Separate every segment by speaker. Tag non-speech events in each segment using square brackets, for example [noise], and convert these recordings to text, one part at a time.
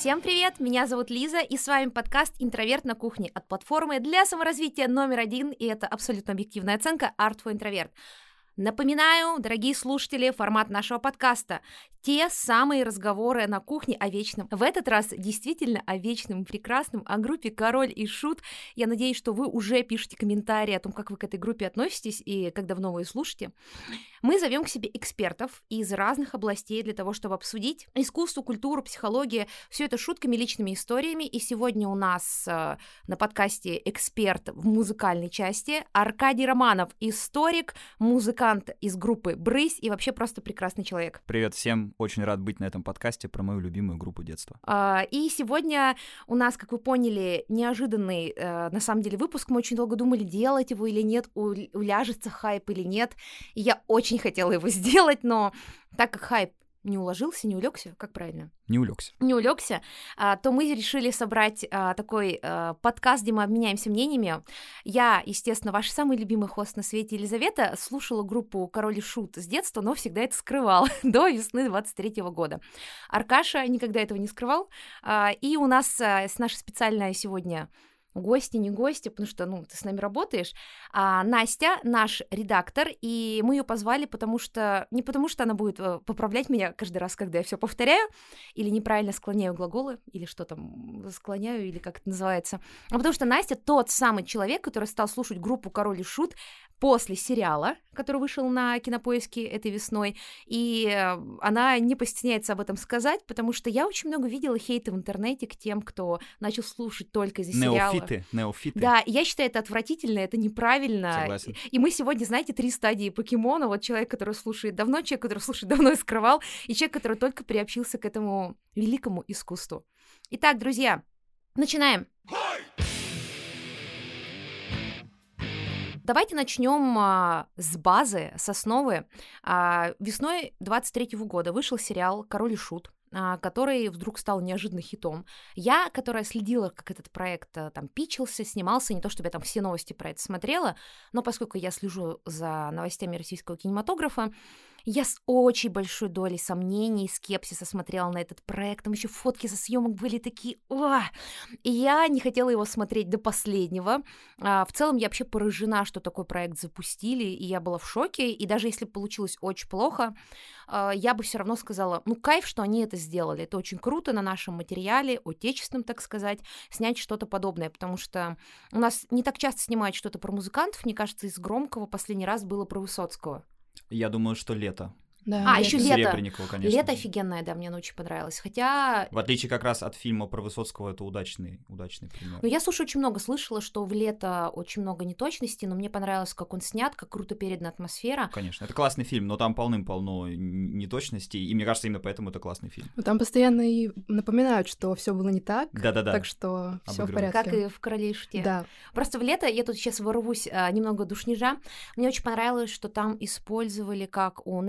Speaker 1: Всем привет, меня зовут Лиза, и с вами подкаст «Интроверт на кухне» от платформы для саморазвития номер один, и это абсолютно объективная оценка «Art for Introvert». Напоминаю, дорогие слушатели, формат нашего подкаста те самые разговоры на кухне о вечном. В этот раз действительно о вечном и прекрасном, о группе «Король и Шут». Я надеюсь, что вы уже пишете комментарии о том, как вы к этой группе относитесь и как давно вы ее слушаете. Мы зовем к себе экспертов из разных областей для того, чтобы обсудить искусство, культуру, психологию, все это шутками, личными историями. И сегодня у нас э, на подкасте эксперт в музыкальной части Аркадий Романов, историк, музыкант из группы «Брысь» и вообще просто прекрасный человек.
Speaker 2: Привет всем, очень рад быть на этом подкасте про мою любимую группу детства.
Speaker 1: А, и сегодня у нас, как вы поняли, неожиданный, э, на самом деле, выпуск. Мы очень долго думали, делать его или нет, уляжется хайп или нет. И я очень хотела его [laughs] сделать, но так как хайп не уложился, не улегся, как правильно?
Speaker 2: Не улегся.
Speaker 1: Не улегся, а, то мы решили собрать а, такой а, подкаст, где мы обменяемся мнениями. Я, естественно, ваш самый любимый хост на свете Елизавета, слушала группу Король и Шут с детства, но всегда это скрывал [laughs] до весны 23 -го года. Аркаша никогда этого не скрывал, и у нас с нашей специальная сегодня гости, не гости, потому что, ну, ты с нами работаешь. А Настя наш редактор, и мы ее позвали, потому что не потому что она будет э, поправлять меня каждый раз, когда я все повторяю, или неправильно склоняю глаголы, или что там склоняю, или как это называется, а потому что Настя тот самый человек, который стал слушать группу Король и Шут после сериала, который вышел на кинопоиске этой весной, и э, она не постесняется об этом сказать, потому что я очень много видела хейта в интернете к тем, кто начал слушать только из-за сериала.
Speaker 2: Неофиты, неофиты.
Speaker 1: Да, я считаю это отвратительно, это неправильно.
Speaker 2: Согласен.
Speaker 1: И мы сегодня, знаете, три стадии покемона. Вот человек, который слушает давно, человек, который слушает давно и скрывал, и человек, который только приобщился к этому великому искусству. Итак, друзья, начинаем. Давайте начнем а, с базы, с основы. А, весной 23 года вышел сериал «Король и Шут», который вдруг стал неожиданно хитом. Я, которая следила, как этот проект а, там пичился, снимался, не то чтобы я там все новости про это смотрела, но поскольку я слежу за новостями российского кинематографа, я с очень большой долей сомнений и скепсиса смотрела на этот проект. Там еще фотки со съемок были такие... О! И я не хотела его смотреть до последнего. А, в целом я вообще поражена, что такой проект запустили, и я была в шоке. И даже если получилось очень плохо, а, я бы все равно сказала, ну кайф, что они это сделали. Это очень круто на нашем материале, отечественном, так сказать, снять что-то подобное, потому что у нас не так часто снимают что-то про музыкантов. Мне кажется, из громкого последний раз было про Высоцкого.
Speaker 2: Я думаю, что лето.
Speaker 1: Да, а, еще лето.
Speaker 2: конечно.
Speaker 1: Лето офигенное, да, мне оно очень понравилось. Хотя...
Speaker 2: В отличие как раз от фильма про Высоцкого, это удачный, удачный пример.
Speaker 1: Ну, я, слушай, очень много слышала, что в лето очень много неточностей, но мне понравилось, как он снят, как круто передана атмосфера.
Speaker 2: Конечно, это классный фильм, но там полным-полно неточностей, и мне кажется, именно поэтому это классный фильм.
Speaker 3: Ну, там постоянно и напоминают, что все было не так.
Speaker 2: Да-да-да.
Speaker 3: Так что все в порядке.
Speaker 1: Как и в «Короле и шуте».
Speaker 3: Да.
Speaker 1: Просто в лето, я тут сейчас ворвусь а, немного душнижа, мне очень понравилось, что там использовали, как у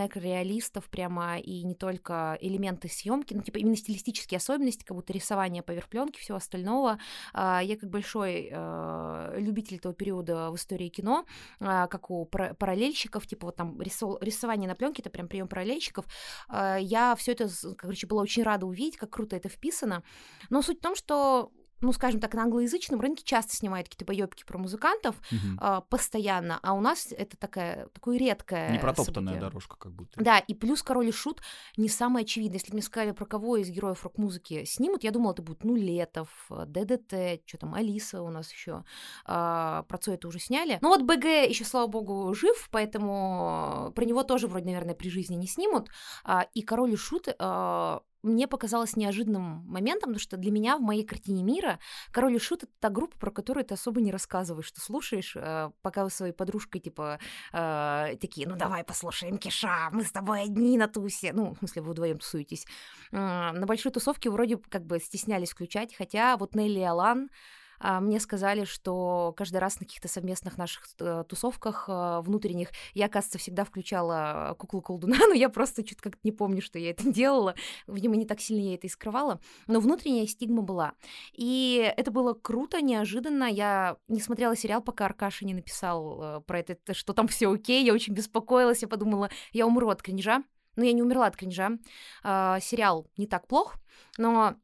Speaker 1: некрореалистов, прямо и не только элементы съемки, ну, типа именно стилистические особенности, как будто рисование поверх пленки, всего остального. А, я как большой а, любитель этого периода в истории кино, а, как у параллельщиков, типа вот там рисование на пленке, это прям прием параллельщиков. Я все это, короче, была очень рада увидеть, как круто это вписано. Но суть в том, что ну, скажем так, на англоязычном рынке часто снимают какие-то поебки про музыкантов угу. э, постоянно, а у нас это такая, такое редкое
Speaker 2: Не протоптанная событие. дорожка как будто.
Speaker 1: Да, и плюс «Король и Шут» не самое очевидное. Если мне сказали, про кого из героев рок-музыки снимут, я думала, это будет, ну, Летов, ДДТ, что там, Алиса у нас еще, э, про Цой это уже сняли. Ну, вот БГ еще, слава богу, жив, поэтому про него тоже вроде, наверное, при жизни не снимут. Э, и «Король и Шут» э, мне показалось неожиданным моментом, потому что для меня в моей картине мира Король и Шут — это та группа, про которую ты особо не рассказываешь, ты слушаешь, э, пока вы своей подружкой, типа, э, такие, ну давай послушаем Киша, мы с тобой одни на тусе, ну, в смысле, вы вдвоем тусуетесь. На большой тусовке вроде как бы стеснялись включать, хотя вот Нелли и Алан мне сказали, что каждый раз на каких-то совместных наших э, тусовках э, внутренних я, кажется, всегда включала куклу колдуна, [laughs] но я просто чуть как-то не помню, что я это [laughs] делала. Видимо, не так сильно я это и скрывала. Но внутренняя стигма была. И это было круто, неожиданно. Я не смотрела сериал, пока Аркаша не написал э, про это, что там все окей. Я очень беспокоилась, я подумала, я умру от кринжа. Но я не умерла от кринжа. А, сериал не так плох, но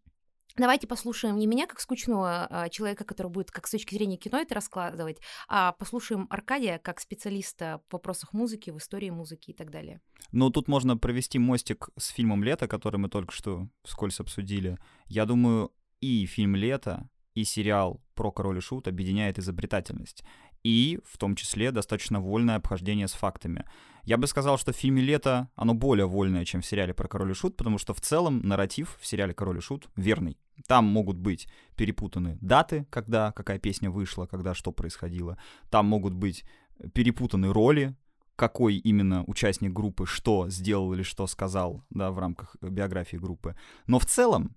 Speaker 1: Давайте послушаем не меня как скучного а, человека, который будет как с точки зрения кино это раскладывать, а послушаем Аркадия как специалиста в вопросах музыки, в истории музыки и так далее.
Speaker 2: Ну, тут можно провести мостик с фильмом «Лето», который мы только что вскользь обсудили. Я думаю, и фильм «Лето», и сериал про король и шут объединяет изобретательность и, в том числе, достаточно вольное обхождение с фактами. Я бы сказал, что в фильме «Лето» оно более вольное, чем в сериале про «Король и Шут», потому что в целом нарратив в сериале «Король и Шут» верный. Там могут быть перепутаны даты, когда какая песня вышла, когда что происходило. Там могут быть перепутаны роли, какой именно участник группы что сделал или что сказал да, в рамках биографии группы. Но в целом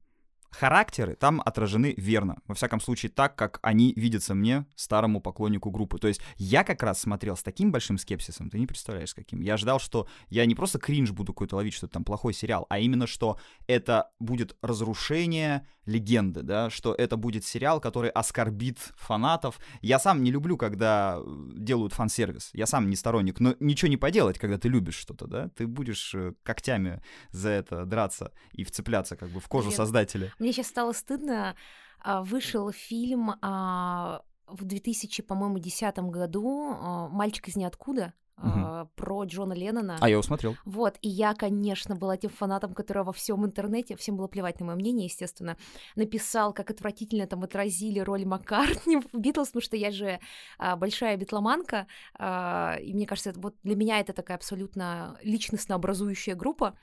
Speaker 2: характеры там отражены верно. Во всяком случае, так, как они видятся мне, старому поклоннику группы. То есть я как раз смотрел с таким большим скепсисом, ты не представляешь, с каким. Я ожидал, что я не просто кринж буду какой-то ловить, что это там плохой сериал, а именно, что это будет разрушение легенды, да, что это будет сериал, который оскорбит фанатов. Я сам не люблю, когда э, делают фан-сервис. Я сам не сторонник, но ничего не поделать, когда ты любишь что-то, да. Ты будешь э, когтями за это драться и вцепляться как бы в кожу Блин, создателя.
Speaker 1: Мне сейчас стало стыдно. А, вышел фильм а, в 2000, по-моему, 2010 году а, «Мальчик из ниоткуда» угу. про Джона Леннона.
Speaker 2: А я его смотрел.
Speaker 1: Вот, и я, конечно, была тем фанатом, который во всем интернете, всем было плевать на мое мнение, естественно, написал, как отвратительно там отразили роль Маккартни в Битлз, потому что я же а, большая битломанка, а, и мне кажется, вот для меня это такая абсолютно личностно образующая группа.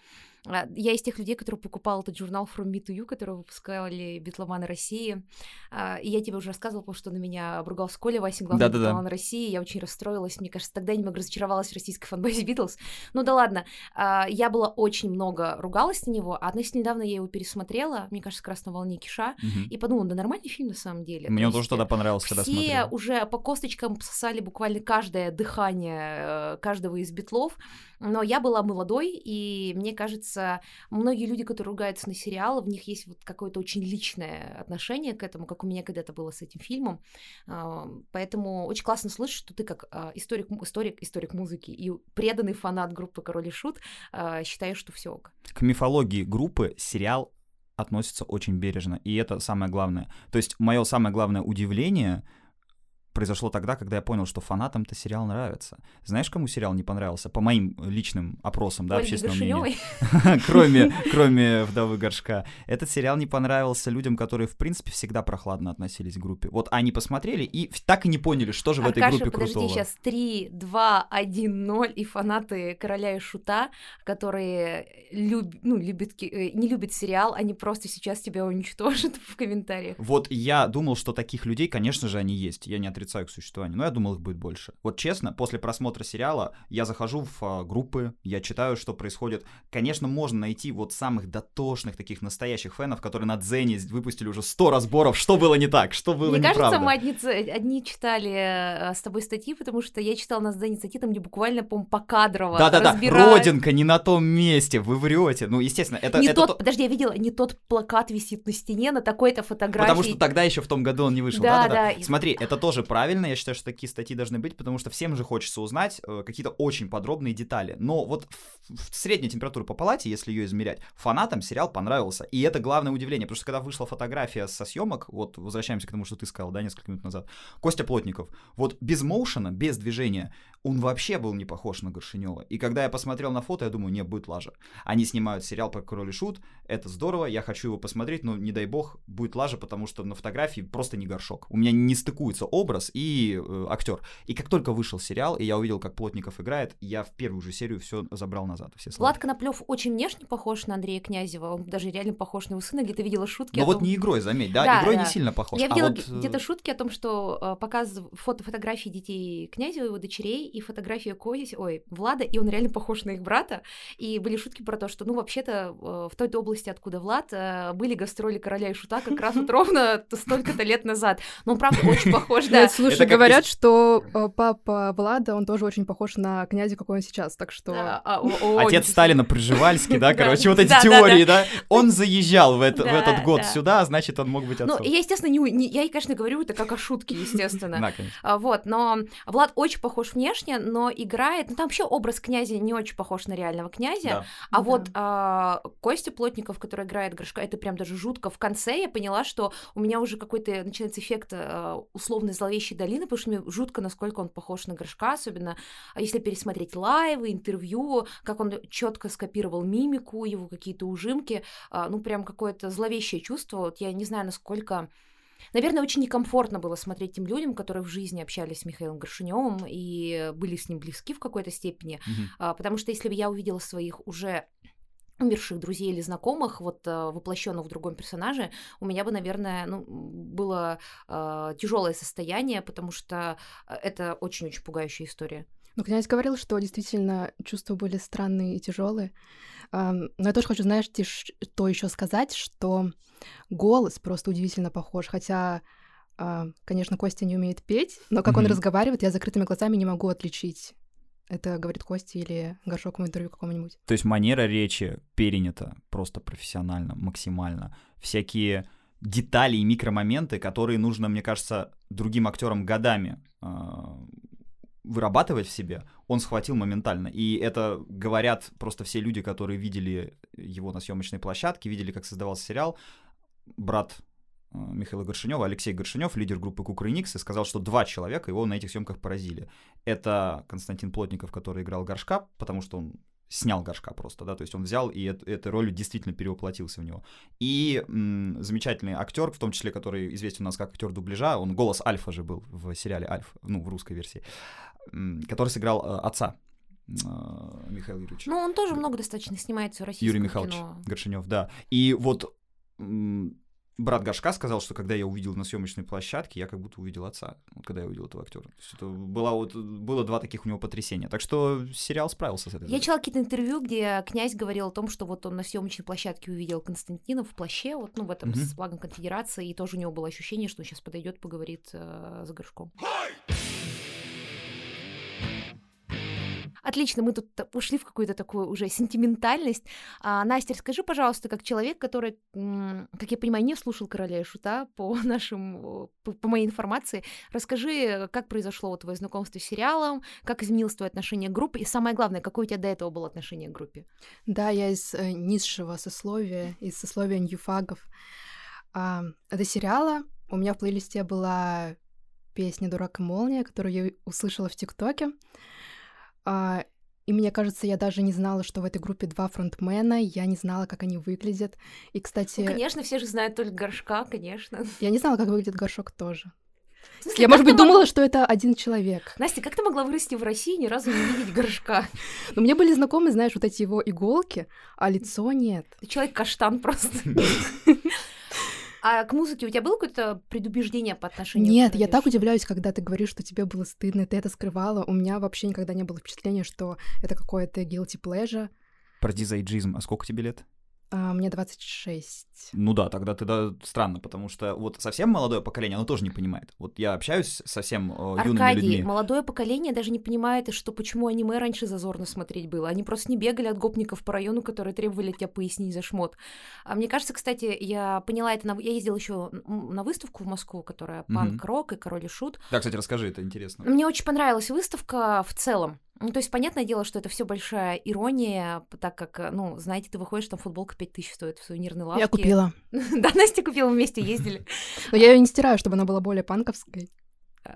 Speaker 1: А, я из тех людей, которые покупал этот журнал From Me to You, который выпускали битломаны России. А, и я тебе уже рассказывала, потому что на меня обругал Сколя Васин, главный да, битломан да, да. России. Я очень расстроилась. Мне кажется, тогда немного разочаровалась в российской фанбазе Битлз. Ну да ладно. А, я была очень много ругалась на него. А относительно недавно я его пересмотрела. Мне кажется, как раз на волне Киша. Угу. И подумала, да нормальный фильм на самом деле.
Speaker 2: Мне он тоже тогда понравился,
Speaker 1: когда
Speaker 2: смотрел. Все
Speaker 1: уже по косточкам сосали буквально каждое дыхание э, каждого из битлов. Но я была молодой, и мне кажется, многие люди, которые ругаются на сериалы, в них есть вот какое-то очень личное отношение к этому, как у меня когда-то было с этим фильмом. А, поэтому очень классно слышать, что ты как а, историк, историк, историк музыки и преданный фанат группы Король и Шут а, считаешь, что все ок.
Speaker 2: К мифологии группы сериал относится очень бережно, и это самое главное. То есть мое самое главное удивление произошло тогда, когда я понял, что фанатам-то сериал нравится. Знаешь, кому сериал не понравился? По моим личным опросам, да, общественного мнения. [laughs] кроме, кроме «Вдовы горшка». Этот сериал не понравился людям, которые, в принципе, всегда прохладно относились к группе. Вот они посмотрели и так и не поняли, что же в этой группе
Speaker 1: подожди,
Speaker 2: крутого.
Speaker 1: сейчас 3, 2, 1, 0, и фанаты «Короля и Шута», которые люб... ну, любят... Э, не любят сериал, они просто сейчас тебя уничтожат [laughs] в комментариях.
Speaker 2: Вот я думал, что таких людей, конечно же, они есть. Я не отрицаю отрицаю их существование, но я думал, их будет больше. Вот честно, после просмотра сериала я захожу в а, группы, я читаю, что происходит. Конечно, можно найти вот самых дотошных таких настоящих фенов, которые на Дзене выпустили уже 100 разборов, что было не так, что было
Speaker 1: Мне
Speaker 2: неправда.
Speaker 1: кажется, мы одни, одни читали э, с тобой статьи, потому что я читала на Дзене статьи, там где буквально, по покадрово
Speaker 2: Да-да-да, родинка не на том месте, вы врете. Ну, естественно, это...
Speaker 1: Не
Speaker 2: это
Speaker 1: тот,
Speaker 2: то...
Speaker 1: подожди, я видела, не тот плакат висит на стене на такой-то фотографии.
Speaker 2: Потому что тогда еще в том году он не вышел. Да, да, да. Смотри, это тоже правильно, я считаю, что такие статьи должны быть, потому что всем же хочется узнать э, какие-то очень подробные детали. Но вот в, в средняя температура по палате, если ее измерять, фанатам сериал понравился. И это главное удивление, потому что когда вышла фотография со съемок, вот возвращаемся к тому, что ты сказал, да, несколько минут назад, Костя Плотников, вот без моушена, без движения, он вообще был не похож на Горшинева. И когда я посмотрел на фото, я думаю, не, будет лажа. Они снимают сериал про Король и Шут, это здорово, я хочу его посмотреть, но не дай бог, будет лажа, потому что на фотографии просто не горшок. У меня не стыкуется образ и э, актер. И как только вышел сериал, и я увидел, как Плотников играет, я в первую же серию все забрал назад. Все слова.
Speaker 1: Влад Коноплев очень внешне похож на Андрея Князева, он даже реально похож на его сына, где-то видела шутки.
Speaker 2: Но вот том... не игрой, заметь, да, да игрой да. не сильно похож.
Speaker 1: Я видела
Speaker 2: а вот...
Speaker 1: где-то шутки о том, что э, показывают фото фотографии детей Князева, его дочерей, и фотография Кози, ой, Влада, и он реально похож на их брата. И были шутки про то, что, ну, вообще-то э, в той области, откуда Влад, э, были гастроли Короля и Шута как раз вот ровно столько-то лет назад. Но он, правда, очень похож, [laughs] да.
Speaker 3: Слушай, говорят, что папа Влада, он тоже очень похож на князя, какой он сейчас, так что...
Speaker 2: А, Отец Сталина Пржевальский, да, [laughs] короче, вот эти теории, да? Он заезжал в этот год сюда, значит, он мог быть отцом.
Speaker 1: Ну, я, естественно, не, я, конечно, говорю это как о шутке, естественно. [laughs] Конечно. Вот, но Влад очень похож внешне, внешне, но играет... Ну, там вообще образ князя не очень похож на реального князя.
Speaker 2: Да.
Speaker 1: А
Speaker 3: Да.
Speaker 1: вот а, Костя Плотников, который играет Горшка, это прям даже жутко. В конце я поняла, что у меня уже какой-то начинается эффект а, условной зловещей долины, потому что мне жутко, насколько он похож на Горшка, особенно а, если пересмотреть лайвы, интервью, как он четко скопировал мимику, его какие-то ужимки. А, ну, прям какое-то зловещее чувство. Вот я не знаю, насколько... Наверное, очень некомфортно было смотреть тем людям, которые в жизни общались с Михаилом Горшиневым и были с ним близки в какой-то степени. А, потому что если бы я увидела своих уже умерших друзей или знакомых, вот воплощенных в другом персонаже, у меня бы, наверное, ну, было тяжелое состояние, потому что э, это очень-очень пугающая история.
Speaker 3: Ну, князь говорил, что действительно чувства были странные и тяжелые. Но я тоже хочу, знаешь, что еще сказать, что голос просто удивительно похож. Хотя, а, конечно, Костя не умеет петь, но как он
Speaker 2: Мгм.
Speaker 3: разговаривает, я закрытыми глазами не могу отличить. Это говорит Костя или Горшок в интервью каком-нибудь.
Speaker 2: То есть манера речи перенята просто профессионально, максимально. Всякие детали и микромоменты, которые нужно, мне кажется, другим актерам годами а, вырабатывать в себе, он схватил моментально. И это говорят просто все люди, которые видели его на съемочной площадке, видели, как создавался сериал. Брат а, Михаила Горшинева, Алексей Горшинев, лидер группы Кукрыникс, и сказал, что два человека его на этих съемках поразили. Это Константин Плотников, который играл Горшка, потому что он снял Горшка просто, да, то есть он взял и эт- этой ролью действительно перевоплотился в него. И м, замечательный актер, в том числе, который известен у нас как актер дубляжа, он голос Альфа же был в сериале Альф, ну, в русской версии, который сыграл э, отца э, Михаила Юрьевича.
Speaker 1: Ну, он тоже много достаточно снимается в российском
Speaker 2: Юрий Михайлович
Speaker 1: кино.
Speaker 2: Горшинев, да. И вот брат Горшка сказал, что когда я увидел на съемочной площадке, я как будто увидел отца, вот когда я увидел этого актера. То есть это была вот, было два таких у него потрясения. Так что сериал справился с этой
Speaker 1: Я читала какие-то интервью, где князь говорил о том, что вот он на съемочной площадке увидел Константина в плаще, вот, ну, в этом
Speaker 2: Мгм.
Speaker 1: с флагом конфедерации, и тоже у него было ощущение, что он сейчас подойдет, поговорит э, с Горшком. Отлично, мы тут ушли в какую-то такую уже сентиментальность. А, Настя, расскажи, пожалуйста, как человек, который, как я понимаю, не слушал «Короля и Шута» по [laughs] нашим, по моей информации, расскажи, как произошло вот твое знакомство с сериалом, как изменилось твое отношение к группе, и самое главное, какое у тебя до этого было отношение к группе?
Speaker 3: Да, я из э, низшего сословия, из сословия ньюфагов. А, до сериала у меня в плейлисте была песня «Дурак и молния», которую я услышала в ТикТоке. А, и мне кажется, я даже не знала, что в этой группе два фронтмена, я не знала, как они выглядят. И, кстати,
Speaker 1: Ну, конечно, все же знают только Горшка, конечно.
Speaker 3: я не знала, как выглядит горшок тоже.
Speaker 1: Смысле,
Speaker 3: Я, может быть,
Speaker 1: мог-
Speaker 3: думала, что это один человек.
Speaker 1: Настя, как ты могла вырасти в России и ни разу не видеть Горшка? [laughs]
Speaker 3: Но мне были знакомы, знаешь, вот эти его иголки, а лицо нет.
Speaker 1: Ты человек-каштан просто. [laughs] А к музыке у тебя было какое-то предубеждение по отношению
Speaker 3: Нет,
Speaker 1: к
Speaker 3: я так удивляюсь, когда ты говоришь, что тебе было стыдно, ты это скрывала. У меня вообще никогда не было впечатления, что это какое-то guilty pleasure.
Speaker 2: Про дизайджизм. А сколько тебе лет?
Speaker 3: А, мне 26.
Speaker 2: Ну да, тогда тогда странно, потому что вот совсем молодое поколение, оно тоже не понимает. Вот я общаюсь с совсем э, юными
Speaker 1: Аркадий,
Speaker 2: людьми.
Speaker 1: молодое поколение даже не понимает, что почему аниме раньше зазорно смотреть было. Они просто не бегали от гопников по району, которые требовали тебя пояснить за шмот. А мне кажется, кстати, я поняла это, на... я ездила еще на выставку в Москву, которая панк-рок и король и шут.
Speaker 2: Да, кстати, расскажи, это интересно.
Speaker 1: Мне очень понравилась выставка в целом. Ну, то есть, понятное дело, что это все большая ирония, так как, э, ну, знаете, ты выходишь, там футболка 5000 стоит в сувенирной лавке.
Speaker 3: Я купила. [laughs]
Speaker 1: Да, Настя купила, вместе ездили.
Speaker 3: Но я ее не стираю, чтобы она была более панковской.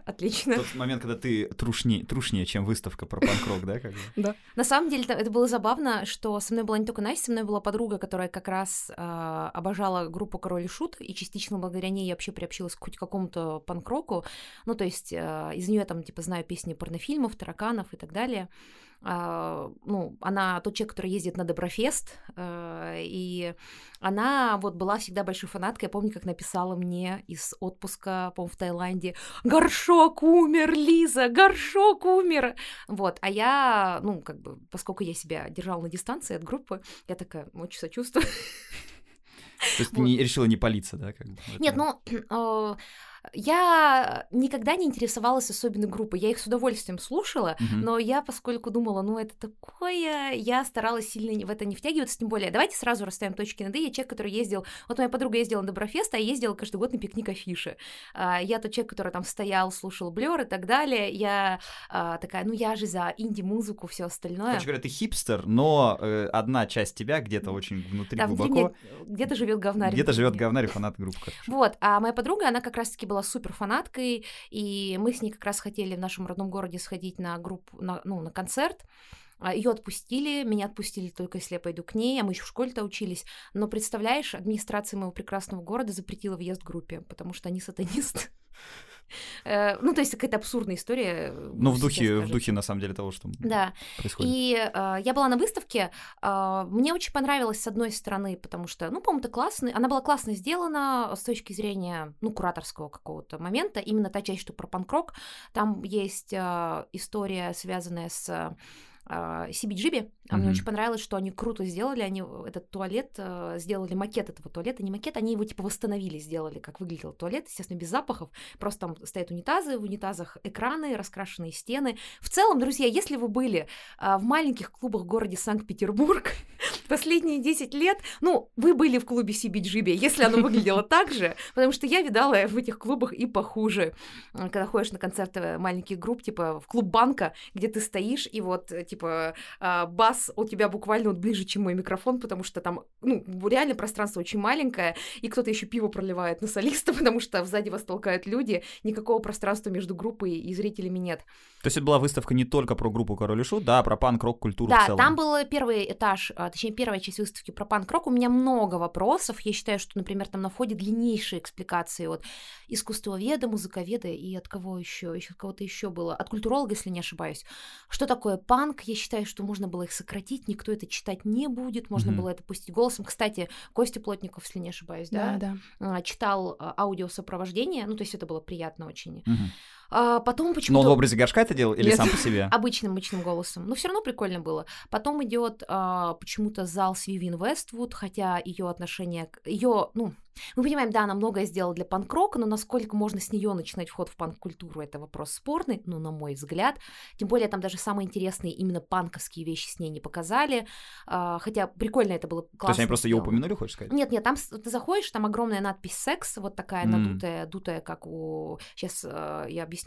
Speaker 1: Отлично.
Speaker 2: Тот момент, когда ты трушнее, трушнее, чем выставка про панк-рок, да? Как бы? [laughs]
Speaker 1: На самом деле, это было забавно, что со мной была не только Настя, со мной была подруга, которая как раз а, обожала группу Король и Шут, и частично благодаря ней я вообще приобщилась к хоть какому-то панк-року. Ну, то есть а, из нее там, типа, знаю песни порнофильмов, тараканов и так далее. А, ну, она тот человек, который ездит на Доброфест, а, и она вот была всегда большой фанаткой. Я помню, как написала мне из отпуска, по в Таиланде, «Горшок умер, Лиза, горшок умер!» Вот, а я, ну, как бы, поскольку я себя держала на дистанции от группы, я такая, очень сочувствую.
Speaker 2: То есть [laughs] ты не, решила не палиться, да? Как бы, в
Speaker 1: Нет, ну, э, [clears throat] Я никогда не интересовалась особенно группой. Я их с удовольствием слушала,
Speaker 2: Мгм.
Speaker 1: но я, поскольку думала, ну это такое, я старалась сильно в это не втягиваться. Тем более, давайте сразу расставим точки над «и». Я человек, который ездил... Вот моя подруга ездила на Доброфест, а я ездила каждый год на пикник афиши. А, Я тот человек, который там стоял, слушал Блер и так далее. Я а, такая, ну я же за инди-музыку, все остальное.
Speaker 2: Короче говоря, ты хипстер, но э, одна часть тебя где-то очень внутри
Speaker 1: внутри
Speaker 2: глубоко.
Speaker 1: где-то живет говнарь.
Speaker 2: Где-то живет говнарь фанат группы.
Speaker 1: Вот, а моя подруга, она как раз-таки была супер фанаткой, и мы с ней как раз хотели в нашем родном городе сходить на группу, на, ну, на концерт. Ее отпустили, меня отпустили только если я пойду к ней, а мы еще в школе-то учились. Но представляешь, администрация моего прекрасного города запретила въезд группе, потому что они сатанисты. Э, Ну, то есть какая-то абсурдная история. э,
Speaker 2: Ну, в духе, в духе, на самом деле, того, что
Speaker 1: Да,
Speaker 2: происходит.
Speaker 1: и э, я была на выставке. э, мне очень понравилось с одной стороны, потому что, ну, по-моему, это классно. Она была классно сделана с точки зрения, ну, кураторского какого-то момента. Именно та часть, что про панк-рок. Там есть история, связанная с CBGB. А мне
Speaker 2: Мгм.
Speaker 1: очень понравилось, что они круто сделали. Они этот туалет э, сделали макет этого туалета. Не макет, они его типа восстановили, сделали, как выглядел туалет, естественно, без запахов. Просто там стоят унитазы, в унитазах экраны, раскрашенные стены. В целом, друзья, если вы были а, в маленьких клубах в городе Санкт-Петербург [laughs] последние 10 лет, ну, вы были в клубе CBGB, если оно выглядело так же, потому что я видала в этих клубах и похуже. А, Когда ходишь на концерты маленьких групп, типа в клуб банка, где ты стоишь, и вот, э, типа, а, бас у тебя буквально вот ближе, чем мой микрофон, потому что там, ну, реально пространство очень маленькое, и кто-то еще пиво проливает на солиста, [laughs] потому что сзади вас толкают люди, никакого пространства между группой и зрителями нет.
Speaker 2: То есть это была выставка не только про группу Король и Шут, да, а про панк-рок-культуру в
Speaker 1: Да,
Speaker 2: целом.
Speaker 1: там был первый этаж, а, точнее, первая часть выставки про панк-рок. У меня много вопросов. Я считаю, что, например, там на входе длиннейшие экспликации от искусствоведа, музыковеда и от кого еще, еще от кого-то еще было, от культуролога, если не ошибаюсь. Что такое панк? Я считаю, что можно было их сократить, никто это читать не будет, можно
Speaker 2: Мгм.
Speaker 1: было это пустить голосом. Кстати, Костя Плотников, если не ошибаюсь, да,
Speaker 3: Да, да.
Speaker 1: а, читал а, аудиосопровождение, ну, то есть это было приятно очень.
Speaker 2: Мгм.
Speaker 1: А, потом
Speaker 2: Но
Speaker 1: почему-то...
Speaker 2: он в образе горшка это делал или
Speaker 1: Нет.
Speaker 2: сам по себе? [laughs]
Speaker 1: обычным обычным голосом. Но все равно прикольно было. Потом идет а, почему-то зал с Вивин Вествуд, хотя ее отношение к ее, ну, мы понимаем, да, она многое сделала для панк-рока, но насколько можно с нее начинать вход в панк-культуру, это вопрос спорный, ну, на мой взгляд. Тем более там даже самые интересные именно панковские вещи с ней не показали, а, хотя прикольно это было классно.
Speaker 2: То есть они просто ее упомянули, хочешь сказать?
Speaker 1: Нет, нет, там ты заходишь, там огромная надпись «секс», вот такая
Speaker 2: М.
Speaker 1: надутая, дутая, как у... Сейчас я объясню.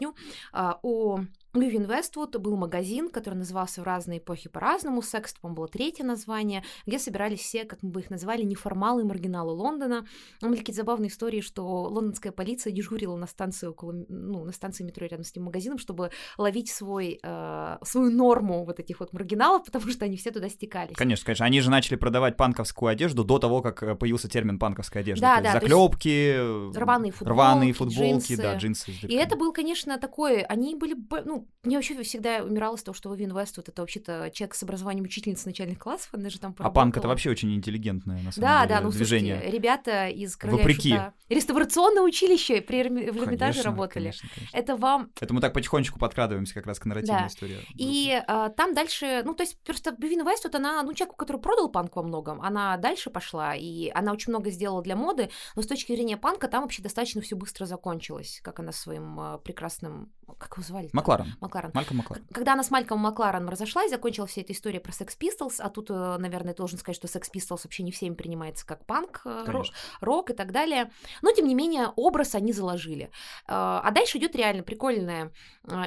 Speaker 1: А, у Вивин Вествуд был магазин, который назывался в разные эпохи по-разному. «Секс», по-моему, было третье название, где собирались все, как мы бы их называли, неформалы и маргиналы Лондона. Там были какие-то забавные истории, что лондонская полиция дежурила на станции около, ну, на станции метро рядом с этим магазином, чтобы ловить свой, э, свою норму вот этих вот маргиналов, потому что они все туда стекались.
Speaker 2: Конечно, конечно. Они же начали продавать панковскую одежду до того, как э, появился термин панковская одежда.
Speaker 1: Да,
Speaker 2: То
Speaker 1: да,
Speaker 2: заклепки,
Speaker 1: рваные футболки,
Speaker 2: рваные футболки,
Speaker 1: джинсы.
Speaker 2: да, джинсы.
Speaker 1: И это был, конечно, такой... Они были... б- Ну, мне вообще всегда умирало с того, что Вин Вествуд — это вообще-то человек с образованием учительницы начальных классов, она же там
Speaker 2: А панк это
Speaker 1: поработала.
Speaker 2: вообще очень интеллигентное, на самом
Speaker 1: Да,
Speaker 2: деле,
Speaker 1: да, ну
Speaker 2: движение.
Speaker 1: слушайте, ребята из Короля
Speaker 2: Вопреки.
Speaker 1: Шута. Реставрационное училище при в Эрмитаже работали.
Speaker 2: конечно, конечно.
Speaker 1: Это вам...
Speaker 2: Это мы так потихонечку подкрадываемся как раз к нарративной
Speaker 1: Да.
Speaker 2: истории.
Speaker 1: И а, там дальше, ну, то есть просто Вивин Вествуд, она, ну, человек, который продал панк во многом, она дальше пошла, и она очень много сделала для моды, но с точки зрения панка там вообще достаточно все быстро закончилось, как она своим а, прекрасным... Как его звали?
Speaker 2: Макларен.
Speaker 1: Макларен.
Speaker 2: Мальком Макларен.
Speaker 1: Когда она с Мальком Маклареном разошлась, закончила вся эта история про Sex Pistols, а тут, э, наверное, должен сказать, что Sex Pistols вообще не всеми принимается как панк, э, ро-
Speaker 2: Конечно.
Speaker 1: рок и так далее. Но, тем не менее, образ они заложили. Э, А дальше идет реально прикольная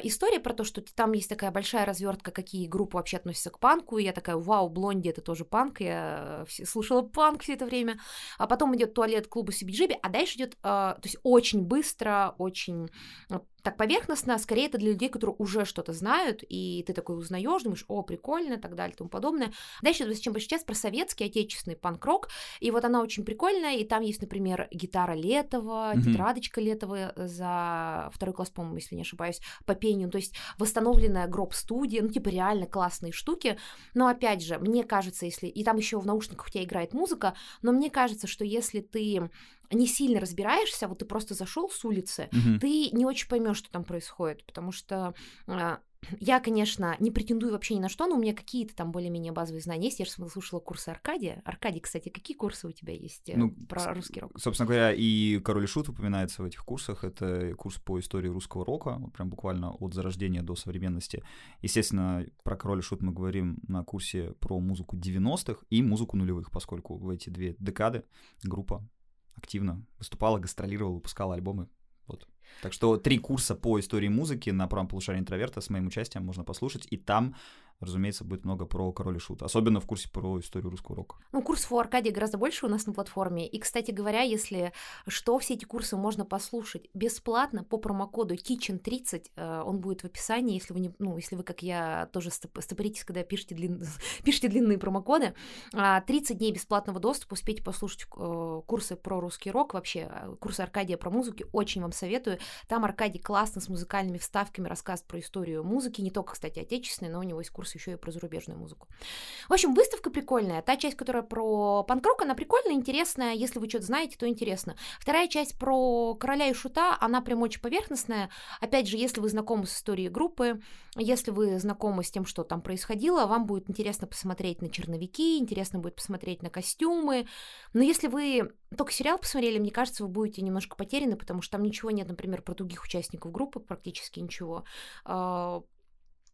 Speaker 1: история про то, что там есть такая большая развертка, какие группы вообще относятся к панку. И я такая, вау, Блонди это тоже панк. Я слушала панк все это время. А потом идет туалет клуба CBGB, а дальше идет, то есть очень быстро, очень так поверхностно, скорее это для людей, которые уже что-то знают, и ты такой узнаешь, думаешь, о, прикольно, и так далее, и тому подобное. Дальше идет чем больше час про советский, отечественный панк-рок, и вот она очень прикольная, и там есть, например, гитара Летова,
Speaker 2: Мгм.
Speaker 1: тетрадочка Летова за второй класс, по-моему, если не ошибаюсь, по пению, то есть восстановленная гроб-студия, ну, типа реально классные штуки, но опять же, мне кажется, если... И там еще в наушниках у тебя играет музыка, но мне кажется, что если ты не сильно разбираешься, вот ты просто зашел с улицы,
Speaker 2: Мгм.
Speaker 1: ты не очень поймешь, что там происходит, потому что а, [clears throat] я, конечно, не претендую вообще ни на что, но у меня какие-то там более-менее базовые знания есть. Я же слушала курсы Аркадия. Аркадий, кстати, какие курсы у тебя есть э,
Speaker 2: Ну,
Speaker 1: про русский рок?
Speaker 2: Собственно говоря, и Король и Шут упоминается в этих курсах. Это курс по истории русского рока, вот прям буквально от зарождения до современности. Естественно, про Король и Шут мы говорим на курсе про музыку 90-х и музыку нулевых, поскольку в эти две декады группа активно выступала, гастролировала, выпускала альбомы. Вот. Так что три курса по истории музыки на правом полушарии интроверта с моим участием можно послушать, и там разумеется, будет много про король и шут, особенно в курсе про историю русского рока.
Speaker 1: Ну, курсов у Аркадия гораздо больше у нас на платформе. И, кстати говоря, если что, все эти курсы можно послушать бесплатно по промокоду Kitchen30. Э, он будет в описании, если вы, не, ну, если вы, как я, тоже стопоритесь, когда пишете, длин... [laughs] пишете длинные промокоды. 30 а, дней бесплатного доступа, успейте послушать э, курсы про русский рок, вообще э, курсы Аркадия про музыку, очень вам советую. Там Аркадий классно с музыкальными вставками рассказывает про историю музыки, не только, кстати, отечественной, но у него есть курс еще и про зарубежную музыку. В общем, выставка прикольная. Та часть, которая про панк-рок, она прикольная, интересная. Если вы что-то знаете, то интересно. Вторая часть про короля и шута, она прям очень поверхностная. Опять же, если вы знакомы с историей группы, если вы знакомы с тем, что там происходило, вам будет интересно посмотреть на черновики, интересно будет посмотреть на костюмы. Но если вы только сериал посмотрели, мне кажется, вы будете немножко потеряны, потому что там ничего нет, например, про других участников группы, практически ничего а,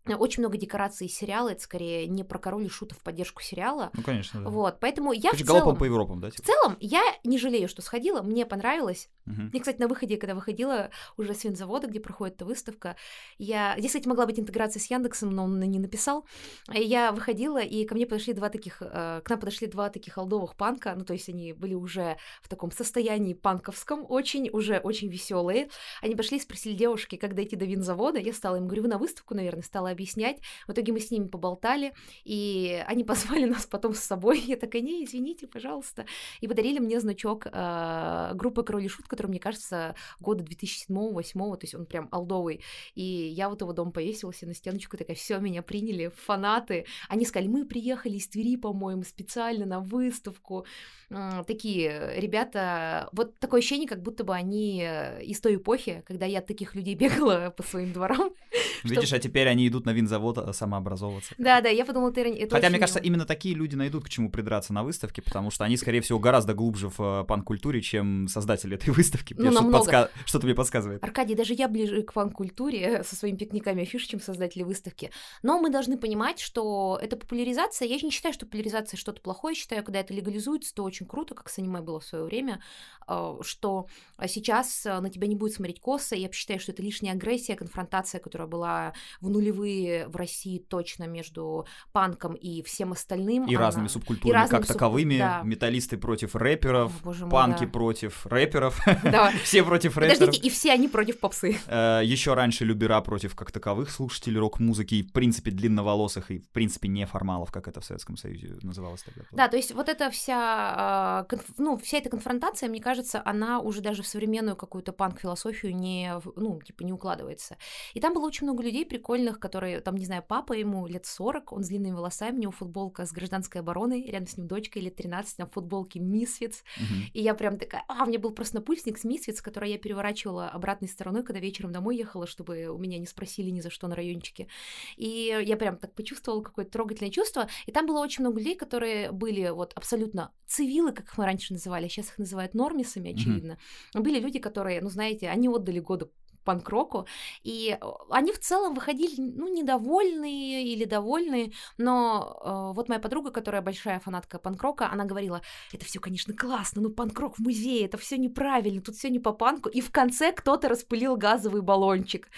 Speaker 1: очень много декораций сериала, это скорее не про король и шута в поддержку сериала.
Speaker 2: Ну, конечно, да.
Speaker 1: Вот, поэтому я
Speaker 2: Короче,
Speaker 1: в целом...
Speaker 2: по Европам, да?
Speaker 1: Типа? В целом, я не жалею, что сходила, мне понравилось.
Speaker 2: Угу.
Speaker 1: Мне, кстати, на выходе, когда выходила уже с винзавода, где проходит эта выставка, я... Здесь, кстати, могла быть интеграция с Яндексом, но он не написал. Я выходила, и ко мне подошли два таких... Э, к нам подошли два таких алдовых панка, ну, то есть они были уже в таком состоянии панковском, очень, уже очень веселые. Они пошли и спросили девушки, как дойти до винзавода. Я стала им, говорю, вы на выставку, наверное, стала объяснять итоге мы с ними поболтали, и они [laughs] позвали нас потом с собой. Я такая, не, извините, пожалуйста. И подарили мне значок э, группы Король и Шут, который, мне кажется, года 2007-2008, то есть он прям алдовый. И я вот его дом повесила себе на стеночку, такая, все, меня приняли, фанаты. Они сказали, мы приехали из Твери, по-моему, специально на выставку. Э, такие ребята, вот такое ощущение, как будто бы они э, из той эпохи, когда я от таких людей [laughs] бегала по своим дворам.
Speaker 2: Видишь, а теперь они идут на винзавод а, самообразовываться.
Speaker 1: Да, да, я подумала, ты
Speaker 2: это Хотя, мне кажется, именно такие люди найдут к чему придраться на выставке, потому что они, скорее всего, гораздо глубже в э, панк-культуре, чем создатели этой [laughs] выставки.
Speaker 1: Ну. Подска...
Speaker 2: Что-то мне подсказывает.
Speaker 1: Аркадий, даже я ближе к панк-культуре со своими пикниками афиш, чем создатели выставки. Но мы должны понимать, что это популяризация. Я не считаю, что популяризация что-то плохое. считаю, когда это легализуется, то очень круто, как с аниме было в свое время, э, что сейчас э, на тебя не будет смотреть косо. Я считаю, что это лишняя агрессия, конфронтация, которая была в нулевые в России точно между панком и всем остальным.
Speaker 2: И она... разными субкультурами, и разными как суб... таковыми. Да. Металлисты против рэперов, О, мой, панки да. против рэперов, да. [laughs] все против рэперов.
Speaker 1: Подождите, и все они против попсы.
Speaker 2: Э, Еще раньше любера против как таковых слушателей рок-музыки, и, в принципе, длинноволосых, и, в принципе, неформалов, как это в Советском Союзе называлось тогда.
Speaker 1: Да, то есть вот эта вся, а, ну, вся эта конфронтация, мне кажется, она уже даже в современную какую-то панк-философию не, ну, типа, не укладывается. И там было очень много людей прикольных, которые, там, не знаю, папа ему лет 40, он с длинными волосами, у него футболка с гражданской обороной, рядом с ним дочка лет 13, на футболке Мисфиц. Uh-huh. И я прям такая, а, у меня был просто напульсник с Мисфиц, который я переворачивала обратной стороной, когда вечером домой ехала, чтобы у меня не спросили ни за что на райончике. И я прям так почувствовала какое-то трогательное чувство. И там было очень много людей, которые были вот абсолютно цивилы, как их мы раньше называли, а сейчас их называют нормисами, очевидно. Uh-huh. Были люди, которые, ну, знаете, они отдали годы панк-року, и э, они в целом выходили, ну, недовольные или довольные, но э, вот моя подруга, которая большая фанатка панк-рока, она говорила, это все, конечно, классно, но панк-рок в музее, это все неправильно, тут все не по панку, и в конце кто-то распылил газовый баллончик.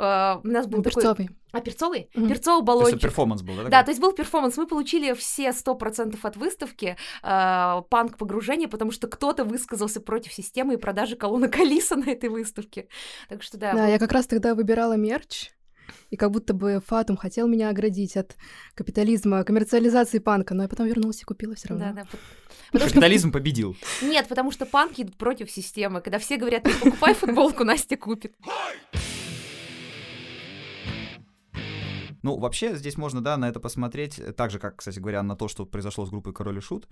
Speaker 1: Э, у нас был
Speaker 3: Перцовый.
Speaker 1: такой... А, перцовый? Mm-hmm. Перцовый баллончик.
Speaker 2: То есть перформанс был, да?
Speaker 1: Да, то есть был перформанс. Мы получили все 100% от выставки э, панк-погружения, потому что кто-то высказался против системы и продажи колонок Алиса на этой выставке. Так что да.
Speaker 3: Да, я как раз тогда выбирала мерч, и как будто бы Фатум хотел меня оградить от капитализма, коммерциализации панка, но я потом вернулась и купила все равно.
Speaker 1: Да, да.
Speaker 2: Потому Капитализм что... победил.
Speaker 1: Нет, потому что панки идут против системы. Когда все говорят, не покупай футболку, Настя купит.
Speaker 2: Ну, вообще, здесь можно, да, на это посмотреть, э, так же, как, кстати говоря, на то, что произошло с группой Король и Шут,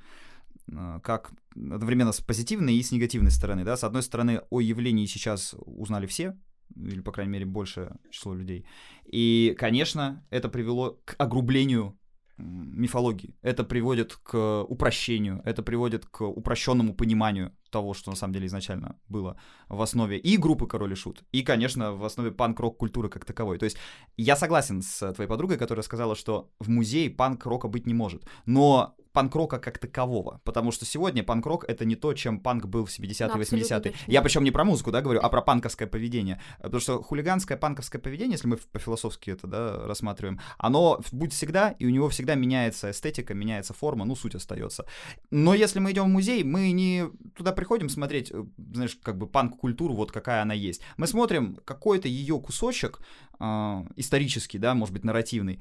Speaker 2: э, как одновременно с позитивной и с негативной стороны, да. С одной стороны, о явлении сейчас узнали все, или, по крайней мере, большее число людей. И, конечно, это привело к огрублению мифологии. Это приводит к упрощению, это приводит к упрощенному пониманию того, что на самом деле изначально было в основе и группы Король и Шут, и, конечно, в основе панк-рок культуры как таковой. То есть я согласен с твоей подругой, которая сказала, что в музее панк-рока быть не может. Но панк-рока как такового. Потому что сегодня панк-рок это не то, чем панк был в 70-е, 80-е. Я причем не про музыку, да, говорю, а про панковское поведение. Потому что хулиганское панковское поведение, если мы по-философски это, да, рассматриваем, оно будет всегда, и у него всегда меняется эстетика, меняется форма, ну, суть остается. Но если мы идем в музей, мы не туда приходим смотреть, э, знаешь, как бы панк-культуру, вот какая она есть. Мы смотрим какой-то ее кусочек, э, исторический, да, может быть, нарративный,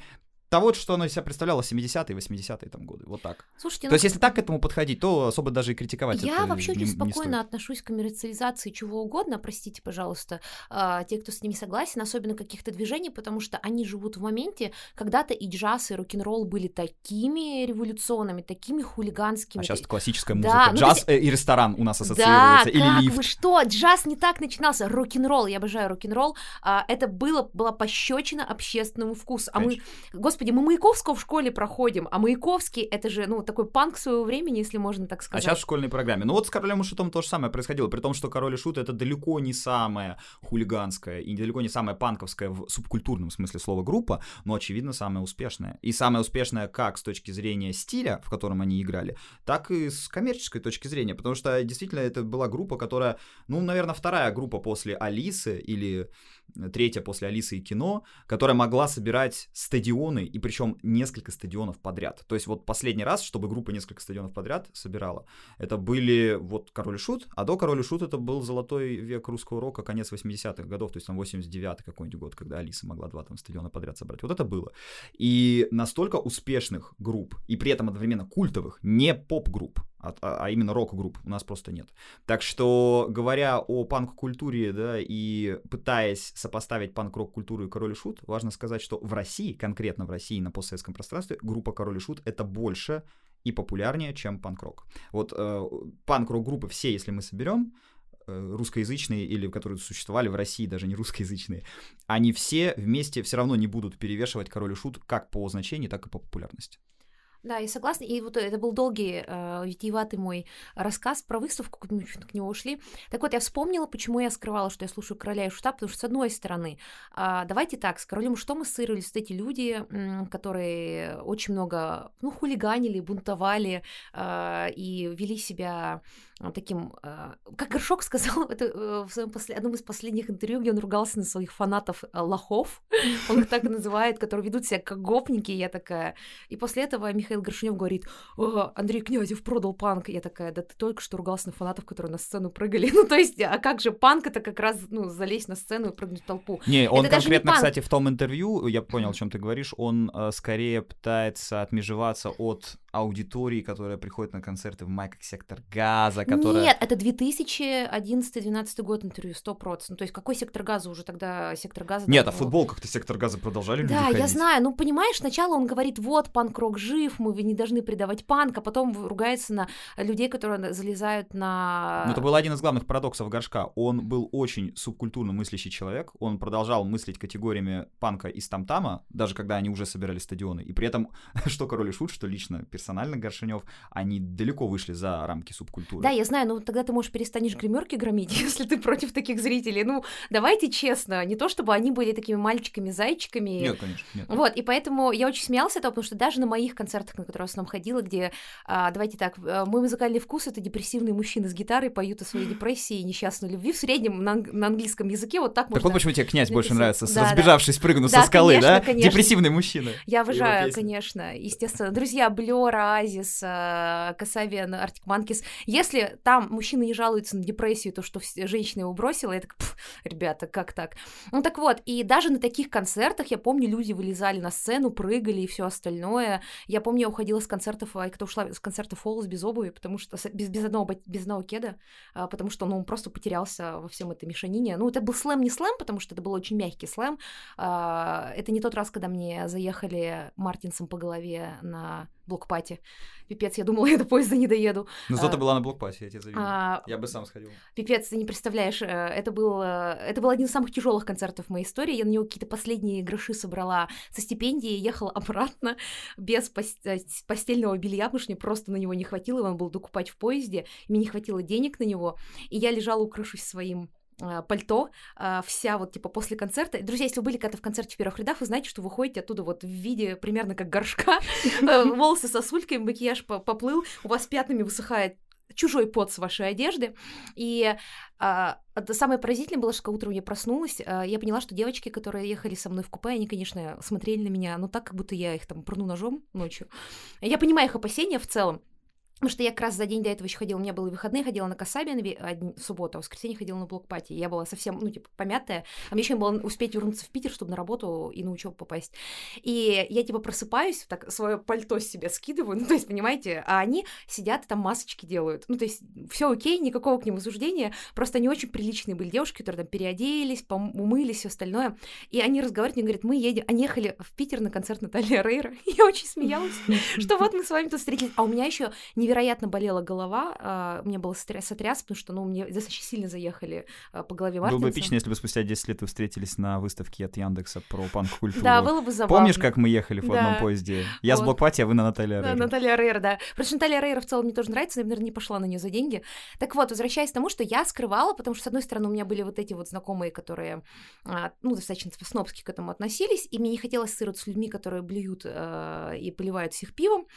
Speaker 2: того, что оно из себя представляло 70-е, 80-е там годы. Вот так.
Speaker 1: Слушайте,
Speaker 2: то ну, есть, если так к этому подходить, то особо даже и критиковать
Speaker 1: Я вообще
Speaker 2: не,
Speaker 1: очень спокойно
Speaker 2: не
Speaker 1: отношусь к коммерциализации чего угодно, простите, пожалуйста, э, те, кто с ними согласен, особенно каких-то движений, потому что они живут в моменте, когда-то и джаз, и рок-н-ролл были такими революционными, такими хулиганскими.
Speaker 2: А сейчас классическая музыка. Да, ну, джаз есть... и ресторан у нас
Speaker 1: Да,
Speaker 2: ассоциируется. или
Speaker 1: как
Speaker 2: лифт.
Speaker 1: вы что? Джаз не так начинался. Рок-н-ролл, я обожаю рок-н-ролл. А, это было, была пощечина общественному вкусу. А Конечно. мы, господи, мы Маяковского в школе проходим, а Маяковский это же, ну, такой панк своего времени, если можно так сказать.
Speaker 2: А сейчас в школьной программе. Ну вот с Королем и Шутом то же самое происходило, при том, что Король и Шут это далеко не самая хулиганская и далеко не самая панковская в субкультурном смысле слова группа, но, очевидно, самая успешная. И самая успешная как с точки зрения стиля, в котором они играли, так и с коммерческой точки зрения, потому что действительно это была группа, которая, ну, наверное, вторая группа после Алисы или третья после Алисы и кино, которая могла собирать стадионы, и причем несколько стадионов подряд. То есть вот последний раз, чтобы группа несколько стадионов подряд собирала, это были вот Король и Шут, а до Король и Шут это был золотой век русского рока, конец 80-х годов, то есть там 89-й какой-нибудь год, когда Алиса могла два там стадиона подряд собрать. Вот это было. И настолько успешных групп, и при этом одновременно культовых, не поп-групп, а, а, а именно рок-групп у нас просто нет. Так что, говоря о панк-культуре, да, и пытаясь сопоставить панк-рок культуру и Король и Шут, важно сказать, что в России, конкретно в России на постсоветском пространстве, группа Король и Шут это больше и популярнее, чем панк-рок. Вот э, панк-рок группы все, если мы соберем, э, русскоязычные или которые существовали в России, даже не русскоязычные, они все вместе все равно не будут перевешивать Король и Шут как по значению, так и по популярности.
Speaker 1: Да, я согласна. И вот это был долгий, э, витиеватый мой рассказ про выставку, мы к нему ушли. Так вот, я вспомнила, почему я скрывала, что я слушаю «Короля и Шута», потому что, с одной стороны, э, давайте так, с «Королем и Шутом» ассоциировались эти люди, э, которые очень много, ну, хулиганили, бунтовали э, и вели себя таким, э, как Горшок сказал это э, в своем после, одном из последних интервью, где он ругался на своих фанатов э, лохов, он их так называет, которые ведут себя как гопники, я такая. И после этого Михаил Горшинев говорит, Андрей Князев продал панк. Я такая, да ты только что ругался на фанатов, которые на сцену прыгали. [laughs] Ну, то есть, а как же панк это как раз, ну, залезть на сцену и прыгнуть в толпу.
Speaker 2: Не, он это конкретно, не кстати, в том интервью, я понял, о чем ты говоришь, он э, скорее пытается отмежеваться от аудитории, которая приходит на концерты в майках «Сектор газа», которая...
Speaker 1: Нет, это 2011-2012 год интервью, 100%. Ну, то есть какой «Сектор газа» уже тогда «Сектор газа»?
Speaker 2: Нет, а в футболках-то «Сектор газа» продолжали люди
Speaker 1: Да, я знаю. Ну, понимаешь, сначала он говорит, вот, панк-рок жив, мы не должны предавать панк, а потом ругается на людей, которые залезают на...
Speaker 2: Ну, это был один из главных парадоксов Горшка. Он был очень субкультурно мыслящий человек, он продолжал мыслить категориями панка и стамтама, даже когда они уже собирали стадионы. И при этом, [laughs] что Король и Шут, что лично персонально Горшинев, они далеко вышли за рамки субкультуры.
Speaker 1: Да, я знаю, но тогда ты, можешь перестанешь гримерки громить, [laughs] если ты против таких зрителей. Ну, давайте честно, не то чтобы они были такими мальчиками-зайчиками.
Speaker 2: Нет, конечно, нет.
Speaker 1: Вот, и поэтому я очень смеялась этого, потому что даже на моих концертах, на которые я в основном ходила, где, а, давайте так, э, мой музыкальный вкус — это депрессивные мужчины с гитарой поют о своей депрессии и несчастной любви в среднем на, на английском языке, вот так
Speaker 2: так
Speaker 1: можно...
Speaker 2: вот почему тебе князь больше
Speaker 1: написать.
Speaker 2: нравится,
Speaker 1: Да, да.
Speaker 2: разбежавшись, прыгнув
Speaker 1: Да,
Speaker 2: со скалы,
Speaker 1: конечно,
Speaker 2: да?
Speaker 1: конечно.
Speaker 2: Депрессивный мужчина.
Speaker 1: Я обожаю, конечно, естественно. Друзья, Блёр, Оазис, э, Касавиан, Артик Манкис. Если там мужчина не жалуется на депрессию, то, что женщина его бросила, я так, «Пф, ребята, как так? Ну так вот, и даже на таких концертах, я помню, люди вылезали на сцену, прыгали и все остальное. Я помню, я уходила с концертов, а кто ушла с концерта Фоллс без обуви, потому что без, без, одного, без одного кеда, а, потому что ну, он просто потерялся во всем этой мешанине. Ну, это был слэм, не слэм, потому что это был очень мягкий слэм. А, это не тот раз, когда мне заехали Мартинсом по голове на блокпати. Пипец, я думала, [laughs] я до поезда не доеду.
Speaker 2: Ну, зато
Speaker 1: А,
Speaker 2: была на блокпассе, я тебе завидую.
Speaker 1: А,
Speaker 2: Я бы сам сходил.
Speaker 1: Пипец, ты не представляешь, э, это был, э, это был один из самых тяжелых концертов в моей истории. Я на него какие-то последние гроши собрала со стипендии, ехала [laughs] обратно без э, постельного белья, потому что мне просто на него не хватило, его надо было докупать в поезде, и мне не хватило денег на него, и я лежала, укрывшись своим пальто, э, вся вот типа после концерта. Друзья, если вы были когда-то в концерте в первых рядах, вы знаете, что вы ходите оттуда вот в виде примерно как горшка, [laughs] Э, волосы сосульками, макияж по- поплыл, у вас пятнами высыхает чужой пот с вашей одежды. И а, самое поразительное было, что утром я проснулась, а, я поняла, что девочки, которые ехали со мной в купе, они, конечно, смотрели на меня, но так, как будто я их там пырну ножом ночью. Я понимаю их опасения в целом, Потому что я как раз за день до этого еще ходила, у меня были выходные, ходила на ве- одни- в субботу, а в воскресенье ходила на блокпати. Я была совсем, ну, типа, помятая. А мне еще было успеть вернуться в Питер, чтобы на работу и на учебу попасть. И я, типа, просыпаюсь, так свое пальто с себя скидываю, ну, то есть, понимаете, а они сидят и там масочки делают. Ну, то есть, все окей, никакого к ним осуждения, просто они очень приличные были девушки, которые там переоделись, умылись, все остальное. И они разговаривают, мне говорят, мы едем, они ехали в Питер на концерт Натальи Рейра. [laughs] Я очень смеялась, что вот мы с вами тут встретились. А у меня еще невероятно болела голова, а, у меня был стресс, сотряс, потому что, ну, мне достаточно сильно заехали а, по голове
Speaker 2: Было бы
Speaker 1: Мартинса.
Speaker 2: эпично, если бы спустя 10 лет вы встретились на выставке от Яндекса про панк-культуру.
Speaker 1: Да, было бы забавно.
Speaker 2: Помнишь, как мы ехали в одном поезде? Я с блокпати, а вы на Наталья
Speaker 1: Да,
Speaker 2: Рейра.
Speaker 1: Наталья Рейра, да. Что Наталья Рейра в целом мне тоже нравится, но я, наверное, не пошла на нее за деньги. Так вот, возвращаясь к тому, что я скрывала, потому что, с одной стороны, у меня были вот эти вот знакомые, которые, а, ну, достаточно снобски к этому относились, и мне не хотелось ассоциироваться с людьми, которые блюют и поливают всех пивом.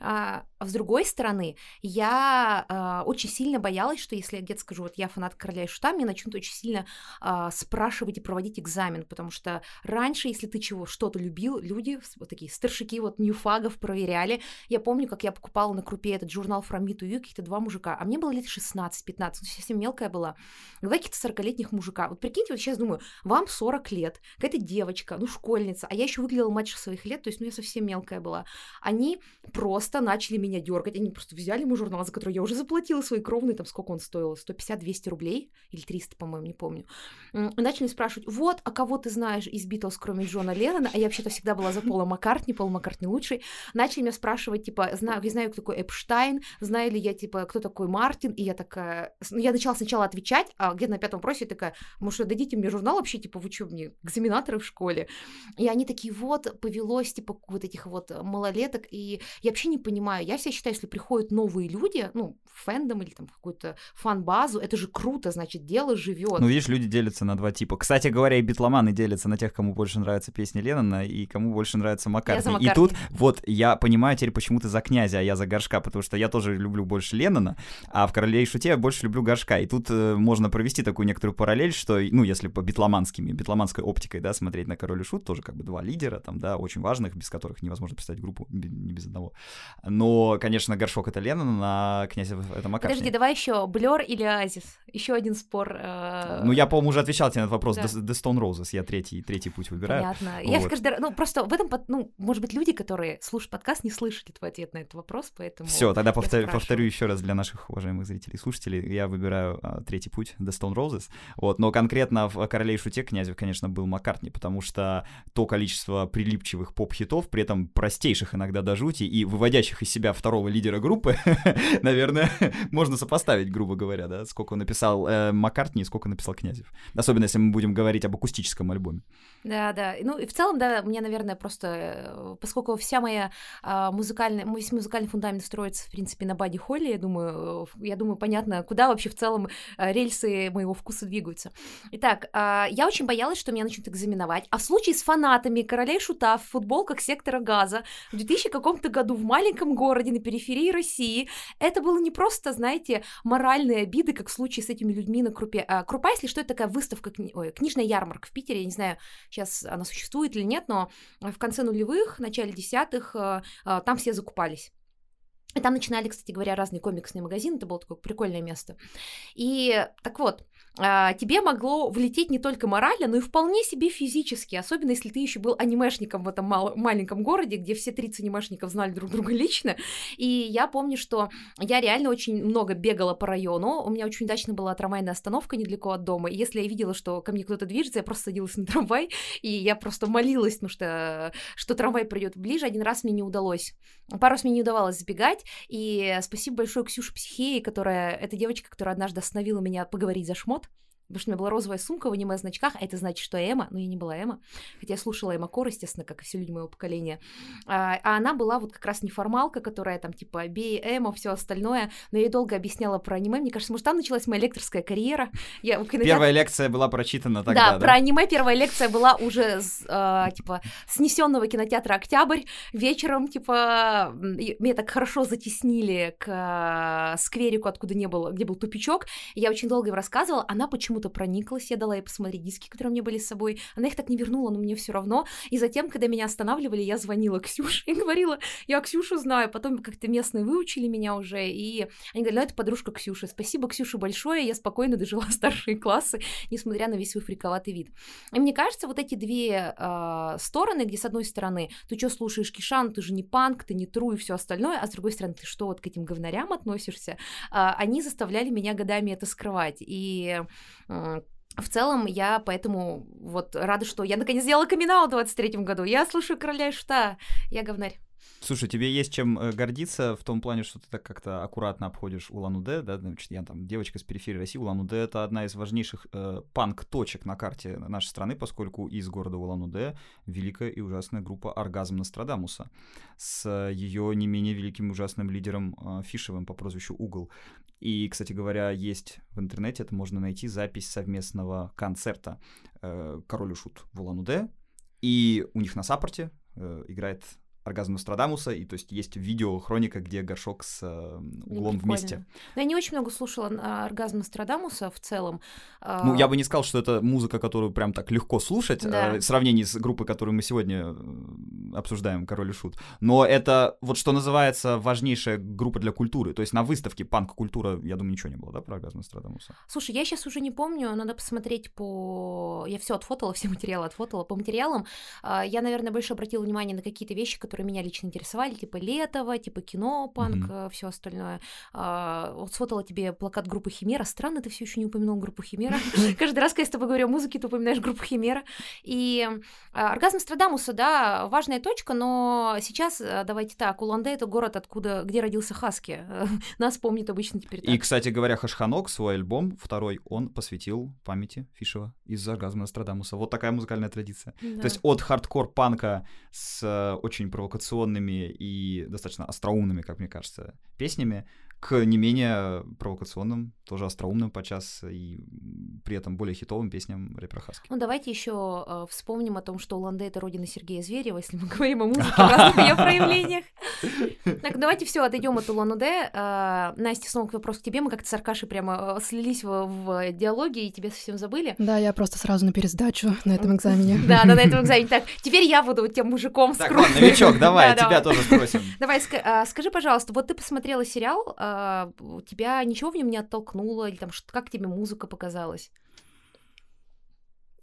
Speaker 1: А с другой стороны, я а, очень сильно боялась, что если я где-то скажу, вот я фанат Короля и Шута, мне начнут очень сильно а, спрашивать и проводить экзамен, потому что раньше, если ты чего, что-то любил, люди, вот такие старшики, вот ньюфагов проверяли. Я помню, как я покупала на крупе этот журнал From Me to You, каких-то два мужика, а мне было лет 16-15, ну, совсем мелкая была. Два каких-то 40-летних мужика. Вот прикиньте, вот сейчас думаю, вам 40 лет, какая-то девочка, ну, школьница, а я еще выглядела младше своих лет, то есть, ну, я совсем мелкая была. Они просто начали меня дергать, они просто взяли мой журнал, за который я уже заплатила свои кровные, там, сколько он стоил, 150-200 рублей, или 300, по-моему, не помню. Начали спрашивать, вот, а кого ты знаешь из Битлз, кроме Джона Леннона? А я вообще-то всегда была за Пола Маккартни, Пол Маккартни лучший. Начали меня спрашивать, типа, знаю, я знаю, кто такой Эпштайн, знаю ли я, типа, кто такой Мартин, и я такая... Ну, я начала сначала отвечать, а где-то на пятом вопросе такая, может, дадите мне журнал вообще, типа, вы мне экзаменаторы в школе? И они такие, вот, повелось, типа, вот этих вот малолеток, и я вообще не понимаю, я вся считаю, если приходят новые люди, ну, в фэндом или там какую-то фан-базу, это же круто, значит, дело живет.
Speaker 2: Ну, видишь, люди делятся на два типа. Кстати говоря, и битломаны делятся на тех, кому больше нравятся песни Леннона и кому больше нравится Маккартни.
Speaker 1: за
Speaker 2: И тут
Speaker 1: Маккартни.
Speaker 2: вот я понимаю теперь, почему ты за князя, а я за горшка, потому что я тоже люблю больше Леннона, а в Короле и Шуте я больше люблю горшка. И тут э, можно провести такую некоторую параллель, что, ну, если по битломанскими, битломанской оптикой, да, смотреть на Король и Шут, тоже как бы два лидера, там, да, очень важных, без которых невозможно представить группу, не без одного. Но, конечно, горшок это Леннон, а князь это Маккартни.
Speaker 1: Подожди, давай еще Блер или Азис? Еще один спор. э,
Speaker 2: Ну, я, по-моему, уже отвечал тебе на этот вопрос.
Speaker 1: Да.
Speaker 2: The, The Stone Roses. Я третий, третий путь выбираю.
Speaker 1: Понятно. Я же
Speaker 2: Вот.
Speaker 1: каждый раз... Ну, просто в этом... Ну, может быть, люди, которые слушают подкаст, не слышали твой ответ на этот вопрос, поэтому...
Speaker 2: Все, тогда повтор- повторю еще раз для наших уважаемых зрителей и слушателей. Я выбираю а, третий путь, The Stone Roses. Вот, но конкретно в «Короле и Шуте» Князев, конечно, был Маккартни, потому что то количество прилипчивых поп-хитов, при этом простейших иногда до жути и выводящих из себя второго лидера группы, [laughs] наверное, [laughs] можно сопоставить, грубо говоря, да, сколько написал э, Маккартни и сколько написал Князев. Особенно, если мы будем говорить об акустическом альбоме.
Speaker 1: Да, да. Ну, и в целом, да, мне, наверное, просто, э, поскольку вся моя а, музыкальная, мой музыкальный фундамент строится, в принципе, на Бади Холли, я думаю, э, я думаю, понятно, куда вообще в целом э, рельсы моего вкуса двигаются. Итак, а, я очень боялась, что меня начнут экзаменовать, а в случае с фанатами королей шута в футболках сектора газа в 2000 каком-то году в маленьком городе на периферии России, это было не просто, знаете, моральные обиды, как в случае с этими людьми на Крупе. А, Крупа, если что, это такая выставка, кни- ой, книжная ярмарка в Питере, я не знаю, сейчас она существует или нет, но в конце нулевых, начале десятых э, э, там все закупались. И там начинали, кстати говоря, разные комиксные магазины, это было такое прикольное место. И так вот, а, тебе могло влететь не только морально, но и вполне себе физически, особенно если ты еще был анимешником в этом мал- маленьком городе, где все 30 анимешников знали друг друга лично. И я помню, что я реально очень много бегала по району, у меня очень удачно была трамвайная остановка недалеко от дома, и если я видела, что ко мне кто-то движется, я просто садилась на трамвай, [laughs] и я просто молилась, ну что, что трамвай придет ближе, один раз мне не удалось. Пару раз мне не удавалось сбегать, и спасибо большое Ксюше Психеи, которая, эта девочка, которая однажды остановила меня поговорить за шмот, Потому что у меня была розовая сумка в аниме-значках, а это значит, что Эма, но я не была Эма, хотя я слушала Эма Кор, естественно, как и все люди моего поколения, а, а она была вот как раз неформалка, которая там типа бей Эма, все остальное, но я ей долго объясняла про аниме, мне кажется, может, там началась моя лекторская карьера. Я,
Speaker 2: кинотеатр... Первая лекция была прочитана тогда,
Speaker 1: да? Да, про аниме первая лекция была уже с, э, типа снесенного кинотеатра «Октябрь» вечером, типа, меня так хорошо затеснили к э, скверику, откуда не было, где был тупичок, я очень долго им рассказывала, она почему почему-то прониклась, я дала ей посмотреть диски, которые у меня были с собой, она их так не вернула, но мне все равно, и затем, когда меня останавливали, я звонила Ксюше и говорила, я Ксюшу знаю, потом как-то местные выучили меня уже, и они говорят, ну это подружка Ксюши, спасибо Ксюше большое, я спокойно дожила старшие классы, несмотря на весь свой фриковатый вид. И мне кажется, вот эти две э, стороны, где с одной стороны, ты что слушаешь Кишан, ты же не панк, ты не тру и все остальное, а с другой стороны, ты что вот к этим говнарям относишься, э, они заставляли меня годами это скрывать. И в целом, я поэтому вот рада, что я наконец сделала камин в 23-м году. Я слушаю Короля и Шута. Я говнарь.
Speaker 2: Слушай, тебе есть чем э, гордиться в том плане, что ты так как-то аккуратно обходишь Улан-Удэ, да, значит, я там девочка с периферии России, Улан-Удэ — это одна из важнейших э, панк-точек на карте нашей страны, поскольку из города Улан-Удэ великая и ужасная группа «Оргазм Нострадамуса» с ее не менее великим и ужасным лидером э, Фишевым по прозвищу Угол. И, кстати говоря, есть в интернете, это можно найти, запись совместного концерта э, «Король и Шут» в Улан-Удэ, и у них на саппорте э, играет оргазм Нострадамуса, и то есть есть видео хроника, где горшок с э, углом вместе.
Speaker 1: Но я не очень много слушала а, оргазм Нострадамуса в целом.
Speaker 2: А, ну, я бы не сказал, что это музыка, которую прям так легко слушать, да. э, в сравнении с группой, которую мы сегодня э, обсуждаем, Король и Шут. Но это вот что называется важнейшая группа для культуры. То есть на выставке панк-культура, я думаю, ничего не было, да, про оргазм Нострадамуса?
Speaker 1: Слушай, я сейчас уже не помню, надо посмотреть по... Я все отфотала, [laughs] все материалы отфотала. По материалам а, я, наверное, больше обратила внимание на какие-то вещи, которые которые меня лично интересовали, типа Летова, типа кино, панк, mm-hmm. Э, все остальное. А, вот сфотала тебе плакат группы Химера. Странно, ты все еще не упомянул группу Химера. [laughs] Каждый раз, когда я с тобой говорю о музыке, ты упоминаешь группу Химера. И а, оргазм Страдамуса, да, важная точка, но сейчас, э, давайте так, Уланде это город, откуда, где родился Хаски. [laughs] Нас помнит обычно теперь так.
Speaker 2: И, кстати говоря, Хашханок свой альбом, второй, он посвятил памяти Фишева из оргазма Нострадамуса. Вот такая музыкальная традиция. Да. То есть от хардкор-панка с э, очень провокационным провокационными и достаточно остроумными, как мне кажется, песнями, к не менее провокационным, тоже остроумным подчас и при этом более хитовым песням рэпера Хаски.
Speaker 1: Ну, давайте еще э, вспомним о том, что Уланде — это родина Сергея Зверева, если мы [laughs] говорим о [laughs] музыке в разных ее проявлениях. Так, давайте все отойдем от Улан-Удэ. Э, Настя, снова вопрос к тебе. Мы как-то с Аркашей прямо э, слились в, в диалоге и тебя совсем забыли.
Speaker 3: Да, я просто сразу на пересдачу на этом экзамене. [laughs]
Speaker 1: Да, да, на этом экзамене. Так, теперь я буду тем мужиком с
Speaker 2: Так, новичок, давай, тебя тоже спросим.
Speaker 1: Давай, э, скажи, пожалуйста, вот ты посмотрела сериал, а, тебя ничего в нем не оттолкнуло, или там как тебе музыка показалась?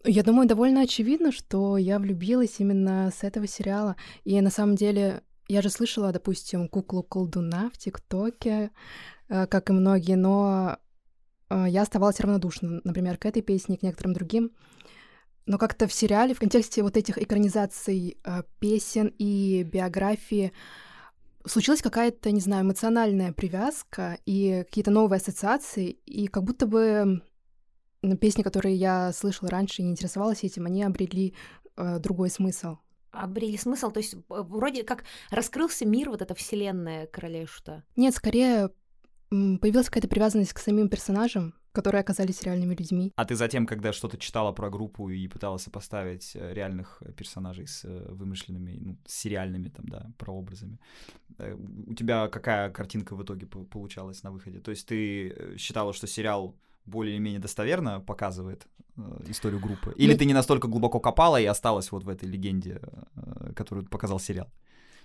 Speaker 3: Я думаю, довольно очевидно, что я влюбилась именно с этого сериала. И на самом деле, я же слышала, допустим, куклу колдуна в ТикТоке, э, как и многие, но э, я оставалась равнодушна, например, к этой песне, к некоторым другим. Но как-то в сериале, в контексте вот этих экранизаций э, песен и биографии, случилась какая-то, не знаю, эмоциональная привязка и какие-то новые ассоциации, и как будто бы песни, которые я слышала раньше и не интересовалась этим, они обрели э, другой смысл.
Speaker 1: Обрели смысл, то есть вроде как раскрылся мир, вот эта вселенная короля Шута.
Speaker 3: Нет, скорее появилась какая-то привязанность к самим персонажам, которые оказались реальными людьми.
Speaker 2: А ты затем, когда что-то читала про группу и пыталась сопоставить э, реальных персонажей с э, вымышленными, ну, с сериальными там, да, прообразами, э, у тебя какая картинка в итоге получалась на выходе? То есть ты считала, что сериал более-менее достоверно показывает э, историю группы? Или ну, ты не настолько глубоко копала и осталась вот в этой легенде, э, которую показал сериал?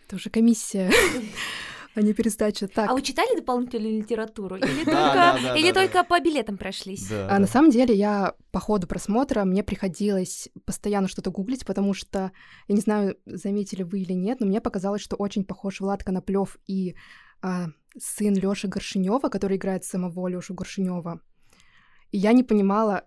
Speaker 3: Это уже комиссия [laughs] а не пересдача. Так,
Speaker 1: А вы читали дополнительную литературу? [laughs] Или только,
Speaker 2: да, да,
Speaker 1: или
Speaker 2: да,
Speaker 1: только по билетам прошлись?
Speaker 2: Да,
Speaker 3: а
Speaker 2: да.
Speaker 3: на самом деле я по ходу просмотра мне приходилось постоянно что-то гуглить, потому что, я не знаю, заметили вы или нет, но мне показалось, что очень похож Влад Коноплев и а, сын Лёши Горшинева, который играет самого Лёшу Горшинева. И я не понимала,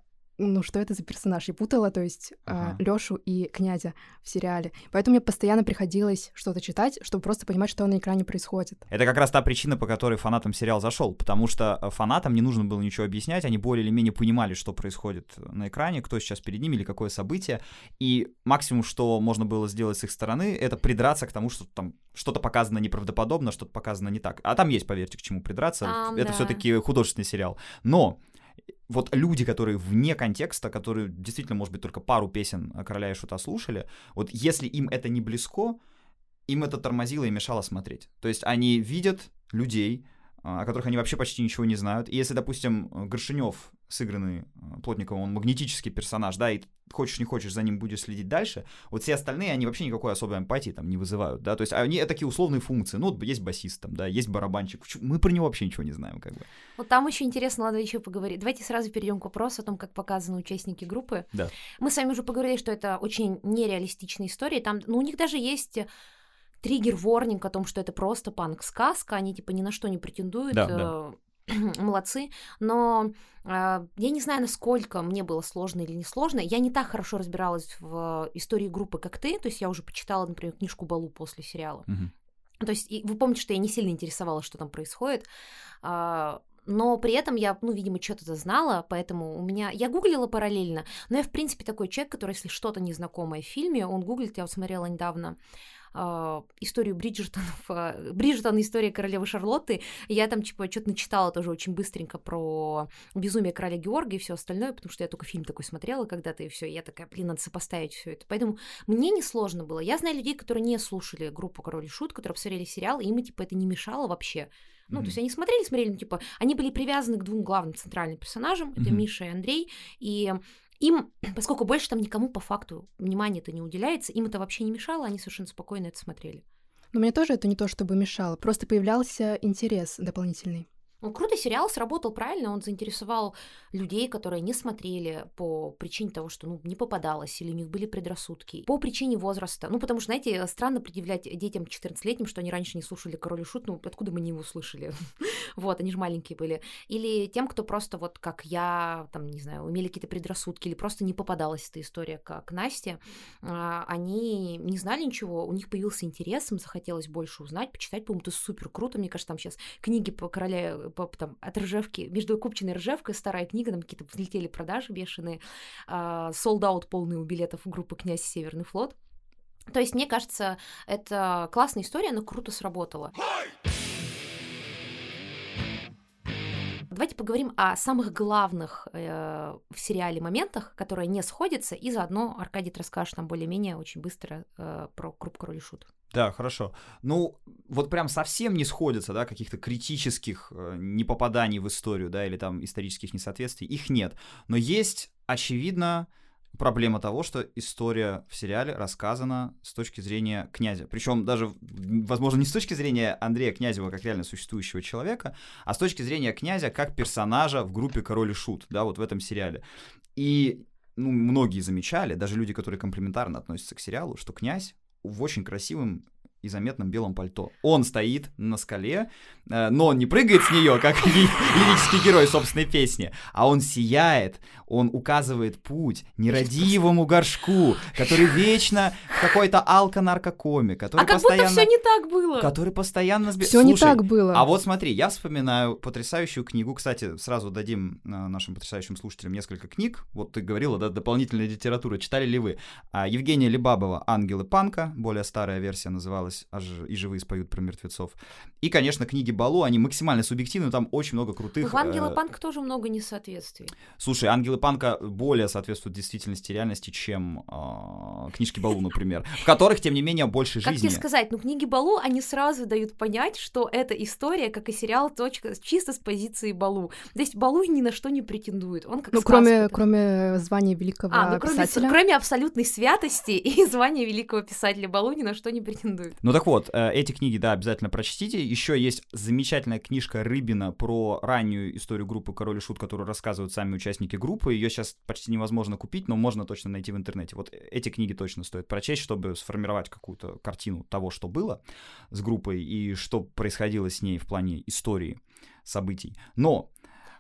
Speaker 3: ну, что это за персонаж. Я путала, то есть
Speaker 2: Ага.
Speaker 3: Лёшу и князя в сериале. Поэтому мне постоянно приходилось что-то читать, чтобы просто понимать, что на экране происходит.
Speaker 2: Это как раз та причина, по которой фанатам сериал зашел, потому что э, фанатам не нужно было ничего объяснять, они более или менее понимали, что происходит на экране, кто сейчас перед ними или какое событие, и максимум, что можно было сделать с их стороны, это придраться к тому, что там что-то показано неправдоподобно, что-то показано не так. А там есть, поверьте, к чему придраться.
Speaker 1: Там,
Speaker 2: это
Speaker 1: да.
Speaker 2: все-таки художественный сериал. Но вот люди, которые вне контекста, которые действительно, может быть, только пару песен Короля и Шута слушали, вот если им это не близко, им это тормозило и мешало смотреть. То есть они видят людей, а, о которых они вообще почти ничего не знают. И если, допустим, Горшинев, сыгранный а, Плотниковым, он магнетический персонаж, да, и хочешь не хочешь, за ним будешь следить дальше, вот все остальные, они вообще никакой особой эмпатии там не вызывают, да, то есть они это такие условные функции, ну, вот есть басист там, да, есть барабанщик, мы про него вообще ничего не знаем, как бы.
Speaker 1: Вот там еще интересно, ладно, еще поговорить. Давайте сразу перейдем к вопросу о том, как показаны участники группы.
Speaker 2: Да.
Speaker 1: Мы с вами уже поговорили, что это очень нереалистичная история. Там, ну, у них даже есть триггер-ворнинг о том, что это просто панк-сказка, они типа ни на что не претендуют.
Speaker 2: Да, да.
Speaker 1: Э, [clears throat] Молодцы, но э, я не знаю, насколько мне было сложно или не сложно. Я не так хорошо разбиралась в истории группы, как ты. То есть я уже почитала, например, книжку Балу после сериала.
Speaker 2: Мгм.
Speaker 1: То есть и вы помните, что я не сильно интересовалась, что там происходит. а, Но при этом я, ну, видимо, что-то знала, поэтому у меня... Я гуглила параллельно, но я, в принципе, такой человек, который, если что-то незнакомое в фильме, он гуглит, я вот смотрела недавно а, историю Бриджертонов, а, Бриджертон, история королевы Шарлотты, я там, типа, что-то начитала тоже очень быстренько про безумие короля Георга и все остальное, потому что я только фильм такой смотрела когда-то, и все, я такая, блин, надо сопоставить все это. Поэтому мне не сложно было. Я знаю людей, которые не слушали группу Король и Шут, которые посмотрели сериал, и им, типа, это не мешало вообще. Ну,
Speaker 2: Мгм.
Speaker 1: то есть они смотрели, смотрели, ну, типа, они были привязаны к двум главным центральным персонажам, это
Speaker 2: Мгм.
Speaker 1: Миша и Андрей, и им, [clears throat] поскольку больше там никому по факту внимания это не уделяется, им это вообще не мешало, они совершенно спокойно это смотрели.
Speaker 3: Но мне тоже это не то чтобы мешало, просто появлялся интерес дополнительный.
Speaker 1: Ну, круто, сериал сработал правильно, он заинтересовал людей, которые не смотрели по причине того, что ну, не попадалось, или у них были предрассудки, по причине возраста. Ну, потому что, знаете, странно предъявлять детям 14-летним, что они раньше не слушали «Король и Шут», ну, откуда мы не его слышали? [laughs] вот, они же маленькие были. Или тем, кто просто вот как я, там, не знаю, имели какие-то предрассудки, или просто не попадалась эта история, как Насте, а, они не знали ничего, у них появился интерес, им захотелось больше узнать, почитать, по-моему, это супер круто, мне кажется, там сейчас книги по короля, по, там, от Ржевки, между Купчиной и Ржевкой, старая книга, там какие-то взлетели продажи бешеные, sold out полный у билетов группы «Князь Северный флот». То есть, мне кажется, это классная история, она круто сработала. Давайте поговорим о самых главных э, в сериале моментах, которые не сходятся, и заодно Аркадий ты расскажешь нам более-менее очень быстро э, про группу Король и Шут.
Speaker 2: Да, хорошо. Ну, вот прям совсем не сходятся, да, каких-то критических э, непопаданий в историю, да, или там исторических несоответствий, их нет. Но есть, очевидно, проблема того, что история в сериале рассказана с точки зрения князя. Причем даже, возможно, не с точки зрения Андрея Князева как реально существующего человека, а с точки зрения князя как персонажа в группе Король и Шут, да, вот в этом сериале. И ну, многие замечали, даже люди, которые комплиментарно относятся к сериалу, что князь в очень красивом и заметном белом пальто. Он стоит на скале, э, но он не прыгает с нее, как [laughs] ли- лирический герой собственной песни, а он сияет, он указывает путь нерадивому горшку, который вечно в какой-то алко-наркокоме, который
Speaker 1: а как будто
Speaker 2: постоянно...
Speaker 1: все не так было.
Speaker 2: Который постоянно... сби-
Speaker 3: Все не
Speaker 2: Слушай,
Speaker 3: так было.
Speaker 2: а вот смотри, я вспоминаю потрясающую книгу. Кстати, сразу дадим э, нашим потрясающим слушателям несколько книг. Вот ты говорила, да, дополнительная литература. Читали ли вы? А, Евгения Либабова «Ангелы панка», более старая версия называлась «А ж- «И живые споют про мертвецов». И, конечно, книги Балу, они максимально субъективны, там очень много крутых...
Speaker 1: В Ангела
Speaker 2: э,
Speaker 1: Панк тоже много несоответствий.
Speaker 2: Слушай, «Ангелы панка» более соответствуют действительности и реальности, чем э, книжки Балу, например, в которых, тем не менее, больше
Speaker 1: Как
Speaker 2: жизни.
Speaker 1: тебе сказать, ну книги Балу, они сразу дают понять, что эта история, как и сериал, точка, чисто с позиции Балу. То есть Балу ни на что не претендует. Он как
Speaker 3: Ну, кроме, кроме звания великого
Speaker 1: А, ну кроме,
Speaker 3: писателя.
Speaker 1: кроме абсолютной святости [laughs] и звания великого писателя Балу ни на что не претендует.
Speaker 2: Ну так вот, э, эти книги, да, обязательно прочтите. Еще есть замечательная книжка Рыбина про раннюю историю группы Король и Шут, которую рассказывают сами участники группы. Ее сейчас почти невозможно купить, но можно точно найти в интернете. Вот эти книги точно стоит прочесть, чтобы сформировать какую-то картину того, что было с группой и что происходило с ней в плане истории событий. Но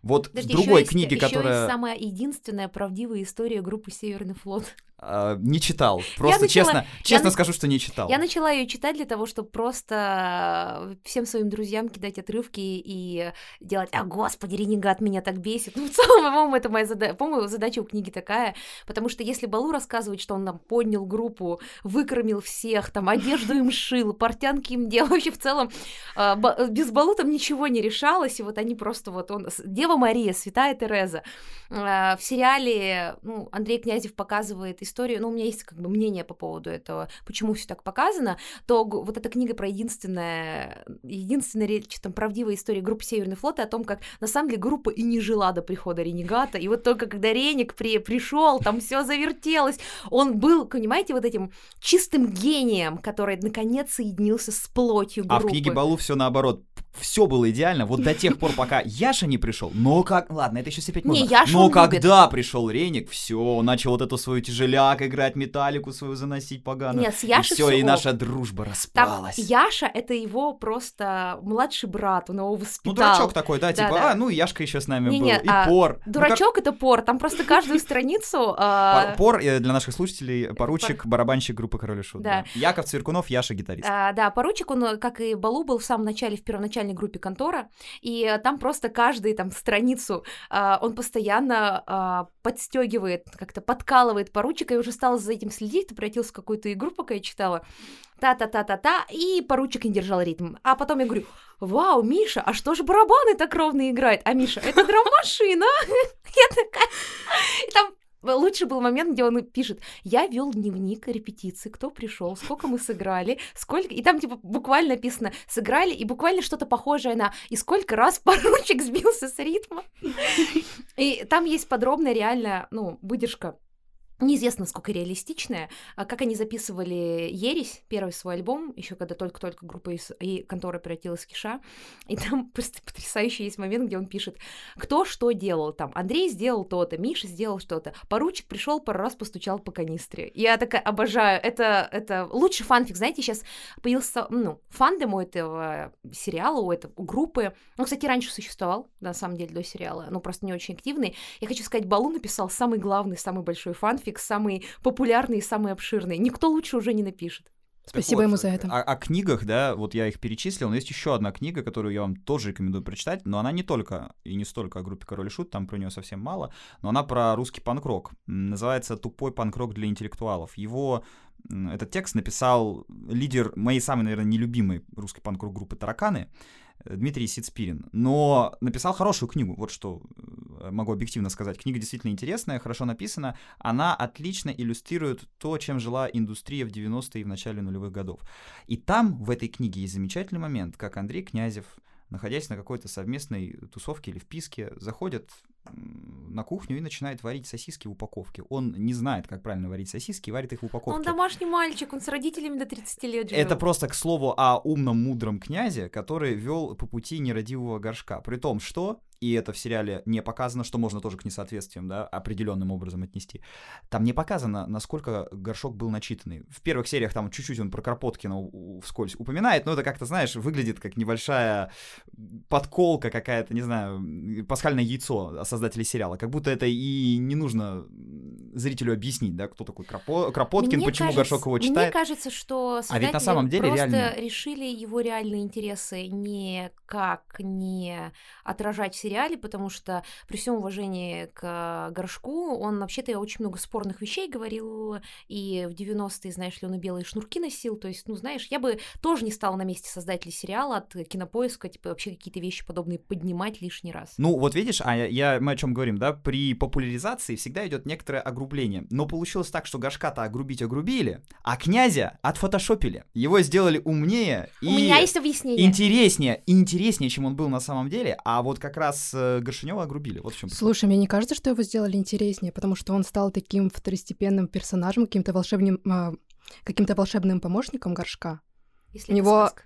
Speaker 2: вот
Speaker 1: Подожди,
Speaker 2: другой
Speaker 1: еще
Speaker 2: книге,
Speaker 1: есть, еще
Speaker 2: которая...
Speaker 1: есть самая единственная правдивая история группы Северный флот.
Speaker 2: А, не читал. Просто
Speaker 1: начала-
Speaker 2: честно,
Speaker 1: я
Speaker 2: честно
Speaker 1: на-
Speaker 2: скажу, что не читал.
Speaker 1: Я начала ее читать для того, чтобы просто всем своим друзьям кидать отрывки и делать «А, господи, ренегат меня так бесит». [laughs] Ну, в целом, по-моему, это моя задача. По-моему, задача у книги такая, потому что если Балу рассказывает, что он там поднял группу, выкормил всех, там, одежду им шил, портянки им делал, [laughs] вообще в целом Ба- без Балу там ничего не решалось, и вот они просто вот он... Дева Мария, Святая Тереза. В сериале, ну, Андрей Князев показывает историю, ну, у меня есть как бы мнение по поводу этого, почему все так показано, то вот эта книга про единственное, единственная речь, там, правдивая история группы Северный флот, и о том, как на самом деле группа и не жила до прихода Ренегата, и вот только когда Реник при, пришел, там все завертелось, он был, понимаете, вот этим чистым гением, который наконец соединился с плотью группы.
Speaker 2: А в книге Балу все наоборот. Все было идеально, вот до тех пор, пока Яша не пришел. Но как. Ладно, это еще
Speaker 1: Не,
Speaker 2: можно.
Speaker 1: Яшу
Speaker 2: Но
Speaker 1: он любит.
Speaker 2: когда пришел Реник, все, начал вот эту свою тяжеляк играть, металлику свою заносить поганую.
Speaker 1: Нет, с Яшей
Speaker 2: все, и
Speaker 1: всё
Speaker 2: наша дружба
Speaker 1: Там
Speaker 2: распалась.
Speaker 1: Яша — это его просто младший брат, он его
Speaker 2: Ну,
Speaker 1: воспитал.
Speaker 2: дурачок такой, да, типа,
Speaker 1: Да-да.
Speaker 2: а, ну, и Яшка еще с нами
Speaker 1: Не-не,
Speaker 2: был. И
Speaker 1: а,
Speaker 2: Пор. Ну, как-
Speaker 1: Дурачок — это пор, там просто каждую страницу...
Speaker 2: Пор,
Speaker 1: а,
Speaker 2: Пор, э, для наших слушателей, поручик, барабанщик группы Король и Шут.
Speaker 1: Да.
Speaker 2: да. Яков Цверкунов, Яша гитарист.
Speaker 1: А, да, поручик, он, э, как и Балу, был в самом начале, в первоначальной группе контора, и э, там просто каждый там страницу а, он постоянно а, подстегивает, как-то подкалывает поручика, и уже стал за этим следить, ты превратился в какую-то игру, пока я читала, та-та-та-та-та, и поручик не держал ритм. А потом я говорю, вау, Миша, а что же барабаны так ровно играют? А Миша, это драм-машина. [laughs] Я такая... И там Лучший был момент, где он пишет, я вел дневник репетиции, кто пришел, сколько мы сыграли, сколько... И там, типа, буквально написано, сыграли, и буквально что-то похожее на «и сколько раз поручик сбился с ритма». И там есть подробная, реально, ну, выдержка Неизвестно, насколько реалистичная. А Как они записывали «Ересь», первый свой альбом, еще когда только-только группа из и контора превратилась в Киша. И там [laughs] просто потрясающий есть момент, где он пишет, кто что делал. Там Андрей сделал то-то, Миша сделал что-то. Поручик пришел пару раз постучал по канистре. Я такая обожаю. Это, это лучший фанфик. Знаете, сейчас появился, ну, фандом у этого сериала, у этой у группы. Он, кстати, раньше существовал, на самом деле, до сериала, но просто не очень активный. Я хочу сказать, Балу написал самый главный, самый большой фанфик, самый популярный и самый обширный. Никто лучше уже не напишет.
Speaker 3: Спасибо
Speaker 2: Так
Speaker 3: ему
Speaker 2: вот,
Speaker 3: за это.
Speaker 2: О, о книгах, да, вот я их перечислил, но есть еще одна книга, которую я вам тоже рекомендую прочитать, но она не только и не столько о группе Король и Шут, там про нее совсем мало, но она про русский панк-рок. М, Называется «Тупой панк-рок для интеллектуалов». Его этот текст написал лидер моей самой, наверное, нелюбимой русской панк-рок группы «Тараканы», Дмитрий Сицпирин. Но написал хорошую книгу, вот что э, могу объективно сказать. Книга действительно интересная, хорошо написана. Она отлично иллюстрирует то, чем жила индустрия в 90-е и в начале нулевых годов. И там, в этой книге, есть замечательный момент, как Андрей Князев, находясь на какой-то совместной тусовке или вписке, заходит м, на кухню и начинает варить сосиски в упаковке. Он не знает, как правильно варить сосиски, и варит их в упаковке.
Speaker 1: Он домашний мальчик, он с родителями до 30 лет живет.
Speaker 2: Это просто к слову о умном, мудром князе, который вел по пути нерадивого горшка. При том, что, и это в сериале не показано, что можно тоже к несоответствиям, да, определенным образом отнести. Там не показано, насколько горшок был начитанный. В первых сериях там чуть-чуть он про у- вскользь упоминает, но это как-то, знаешь, выглядит как небольшая подколка какая-то, не знаю, пасхальное яйцо создателей сериала. Как будто это и не нужно зрителю объяснить, да, кто такой Кропо- Кропоткин,
Speaker 1: Мне
Speaker 2: почему
Speaker 1: кажется-
Speaker 2: горшок его читает.
Speaker 1: Мне кажется, что
Speaker 2: А ведь
Speaker 1: создатели
Speaker 2: на самом деле
Speaker 1: просто
Speaker 2: реально-
Speaker 1: решили его реальные интересы никак не отражать в сериале, потому что при всем уважении к горшку, он вообще-то очень много спорных вещей говорил, и в 90-е, знаешь ли, он и белые шнурки носил, то есть, ну, знаешь, я бы тоже не стала на месте создателей сериала от кинопоиска, типа, вообще какие-то вещи подобные поднимать лишний раз.
Speaker 2: Ну, вот видишь, а я, я- мы о чем говорим, да? При популяризации всегда идет некоторое огрубление. Но получилось так, что Гашка-то огрубить огрубили, а князя отфотошопили. Его сделали умнее и
Speaker 1: У меня есть объяснение.
Speaker 2: интереснее, интереснее, чем он был на самом деле. А вот как раз э, Горшинева огрубили. Вот в чем.
Speaker 3: Слушай, мне не кажется, что его сделали интереснее, потому что он стал таким второстепенным персонажем, каким-то волшебным, а, каким-то волшебным помощником горшка.
Speaker 1: если
Speaker 3: У него-
Speaker 1: сказка.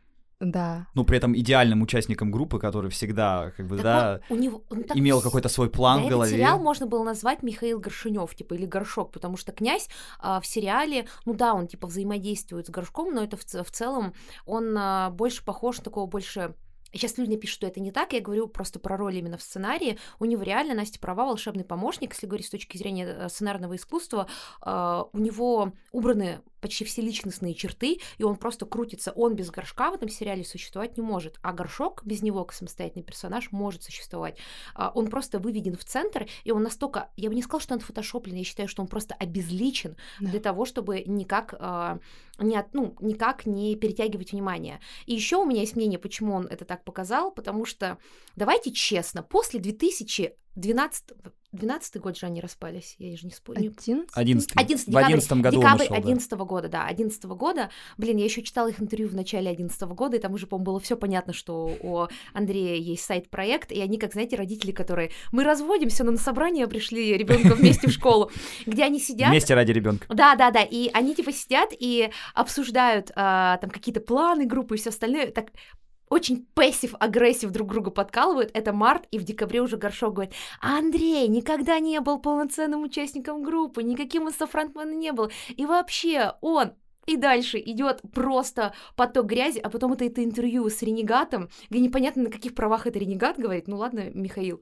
Speaker 3: Да.
Speaker 2: Ну, при этом идеальным участником группы, который всегда, как бы,
Speaker 1: Так
Speaker 2: да,
Speaker 1: вот, у него, он так
Speaker 2: имел какой-то свой
Speaker 1: Да,
Speaker 2: план в
Speaker 1: этот
Speaker 2: голове.
Speaker 1: сериал можно было назвать Михаил Горшинев, типа, или Горшок, потому что князь а, в сериале, ну да, он типа взаимодействует с Горшком, но это в, в целом он а, больше похож на такого больше Сейчас люди пишут, что это не так, я говорю просто про роль именно в сценарии. У него реально, Настя права, волшебный помощник, если говорить с точки зрения э, сценарного искусства, э, у него убраны почти все личностные черты, и он просто крутится. Он без горшка в этом сериале существовать не может, а горшок без него, как самостоятельный персонаж, может существовать. А, Он просто выведен в центр, и он настолько, я бы не сказала, что он фотошоплен, я считаю, что он просто обезличен
Speaker 3: Да.
Speaker 1: для того, чтобы никак, а, не, от- ну, никак не перетягивать внимание. И еще у меня есть мнение, почему он это так показал, потому что, давайте честно, после 2012 12 год же они распались, я же не спорю.
Speaker 3: Один?
Speaker 2: 11
Speaker 1: 11
Speaker 2: В одиннадцатом году он
Speaker 1: декабрь
Speaker 2: ушел, да.
Speaker 1: 11 года, да, 11 года. Блин, я еще читала их интервью в начале 11 года, и там уже, по-моему, было все понятно, что у Андрея есть side-проект, и они, как, знаете, родители, которые... Мы разводимся, но на собрание пришли ребенка вместе в школу, [laughs] где они сидят...
Speaker 2: Вместе ради ребенка.
Speaker 1: Да, да, да. И они типа сидят и обсуждают а, там какие-то планы группы и все остальное. Так очень passive-aggressive друг друга подкалывают. Это март, и в декабре уже Горшок говорит, Андрей никогда не был полноценным участником группы, никаким из фронтмена не был. И вообще он и дальше идет просто поток грязи, а потом это, это интервью с ренегатом, где непонятно, на каких правах это ренегат говорит. Ну ладно, Михаил.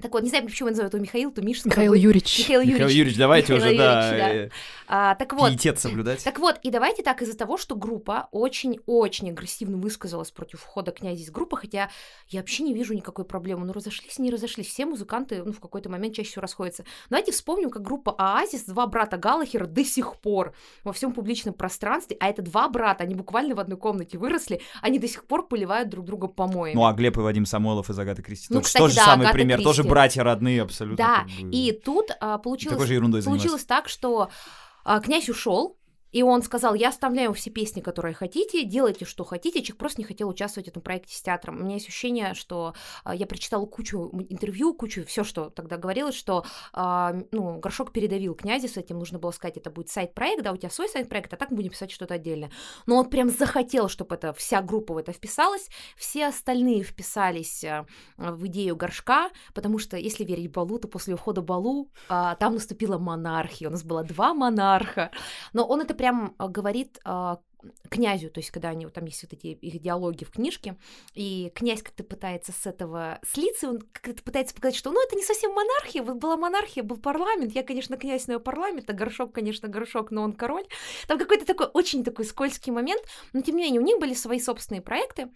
Speaker 1: Так вот, не знаю, почему я называю его Михаил, то Миша.
Speaker 3: Михаил Юрьевич.
Speaker 1: Михаил Юрьевич.
Speaker 2: Михаил Юрьевич, давайте
Speaker 1: Михаил
Speaker 2: уже, да,
Speaker 1: Юрьевич, да.
Speaker 2: э,
Speaker 1: А, так вот,
Speaker 2: пиетет соблюдать.
Speaker 1: так вот, и давайте так, из-за того, что группа очень-очень агрессивно высказалась против входа князя из группы, хотя я вообще не вижу никакой проблемы. Ну, разошлись, не разошлись. Все музыканты, ну, в какой-то момент чаще всего расходятся. Давайте вспомним, как группа Оазис, два брата Галлахера до сих пор во всем публичном пространстве, а это два брата, они буквально в одной комнате выросли, они до сих пор поливают друг друга помоями.
Speaker 2: Ну, а Глеб и Вадим Самойлов из Агаты Кристи.
Speaker 1: Ну,
Speaker 2: тоже,
Speaker 1: кстати,
Speaker 2: тоже
Speaker 1: да,
Speaker 2: самый
Speaker 1: Агата
Speaker 2: пример. Тоже
Speaker 1: Кристи.
Speaker 2: Братья родные абсолютно.
Speaker 1: Да,
Speaker 2: как бы.
Speaker 1: И тут а, получилось... Получилось так, что а, князь ушел, и он сказал, я оставляю все песни, которые хотите, делайте, что хотите. Человек просто не хотел участвовать в этом проекте с театром. У меня есть ощущение, что а, я прочитала кучу интервью, кучу все, что тогда говорилось, что а, ну, Горшок передавил князя с этим, нужно было сказать, это будет сайт-проект, да, у тебя свой сайт-проект, а так мы будем писать что-то отдельное. Но он прям захотел, чтобы это вся группа в это вписалась, все остальные вписались а, в идею Горшка, потому что, если верить Балу, то после ухода Балу а, там наступила монархия, у нас было два монарха, но он это прям а, говорит а, князю, то есть когда они, там есть вот эти их диалоги в книжке, и князь как-то пытается с этого слиться, он как-то пытается показать, что ну это не совсем монархия, вот была монархия, был парламент, я, конечно, князь, но я парламент, а Горшок, конечно, Горшок, но он король. Там какой-то такой очень такой скользкий момент, но тем не менее у них были свои собственные проекты,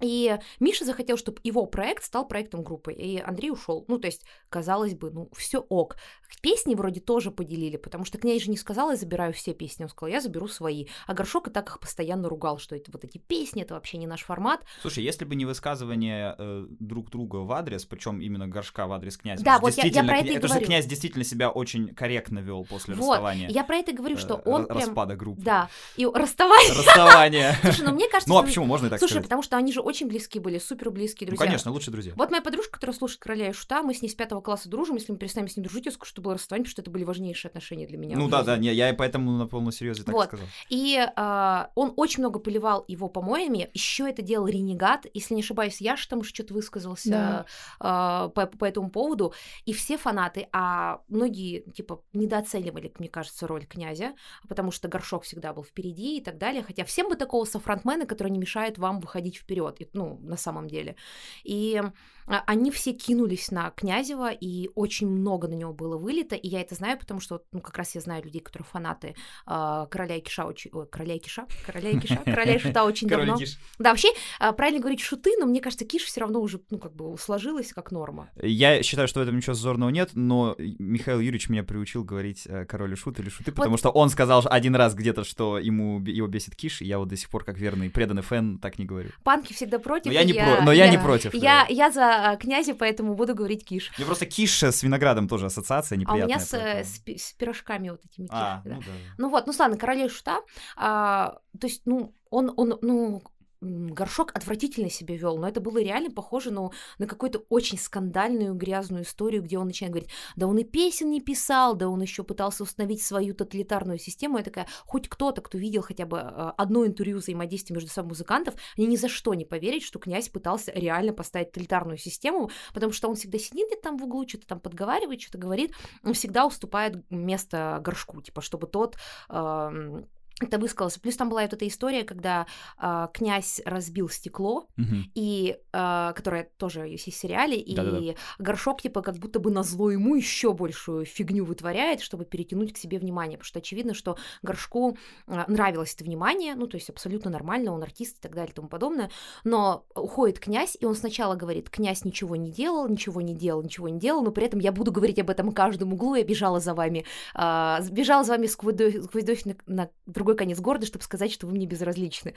Speaker 1: и Миша захотел, чтобы его проект стал проектом группы, и Андрей ушел. Ну, то есть, казалось бы, ну, все ок. Песни вроде тоже поделили, потому что князь же не сказал, я забираю все песни, он сказал, я заберу свои. А Горшок и так их постоянно ругал, что это вот эти песни, это вообще не наш формат.
Speaker 2: Слушай, если бы не высказывание э, друг друга в адрес, причем именно горшка в адрес князя.
Speaker 1: Да,
Speaker 2: что
Speaker 1: вот я- я про
Speaker 2: кня-
Speaker 1: это и
Speaker 2: Это же
Speaker 1: говорю.
Speaker 2: князь действительно себя очень корректно вел после
Speaker 1: Вот,
Speaker 2: расставания.
Speaker 1: Я про это говорю, что
Speaker 2: э,
Speaker 1: он
Speaker 2: ра-
Speaker 1: прям...
Speaker 2: Распада группы.
Speaker 1: Да, и [laughs] расставание.
Speaker 2: Расставание.
Speaker 1: Слушай, ну мне [laughs] кажется,
Speaker 2: Ну, а
Speaker 1: что-
Speaker 2: почему можно и так
Speaker 1: Слушай, потому что они же очень близкие были, супер близкие
Speaker 2: Ну,
Speaker 1: друзья.
Speaker 2: конечно, лучшие друзья.
Speaker 1: Вот моя подружка, которая слушает короля и шута, мы с ней с пятого класса дружим. Если мы перестанем с ним дружить, я скажу, что было расставание, потому что это были важнейшие отношения для меня.
Speaker 2: Ну да,
Speaker 1: жизни.
Speaker 2: да, не, я и поэтому на полном серьезе так и
Speaker 1: Вот.
Speaker 2: сказал.
Speaker 1: И а, он очень много поливал его помоями. Еще это делал Ренегат. Если не ошибаюсь, Яш там уже что-то высказался
Speaker 3: Да.
Speaker 1: а, по, по этому поводу. И все фанаты, а многие, типа, недооценивали, мне кажется, роль князя, потому что горшок всегда был впереди и так далее. Хотя всем бы такого софронтмена, который не мешает вам выходить вперед, ну, на самом деле. И они все кинулись на Князева, и очень много на него было вылито, и я это знаю, потому что, ну, как раз я знаю людей, которые фанаты а, Короля и Киша очень... Ой, Короля и Киша? Короля и Киша? [laughs] Короля и Шута очень давно. Да, вообще, а, правильно говорить шуты, но мне кажется, Киш все равно уже, ну, как бы сложилась как норма.
Speaker 2: Я считаю, что в этом ничего зазорного нет, но Михаил Юрьевич меня приучил говорить э, король и шут или шуты, потому что он сказал один раз где-то, что ему его бесит Киш, и я вот до сих пор, как верный преданный фэн, так не говорю.
Speaker 1: Панки всегда против.
Speaker 2: Но я не, про- но я не
Speaker 3: да.
Speaker 2: против.
Speaker 1: Я,
Speaker 2: да.
Speaker 1: я за а, князя, поэтому буду говорить Киш.
Speaker 2: Мне просто Киш с виноградом тоже ассоциация
Speaker 1: А у
Speaker 2: неприятная.
Speaker 1: меня с, э, с пи- с пирожками вот этими Киш.
Speaker 2: А,
Speaker 1: да.
Speaker 2: ну да.
Speaker 1: Ну вот, ну ладно, короля и шута. а, то есть, ну, он, он, ну, Горшок отвратительно себя вел, но это было реально похоже ну, на какую-то очень скандальную, грязную историю, где он начинает говорить, да он и песен не писал, да он еще пытался установить свою тоталитарную систему. Я такая, хоть кто-то, кто видел хотя бы а, одно интервью взаимодействия между собой музыкантов, они ни за что не поверят, что князь пытался реально поставить тоталитарную систему, потому что он всегда сидит там в углу, что-то там подговаривает, что-то говорит, он всегда уступает место горшку, типа, чтобы тот э, это высказался. Плюс там была вот эта история, когда э, князь разбил стекло,
Speaker 2: Мгм.
Speaker 1: и э, которая тоже есть в сериале, и
Speaker 2: Да-да-да.
Speaker 1: горшок типа как будто бы на зло ему еще большую фигню вытворяет, чтобы перетянуть к себе внимание, потому что очевидно, что горшку э, нравилось это внимание, ну то есть абсолютно нормально, он артист и так далее и тому подобное, но уходит князь, и он сначала говорит, князь ничего не делал, ничего не делал, ничего не делал, но при этом я буду говорить об этом каждом углу, я бежала за вами, а, бежала за вами сквозь сквозь дождь на, на другой конец города, чтобы сказать, что вы мне безразличны.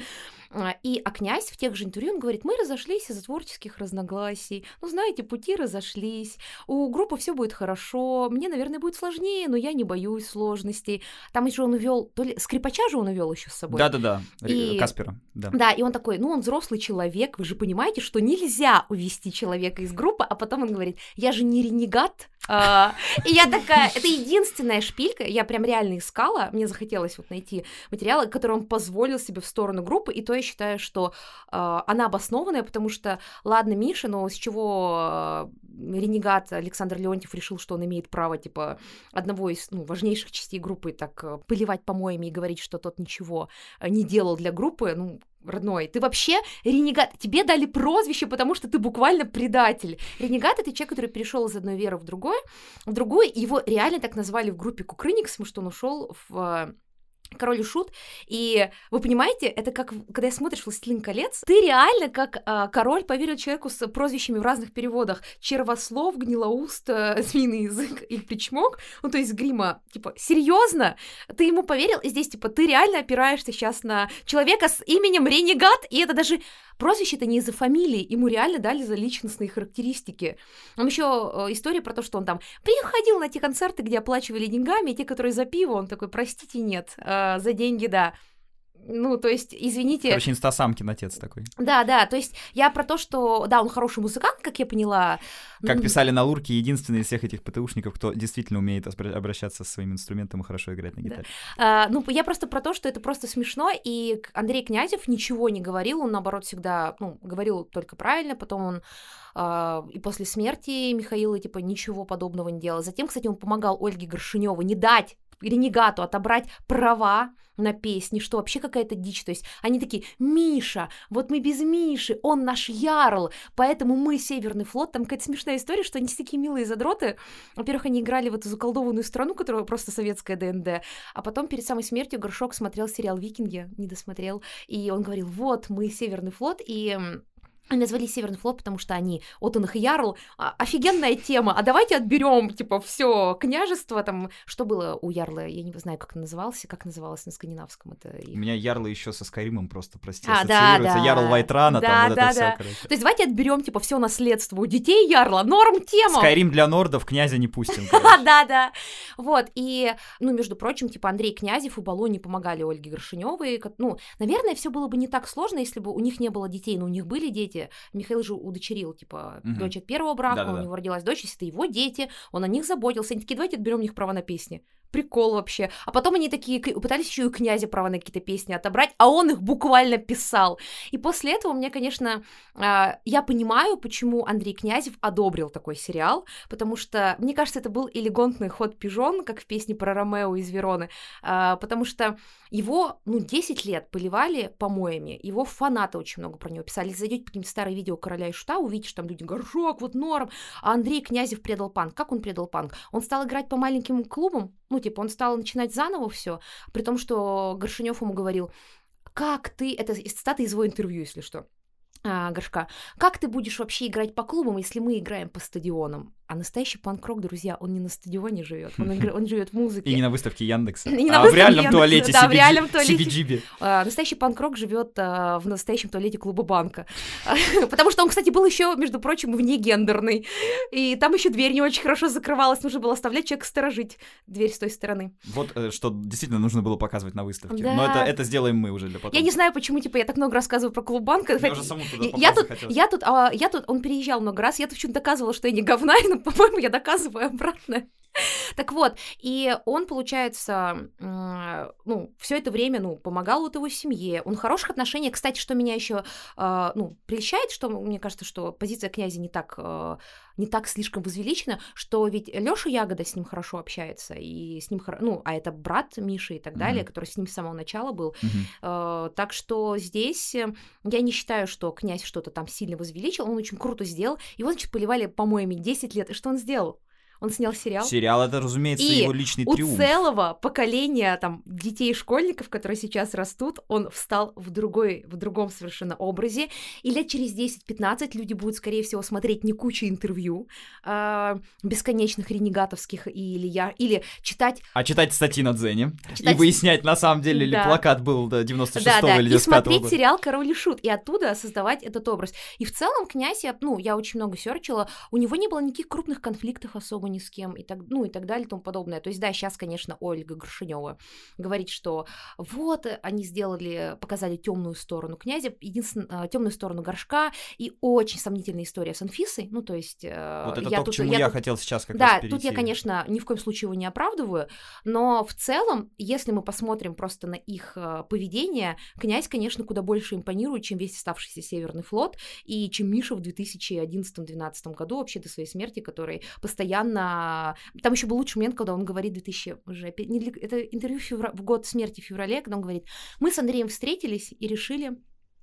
Speaker 1: А, И, а князь в тех же интервью он говорит, мы разошлись из-за творческих разногласий, ну, знаете, пути разошлись, у группы все будет хорошо, мне, наверное, будет сложнее, но я не боюсь сложностей. Там еще он увел, то ли скрипача же он увел еще с собой.
Speaker 2: Да-да-да,
Speaker 1: И-
Speaker 2: Каспера, да.
Speaker 1: Да, и он такой, ну, он взрослый человек, вы же понимаете, что нельзя увести человека из группы, а потом он говорит, я же не ренегат. А, И я такая, это единственная шпилька, я прям реально искала, мне захотелось вот найти материалы, которые он позволил себе в сторону группы, и то я считаю, что а, она обоснованная, потому что, ладно, Миша, но с чего а, ренегат Александр Леонтьев решил, что он имеет право, типа, одного из ну, важнейших частей группы так а, поливать помоями и говорить, что тот ничего а, не делал для группы, ну, родной, ты вообще ренегат, тебе дали прозвище, потому что ты буквально предатель. Ренегат — это человек, который перешел из одной веры в другую, в другую, его реально так назвали в группе Кукрыникс, потому что он ушел в э, Король и Шут, и вы понимаете, это как, когда смотришь «Властелин колец», ты реально как а, король поверил человеку с прозвищами в разных переводах. Червослов, гнилоуст, э, змеиный язык и причмок, ну, то есть грима, типа, серьезно? Ты ему поверил, и здесь, типа, ты реально опираешься сейчас на человека с именем Ренегат, и это даже прозвище-то не из-за фамилии, ему реально дали за личностные характеристики. Там еще история про то, что он там приходил на те концерты, где оплачивали деньгами, и те, которые за пиво, он такой, простите, нет, э, за деньги, да. Ну, то есть, извините,
Speaker 2: Короче, инстасамкин отец такой.
Speaker 1: да, да, то есть я про то, что, да, он хороший музыкант, как я поняла.
Speaker 2: Как писали на Лурке, единственный из всех этих ПТУшников, кто действительно умеет обращаться со своим инструментом и хорошо играть на
Speaker 1: Да.
Speaker 2: гитаре.
Speaker 1: А, ну, я просто про то, что это просто смешно, и Андрей Князев ничего не говорил, он, наоборот, всегда, ну, говорил только правильно, потом он а, и после смерти Михаила, типа, ничего подобного не делал. Затем, кстати, он помогал Ольге Горшиневой не дать ренегату отобрать права на песни, что вообще какая-то дичь. То есть они такие, Миша, вот мы без Миши, он наш ярл, поэтому мы Северный флот. Там какая-то смешная история, что они такие милые задроты. Во-первых, они играли в эту заколдованную страну, которая просто советская ДНД, а потом перед самой смертью Горшок смотрел сериал «Викинги», не досмотрел, и он говорил, вот, мы Северный флот, и они назвали Северный флот, потому что они Отонах и Ярл. А, офигенная тема. А давайте отберем, типа, все княжество там. Что было у Ярла? Я не знаю, как назывался, как называлось на скандинавском. Это их-
Speaker 2: У меня Ярлы еще со Скайримом просто, прости,
Speaker 1: А, да,
Speaker 2: ассоциируется.
Speaker 1: да.
Speaker 2: Ярл Вайтрана,
Speaker 1: Да,
Speaker 2: там вот
Speaker 1: да,
Speaker 2: это
Speaker 1: да.
Speaker 2: все, короче.
Speaker 1: То есть давайте отберем, типа, все наследство у детей Ярла. Норм тема.
Speaker 2: Скайрим для нордов, князя не пустим. [laughs]
Speaker 1: Да, да. Вот, и, ну, между прочим, типа, Андрей Князев и Балони помогали Ольге Горшиневой. Ну, наверное, все было бы не так сложно, если бы у них не было детей, но у них были дети. Михаил же удочерил, типа,
Speaker 2: Мгм.
Speaker 1: дочь от первого брака,
Speaker 2: Да-да-да.
Speaker 1: у него родилась дочь, если это его дети, он о них заботился. Они такие, давайте отберем у них права на песни. Прикол вообще. А потом они такие пытались еще и у князя права на какие-то песни отобрать, а он их буквально писал. И после этого мне, конечно, а, я понимаю, почему Андрей Князев одобрил такой сериал, потому что, мне кажется, это был элегантный ход пижон, как в песне про Ромео из Вероны, а, потому что его, ну, 10 лет поливали помоями, его фанаты очень много про него писали. Зайдете по каким-то старые видео Короля и Шута, увидите, что там люди горшок, вот норм, а Андрей Князев предал панк. Как он предал панк? Он стал играть по маленьким клубам, ну, типа, он стал начинать заново все, при том, что Горшинев ему говорил, как ты, это цитата из его интервью, если что, а, Горшка, как ты будешь вообще играть по клубам, если мы играем по стадионам? А настоящий панк-рок, друзья, он не на стадионе живет, он, он живет в музыке.
Speaker 2: И не на выставке Яндекса, [laughs]
Speaker 1: Не
Speaker 2: а
Speaker 1: на
Speaker 2: в реальном
Speaker 1: выставке
Speaker 2: туалете
Speaker 1: Яндекса, да, в
Speaker 2: CBG
Speaker 1: реальном туалете.
Speaker 2: CBGB.
Speaker 1: А, настоящий панк-рок живет а, в настоящем туалете клуба банка. [laughs] Потому что он, кстати, был еще, между прочим, вне гендерный. И там еще дверь не очень хорошо закрывалась. Нужно было оставлять человека сторожить дверь с той стороны.
Speaker 2: Вот э, что действительно нужно было показывать на выставке.
Speaker 1: Да.
Speaker 2: Но это, это сделаем мы уже для потом.
Speaker 1: Я не знаю, почему, типа, я так много рассказываю про клуб банка. Я тут, я тут, а, я тут, он переезжал много раз, я тут почему-то доказывала, что я не говна, [laughs] по-моему, я доказываю обратное. [laughs] Так вот, и он, получается, ну, все это время, ну, помогал вот его семье, он в хороших отношениях. Кстати, что меня еще, ну, прельщает, что мне кажется, что позиция князя не так, а, не так слишком возвеличена, что ведь Лёша Ягода с ним хорошо общается, и с ним, ну, а это брат Миши и так далее,
Speaker 2: Мгм.
Speaker 1: который с ним с самого начала был. Э, Так что здесь э, я не считаю, что князь что-то там сильно возвеличил, он очень круто сделал. Его, значит, поливали помоями 10 лет. И что он сделал? Он снял сериал.
Speaker 2: Сериал это, разумеется,
Speaker 1: И
Speaker 2: его личный
Speaker 1: У
Speaker 2: триумф.
Speaker 1: целого поколения там детей и школьников, которые сейчас растут, он встал в другой, в другом совершенно образе. И лет через 10-15 люди будут, скорее всего, смотреть не кучу интервью а, бесконечных ренегатовских или я, или читать
Speaker 2: А читать статьи на Дзене
Speaker 1: Читать-
Speaker 2: и выяснять, на самом деле, ли
Speaker 1: Да.
Speaker 2: плакат был до 96-го
Speaker 1: да, да,
Speaker 2: или
Speaker 1: и
Speaker 2: 95-го
Speaker 1: смотреть
Speaker 2: года.
Speaker 1: сериал «Король и Шут», и оттуда создавать этот образ. И в целом князь, я, ну, я очень много серчила, у него не было никаких крупных конфликтов особо ни с кем, и так, ну, и так далее, и тому подобное. То есть, да, сейчас, конечно, Ольга Горшинева говорит, что вот, э, они сделали, показали темную сторону князя, единственную темную сторону горшка, и очень сомнительная история с Анфисой, ну, то есть... э,
Speaker 2: Вот это
Speaker 1: я
Speaker 2: то,
Speaker 1: тут-
Speaker 2: к чему я,
Speaker 1: я тут-
Speaker 2: хотел сейчас как
Speaker 1: да,
Speaker 2: раз перейти.
Speaker 1: тут я, конечно, ни в коем случае его не оправдываю, но в целом, если мы посмотрим просто на их э, поведение, князь, конечно, куда больше импонирует, чем весь оставшийся Северный флот, и чем Миша в 2011-2012 году, вообще до своей смерти, который постоянно... Там еще был лучший момент, когда он говорит 2000... Уже... Это интервью февра- в год смерти в феврале, когда он говорит, мы с Андреем встретились и решили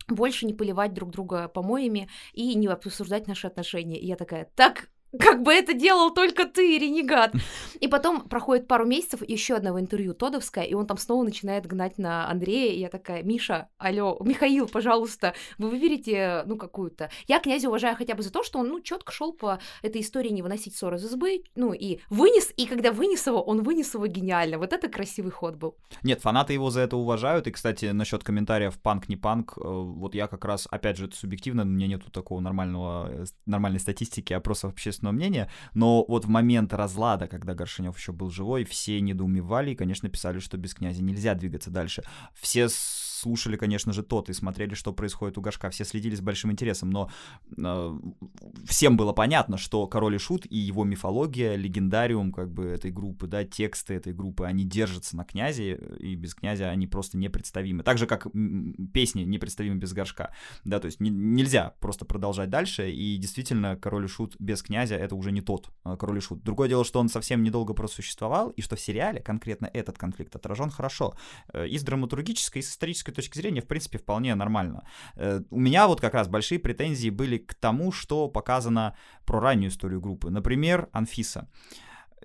Speaker 1: больше не поливать друг друга помоями и не обсуждать наши отношения. И я такая, так как бы это делал только ты, ренегат. И потом проходит пару месяцев, еще одного интервью Тодовская, и он там снова начинает гнать на Андрея, и я такая, Миша, алло, Михаил, пожалуйста, вы выберете, ну, какую-то. Я князя уважаю хотя бы за то, что он, ну, четко шел по этой истории не выносить ссоры из избы, ну, и вынес, и когда вынес его, он вынес его гениально. Вот это красивый ход был.
Speaker 2: Нет, фанаты его за это уважают. И, кстати, насчет комментариев панк не панк, э, вот я как раз, опять же, это субъективно, у меня нету такого нормального, э, нормальной статистики, опросов общественного мнения, но вот в момент разлада, когда Горшинев еще был живой, все недоумевали и, конечно, писали, что без князя нельзя двигаться дальше. Все слушали, конечно же, тот и смотрели, что происходит у Горшка, все следили с большим интересом, но э, всем было понятно, что Король и Шут и его мифология, легендариум как бы этой группы, да, тексты этой группы, они держатся на князе, и без князя они просто непредставимы. Так же, как песни непредставимы без горшка, да, то есть не- нельзя просто продолжать дальше, и действительно Король и Шут без князя это уже не тот э, Король и Шут. Другое дело, что он совсем недолго просуществовал, и что в сериале конкретно этот конфликт отражен хорошо. Э, И с драматургической, и с исторической точки зрения, в принципе, вполне нормально. Э, У меня вот как раз большие претензии были к тому, что показано про раннюю историю группы. Например, Анфиса.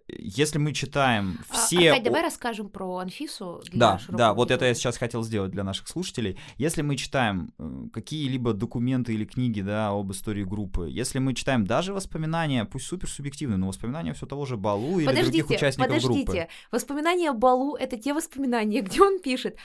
Speaker 2: Если мы читаем
Speaker 1: А,
Speaker 2: все...
Speaker 1: Аркадь,
Speaker 2: о-
Speaker 1: давай расскажем про Анфису.
Speaker 2: Да, да, вот это я сейчас хотел сделать для наших слушателей. Если мы читаем э, какие-либо документы или книги, да, об истории группы, если мы читаем даже воспоминания, пусть супер субъективные, но воспоминания все того же Балу или других
Speaker 1: Подождите,
Speaker 2: участников
Speaker 1: подождите.
Speaker 2: группы.
Speaker 1: Воспоминания о Балу — это те воспоминания, [laughs] где он пишет.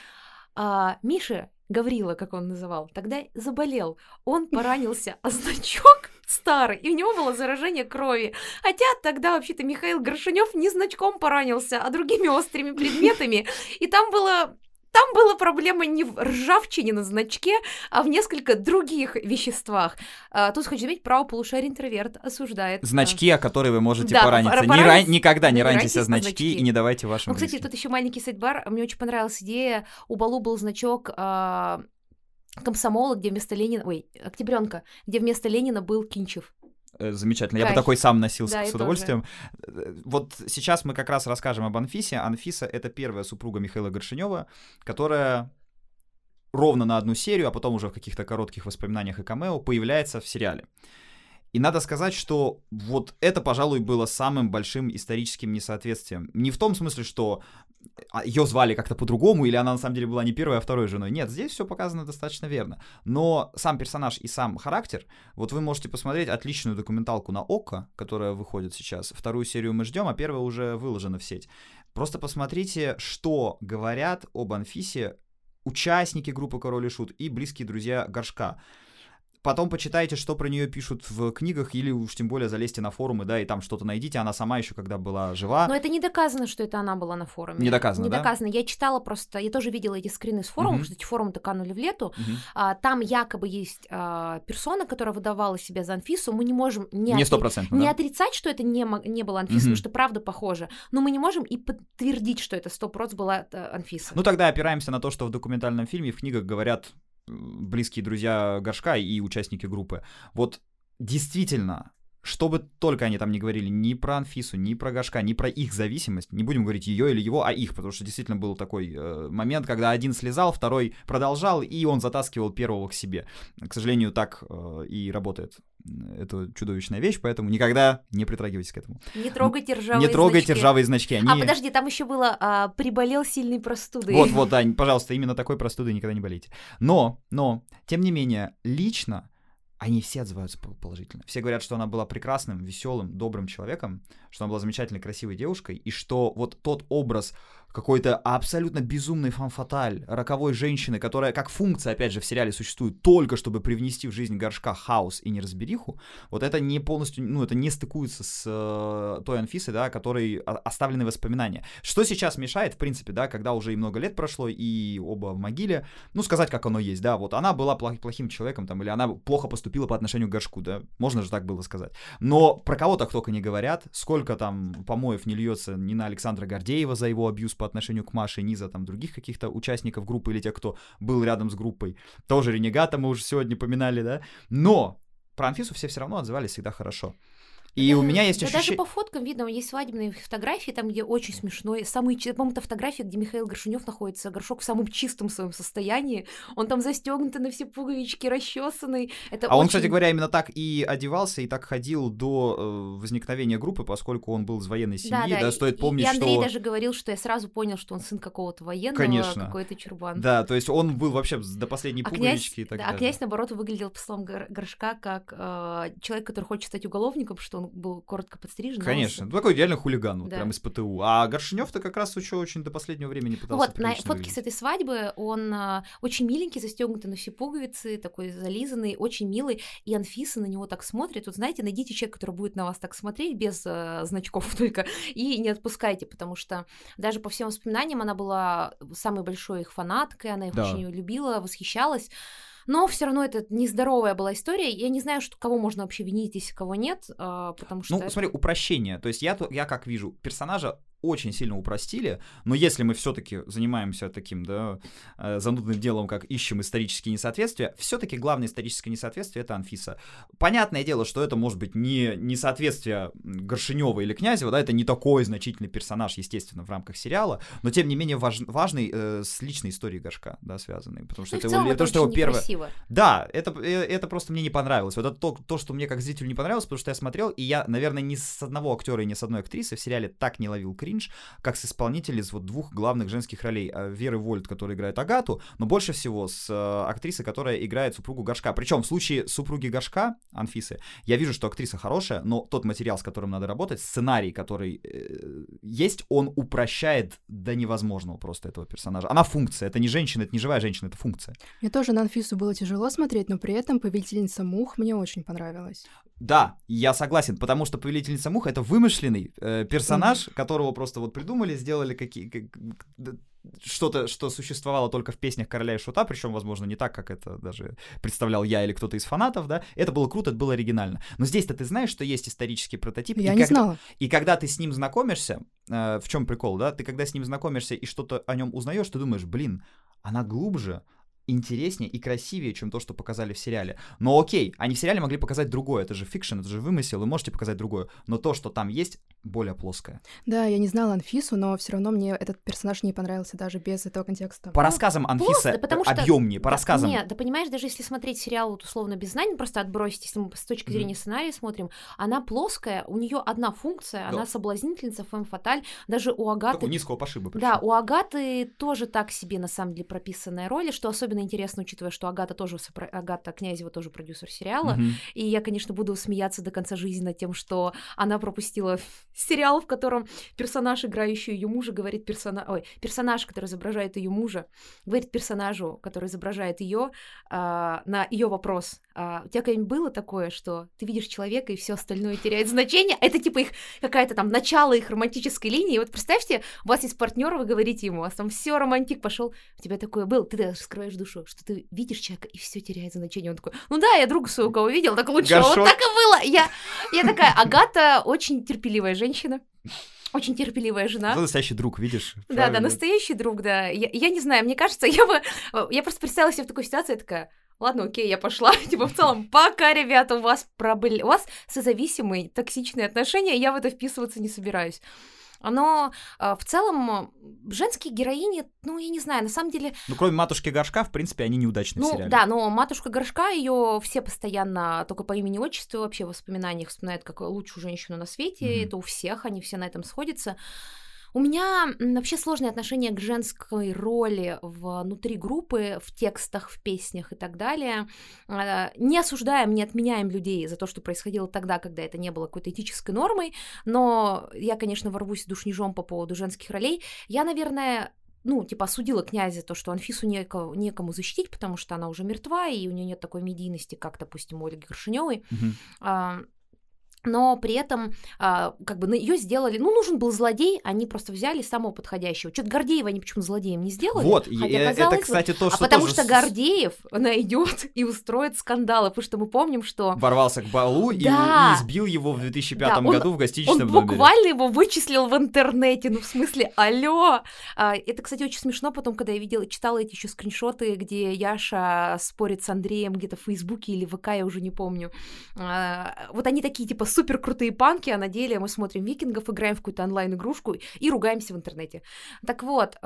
Speaker 1: А, Миша Гаврила, как он называл, тогда заболел. Он поранился, а значок старый, и у него было заражение крови. Хотя тогда вообще-то Михаил Горшинев не значком поранился, а другими острыми предметами. И там было там была проблема не в ржавчине на значке, а в несколько других веществах. А, тут хочу заметить, право полушария интроверт осуждает. а,
Speaker 2: Значки, о которые вы можете
Speaker 1: Да,
Speaker 2: пораниться.
Speaker 1: пора-
Speaker 2: Не
Speaker 1: поранить-
Speaker 2: ран- Никогда не
Speaker 1: не
Speaker 2: раньтесь о значки
Speaker 1: значки.
Speaker 2: и не давайте вашим
Speaker 1: Ну, кстати,
Speaker 2: близким.
Speaker 1: тут еще маленький сайдбар. Мне очень понравилась идея. У Балу был значок а, комсомола, где вместо Ленина... Ой, Октябренка, где вместо Ленина был Кинчев.
Speaker 2: Э, Замечательно. Я бы
Speaker 1: Кайф.
Speaker 2: такой сам носил с
Speaker 1: Да,
Speaker 2: с удовольствием. Э, Вот сейчас мы как раз расскажем об Анфисе. Анфиса — это первая супруга Михаила Горшинева, которая ровно на одну серию, а потом уже в каких-то коротких воспоминаниях и камео появляется в сериале. И надо сказать, что вот это, пожалуй, было самым большим историческим несоответствием. Не в том смысле, что ее звали как-то по-другому, или она на самом деле была не первой, а второй женой. Нет, здесь все показано достаточно верно. Но сам персонаж и сам характер, вот вы можете посмотреть отличную документалку на ОККО, которая выходит сейчас. Вторую серию мы ждем, а первая уже выложена в сеть. Просто посмотрите, что говорят об Анфисе участники группы Король и Шут и близкие друзья Горшка потом почитайте, что про нее пишут в книгах, или уж тем более залезьте на форумы, да, и там что-то найдите. Она сама еще когда была жива.
Speaker 1: Но это не доказано, что это она была на форуме.
Speaker 2: Не доказано,
Speaker 1: Не
Speaker 2: да?
Speaker 1: доказано. Я читала просто, я тоже видела эти скрины с форумов,
Speaker 2: Мгм.
Speaker 1: что эти форумы-то канули в лету.
Speaker 2: Мгм.
Speaker 1: А, там якобы есть а, персона, которая выдавала себя за Анфису. Мы не можем не,
Speaker 2: Не
Speaker 1: отри- не
Speaker 2: да?
Speaker 1: отрицать, что это не, не было Анфиса,
Speaker 2: Мгм.
Speaker 1: потому что правда похоже. Но мы не можем и подтвердить, что это 100% была э, Анфиса.
Speaker 2: Ну тогда опираемся на то, что в документальном фильме, в книгах говорят близкие друзья Горшка и участники группы. Вот действительно, что бы только они там не говорили, ни про Анфису, ни про Горшка, ни про их зависимость, не будем говорить ее или его, а их, потому что действительно был такой э, момент, когда один слезал, второй продолжал, и он затаскивал первого к себе. К сожалению, так э, и работает эта чудовищная вещь, поэтому никогда не притрагивайтесь к этому.
Speaker 1: Не трогайте ржавые
Speaker 2: не трогайте
Speaker 1: значки.
Speaker 2: ржавые значки. Они...
Speaker 1: А подожди, там еще было а, приболел сильной простудой.
Speaker 2: Вот, вот, [laughs] да, пожалуйста, именно такой простудой никогда не болейте. Но, но, тем не менее, лично они все отзываются по- положительно. Все говорят, что она была прекрасным, веселым, добрым человеком, что она была замечательной, красивой девушкой, и что вот тот образ какой-то абсолютно безумной фанфаталь, роковой женщины, которая как функция, опять же, в сериале существует только, чтобы привнести в жизнь горшка хаос и неразбериху, вот это не полностью, ну, это не стыкуется с э, той Анфисой, да, которой оставлены воспоминания. Что сейчас мешает, в принципе, да, когда уже и много лет прошло, и оба в могиле, ну, сказать, как оно есть, да, вот она была плох- плохим человеком, там, или она плохо поступила по отношению к горшку, да, можно же так было сказать. Но про кого так только не говорят, сколько там помоев не льется ни на Александра Гордеева за его абьюз по отношению к Маше, ни за там других каких-то участников группы или тех, кто был рядом с группой. Тоже Ренегата мы уже сегодня поминали, да. Но про Анфису все все равно отзывались всегда хорошо. И у
Speaker 1: Да,
Speaker 2: меня есть
Speaker 1: да даже
Speaker 2: ощущение...
Speaker 1: по фоткам видно, есть свадебные фотографии, там, где очень смешной. Самый, чи- по-моему, это фотография, где Михаил Горшинев находится, горшок в самом чистом своем состоянии. Он там застегнутый на все пуговички, расчесанный. Это
Speaker 2: А он,
Speaker 1: очень-
Speaker 2: кстати говоря, именно так и одевался, и так ходил до э, возникновения группы, поскольку он был из военной семьи, да,
Speaker 1: и-
Speaker 2: стоит
Speaker 1: и-
Speaker 2: помнить,
Speaker 1: и Андрей
Speaker 2: что...
Speaker 1: даже говорил, что я сразу понял, что он сын какого-то военного,
Speaker 2: Конечно.
Speaker 1: какой-то чурбан.
Speaker 2: Да, то есть он был вообще до последней
Speaker 1: А князь,
Speaker 2: пуговички и так
Speaker 1: да, а
Speaker 2: далее.
Speaker 1: князь, наоборот, выглядел, по словам Гор- Горшка, как э, человек, который хочет стать уголовником, что он был коротко подстрижен.
Speaker 2: Конечно,
Speaker 1: волосы.
Speaker 2: ну, такой реально хулиган, вот
Speaker 1: Да.
Speaker 2: прям из ПТУ. А Горшинев-то как раз еще очень до последнего времени
Speaker 1: Ну
Speaker 2: пытался
Speaker 1: Вот, на фотке с
Speaker 2: выглядеть.
Speaker 1: этой свадьбы он а, очень миленький, застегнутый на все пуговицы, такой зализанный, очень милый. И Анфиса на него так смотрит. Вот знаете, найдите человека, который будет на вас так смотреть, без а, значков [laughs] только, и не отпускайте, потому что даже по всем воспоминаниям она была самой большой их фанаткой, она их
Speaker 2: Да.
Speaker 1: очень любила, восхищалась. Но все равно это нездоровая была история. Я не знаю, что, кого можно вообще винить здесь, кого нет, а, потому что...
Speaker 2: Ну,
Speaker 1: это-
Speaker 2: смотри, упрощение. То есть я, я как вижу, персонажа очень сильно упростили, но если мы все-таки занимаемся таким, да, э, занудным делом, как ищем исторические несоответствия, все-таки главное историческое несоответствие — это Анфиса. Понятное дело, что это может быть не несоответствие Горшинева или Князева, да, это не такой значительный персонаж, естественно, в рамках сериала, но тем не менее важ- важный э, с личной историей Горшка, да, связанный, потому что
Speaker 1: Ну,
Speaker 2: это,
Speaker 1: целом
Speaker 2: его,
Speaker 1: это
Speaker 2: то, что его первое... Да, это, э, это просто мне не понравилось. Вот это то, то, что мне как зрителю не понравилось, потому что я смотрел, и я, наверное, ни с одного актера и ни с одной актрисы в сериале так не ловил кринж, как с исполнителей из вот двух главных женских ролей. А, Веры Вольт, которая играет Агату, но больше всего с э, актрисой, которая играет супругу Горшка. Причем в случае супруги Горшка, Анфисы, я вижу, что актриса хорошая, но тот материал, с которым надо работать, сценарий, который э, есть, он упрощает до невозможного просто этого персонажа. Она функция, это не женщина, это не живая женщина, это функция.
Speaker 3: Мне тоже на Анфису было тяжело смотреть, но при этом «Повелительница мух» мне очень понравилась.
Speaker 2: Да, я согласен, потому что повелительница мух это вымышленный э, персонаж, которого просто вот придумали, сделали какие как- что-то, что существовало только в песнях короля и шута, причем, возможно, не так, как это даже представлял я или кто-то из фанатов, да. Это было круто, это было оригинально. Но здесь-то ты знаешь, что есть исторический прототип.
Speaker 3: Я
Speaker 2: и
Speaker 3: не
Speaker 2: когда-
Speaker 3: знала.
Speaker 2: И когда ты с ним знакомишься, э, в чем прикол, да? Ты когда с ним знакомишься и что-то о нем узнаешь, ты думаешь, блин, она глубже, интереснее и красивее, чем то, что показали в сериале. Но окей, они в сериале могли показать другое, это же fiction, это же вымысел, вы можете показать другое. Но то, что там есть, более плоское.
Speaker 3: Да, я не знала Анфису, но все равно мне этот персонаж не понравился даже без этого контекста.
Speaker 2: По рассказам Анфиса
Speaker 1: потому что-
Speaker 2: объемнее, по
Speaker 1: Да,
Speaker 2: рассказам.
Speaker 1: Нет, да понимаешь, даже если смотреть сериал вот условно без знаний, просто отбросить, если мы с точки зрения сценария смотрим, она плоская, у нее одна функция,
Speaker 2: Да.
Speaker 1: она соблазнительница, femme fatale, даже у Агаты
Speaker 2: Такого низкого пошиба.
Speaker 1: Да,
Speaker 2: причем.
Speaker 1: у Агаты тоже так себе, на самом деле, прописанная роль, что особенно интересно, учитывая, что Агата тоже, Агата Князева тоже продюсер сериала,
Speaker 2: Мгм.
Speaker 1: и я, конечно, буду смеяться до конца жизни над тем, что она пропустила [laughs] сериал, в котором персонаж, играющий ее мужа, говорит персонаж... Ой, персонаж, который изображает ее мужа, говорит персонажу, который изображает ее, на ее вопрос. а, у тебя когда-нибудь было такое, что ты видишь человека, и все остальное теряет значение? Это типа их какая-то там начало их романтической линии. Вот представьте, у вас есть партнер, вы говорите ему, вас там все романтик пошел, у тебя такое был, ты даже раскрываешь душу, что ты видишь человека, и все теряет значение. Он такой, ну да, я друга своего кого видел, так лучше. Вот
Speaker 2: Горшок.
Speaker 1: так и было. Я, я такая, Агата очень терпеливая женщина, очень терпеливая жена.
Speaker 2: Это настоящий друг, видишь?
Speaker 1: Да, да,
Speaker 2: правильно.
Speaker 1: настоящий друг, да. Я, я не знаю, мне кажется, я бы... Я просто представила себе в такой ситуации, я такая, ладно, окей, я пошла. [laughs] Типа, в целом, пока, ребята, у вас проблемы... У вас созависимые, токсичные отношения, я в это вписываться не собираюсь. Но а, в целом женские героини, ну, я не знаю, на самом деле...
Speaker 2: Ну, кроме матушки Горшка, в принципе, они неудачны в
Speaker 1: Ну,
Speaker 2: сериале.
Speaker 1: да, но матушка Горшка, ее все постоянно только по имени отчеству вообще в воспоминаниях вспоминают как лучшую женщину на свете.
Speaker 2: Мгм.
Speaker 1: Это у всех, они все на этом сходятся. У меня вообще сложное отношение к женской роли внутри группы, в текстах, в песнях и так далее. Э, Не осуждаем, не отменяем людей за то, что происходило тогда, когда это не было какой-то этической нормой, но я, конечно, ворвусь душнижом по поводу женских ролей. Я, наверное, ну, типа, осудила князя то, что Анфису неко- некому защитить, потому что она уже мертва, и у нее нет такой медийности, как, допустим, у Ольги Горшиневой.
Speaker 2: Мгм.
Speaker 1: А, но при этом, а, как бы, ее сделали... Ну, нужен был злодей, они просто взяли самого подходящего. Что-то Гордеева они почему злодеем не сделали.
Speaker 2: Вот,
Speaker 1: хотя,
Speaker 2: э, это,
Speaker 1: казалось бы,
Speaker 2: кстати, то,
Speaker 1: а
Speaker 2: что
Speaker 1: потому
Speaker 2: тоже
Speaker 1: что Гордеев [laughs] найдет и устроит скандалы, потому что мы помним, что
Speaker 2: ворвался к балу и,
Speaker 1: Да.
Speaker 2: и избил его в 2005
Speaker 1: Да, он-
Speaker 2: году в гостиничном
Speaker 1: он
Speaker 2: номере.
Speaker 1: буквально его вычислил в интернете, ну, в смысле, алло! А, Это, кстати, очень смешно потом, когда я видела, читала эти еще скриншоты, где Яша спорит с Андреем где-то в Фейсбуке или ВК, я уже не помню. А, Вот они такие, типа, супер крутые панки, а на деле мы смотрим викингов, играем в какую-то онлайн-игрушку и ругаемся в интернете. Так вот,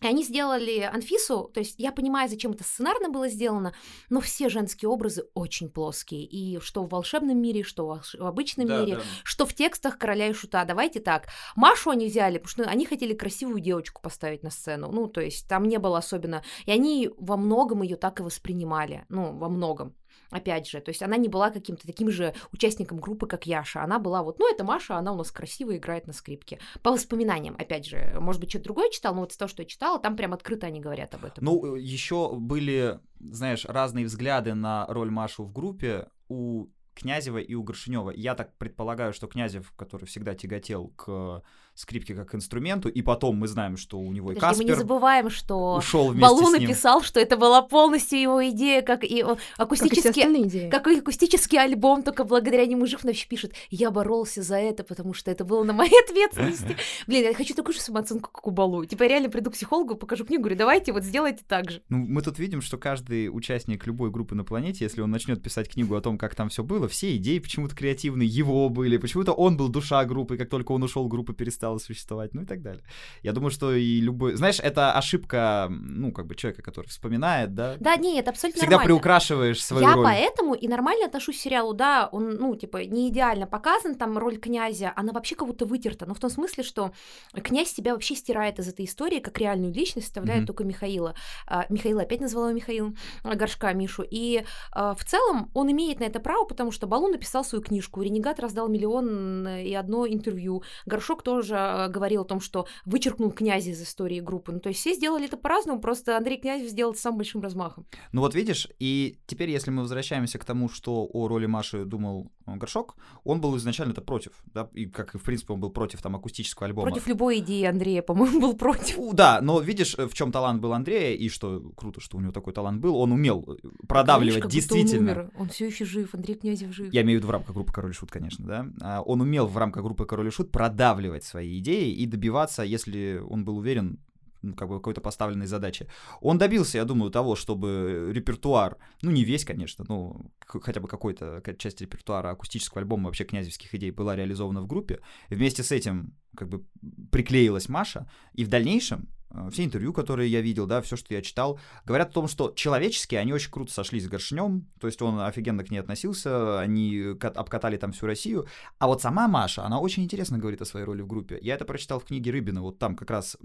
Speaker 1: и они сделали Анфису, то есть я понимаю, зачем это сценарно было сделано, но все женские образы очень плоские. И что в волшебном мире, что в обычном
Speaker 2: Да,
Speaker 1: мире,
Speaker 2: да.
Speaker 1: что в текстах короля и шута. Давайте так. Машу они взяли, потому что они хотели красивую девочку поставить на сцену. Ну, то есть там не было особенно. И они во многом ее так и воспринимали. Ну, во многом. Опять же, то есть она не была каким-то таким же участником группы, как Яша. Она была вот, ну, это Маша, она у нас красиво играет на скрипке. По воспоминаниям, опять же, может быть, что-то другое читал, но вот того, что я читала, там прям открыто они говорят об этом.
Speaker 2: Ну, еще были, знаешь, разные взгляды на роль Машу в группе у Князева и у Горшинева. Я так предполагаю, что Князев, который всегда тяготел к скрипке как к инструменту, и потом мы знаем, что у него и
Speaker 1: Подожди, мы не
Speaker 2: Каспер
Speaker 1: забываем, что
Speaker 2: ушел вместе
Speaker 1: Балу
Speaker 2: с ним.
Speaker 1: написал, что это была полностью его идея, как и о,
Speaker 3: Как и
Speaker 1: акустический
Speaker 3: идеи.
Speaker 1: как и акустический альбом, только благодаря нему жив вообще пишет. Я боролся за это, потому что это было на моей [laughs] ответственности. Блин, я хочу такую же самооценку, как у Балу. Типа я реально приду к психологу, покажу книгу, говорю, давайте вот сделайте так же.
Speaker 2: Ну, мы тут видим, что каждый участник любой группы на планете, если он начнет писать книгу о том, как там все было, все идеи почему-то креативные его были, почему-то он был душа группы, и как только он ушел, группа перестала существовать, ну и так далее. Я думаю, что и любой... Знаешь, это ошибка, ну, как бы человека, который вспоминает, да?
Speaker 1: Да, не, это абсолютно
Speaker 2: Всегда
Speaker 1: нормально.
Speaker 2: приукрашиваешь свою
Speaker 1: я
Speaker 2: роль.
Speaker 1: поэтому и нормально отношусь к сериалу, да, он, ну, типа, не идеально показан, там роль князя, она вообще как будто вытерта, но в том смысле, что князь тебя вообще стирает из этой истории, как реальную личность, вставляет
Speaker 2: Мгм.
Speaker 1: только Михаила. А, Михаила опять назвала Михаилом, а, Горшка, Мишу, и а, в целом он имеет на это право, потому что Балу написал свою книжку, Ренегат раздал миллион э, и одно интервью, Горшок тоже а, говорил о том, что вычеркнул князя из истории группы, ну, то есть все сделали это по-разному, просто Андрей Князев сделал это самым большим размахом.
Speaker 2: Ну вот видишь, и теперь, если мы возвращаемся к тому, что о роли Маши думал э, Горшок, он был изначально-то против, да, и как, в принципе, он был против там акустического альбома.
Speaker 1: Против любой идеи Андрея, по-моему, был против.
Speaker 2: Да, но видишь, э, в чем талант был Андрея, и что круто, что у него такой талант был, он умел э, продавливать
Speaker 1: будто
Speaker 2: действительно.
Speaker 1: Он, умер. он все еще жив, Андрей Князев жив.
Speaker 2: Я имею в виду в рамках группы Король Шут, конечно, да. А, Он умел в рамках группы Король Шут продавливать свои идеи и добиваться, если он был уверен, ну, как бы какой-то поставленной задачи. Он добился, я думаю, того, чтобы репертуар, ну не весь, конечно, но хотя бы какой-то часть репертуара акустического альбома вообще князевских идей была реализована в группе. Вместе с этим как бы приклеилась Маша, и в дальнейшем все интервью, которые я видел, да, все, что я читал, говорят о том, что человечески они очень круто сошлись с Горшнем, то есть он офигенно к ней относился, они обкатали там всю Россию, а вот сама Маша, она очень интересно говорит о своей роли в группе. Я это прочитал в книге Рыбина, вот там как раз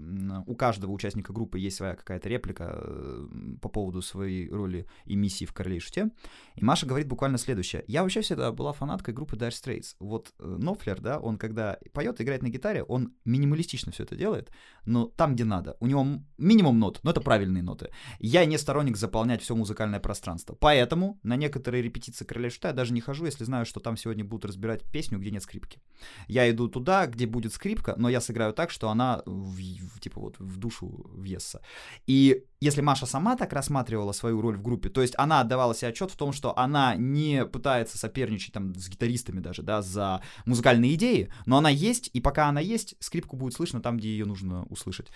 Speaker 2: у каждого участника группы есть своя какая-то реплика э, по поводу своей роли и миссии в «Короле шуте», и Маша говорит буквально следующее. Я вообще всегда была фанаткой группы Dire Straits. Вот э, Нофлер, да, он когда поет, играет на гитаре, он минималистично все это делает, но там, где надо у него минимум нот, но это правильные ноты. Я не сторонник заполнять все музыкальное пространство. Поэтому на некоторые репетиции Короля Шута я даже не хожу, если знаю, что там сегодня будут разбирать песню, где нет скрипки. Я иду туда, где будет скрипка, но я сыграю так, что она в, в, типа вот в душу въестся. И если Маша сама так рассматривала свою роль в группе, то есть она отдавала себе отчет в том, что она не пытается соперничать там с гитаристами даже, да, за музыкальные идеи, но она есть, и пока она есть, скрипку будет слышно там, где ее нужно услышать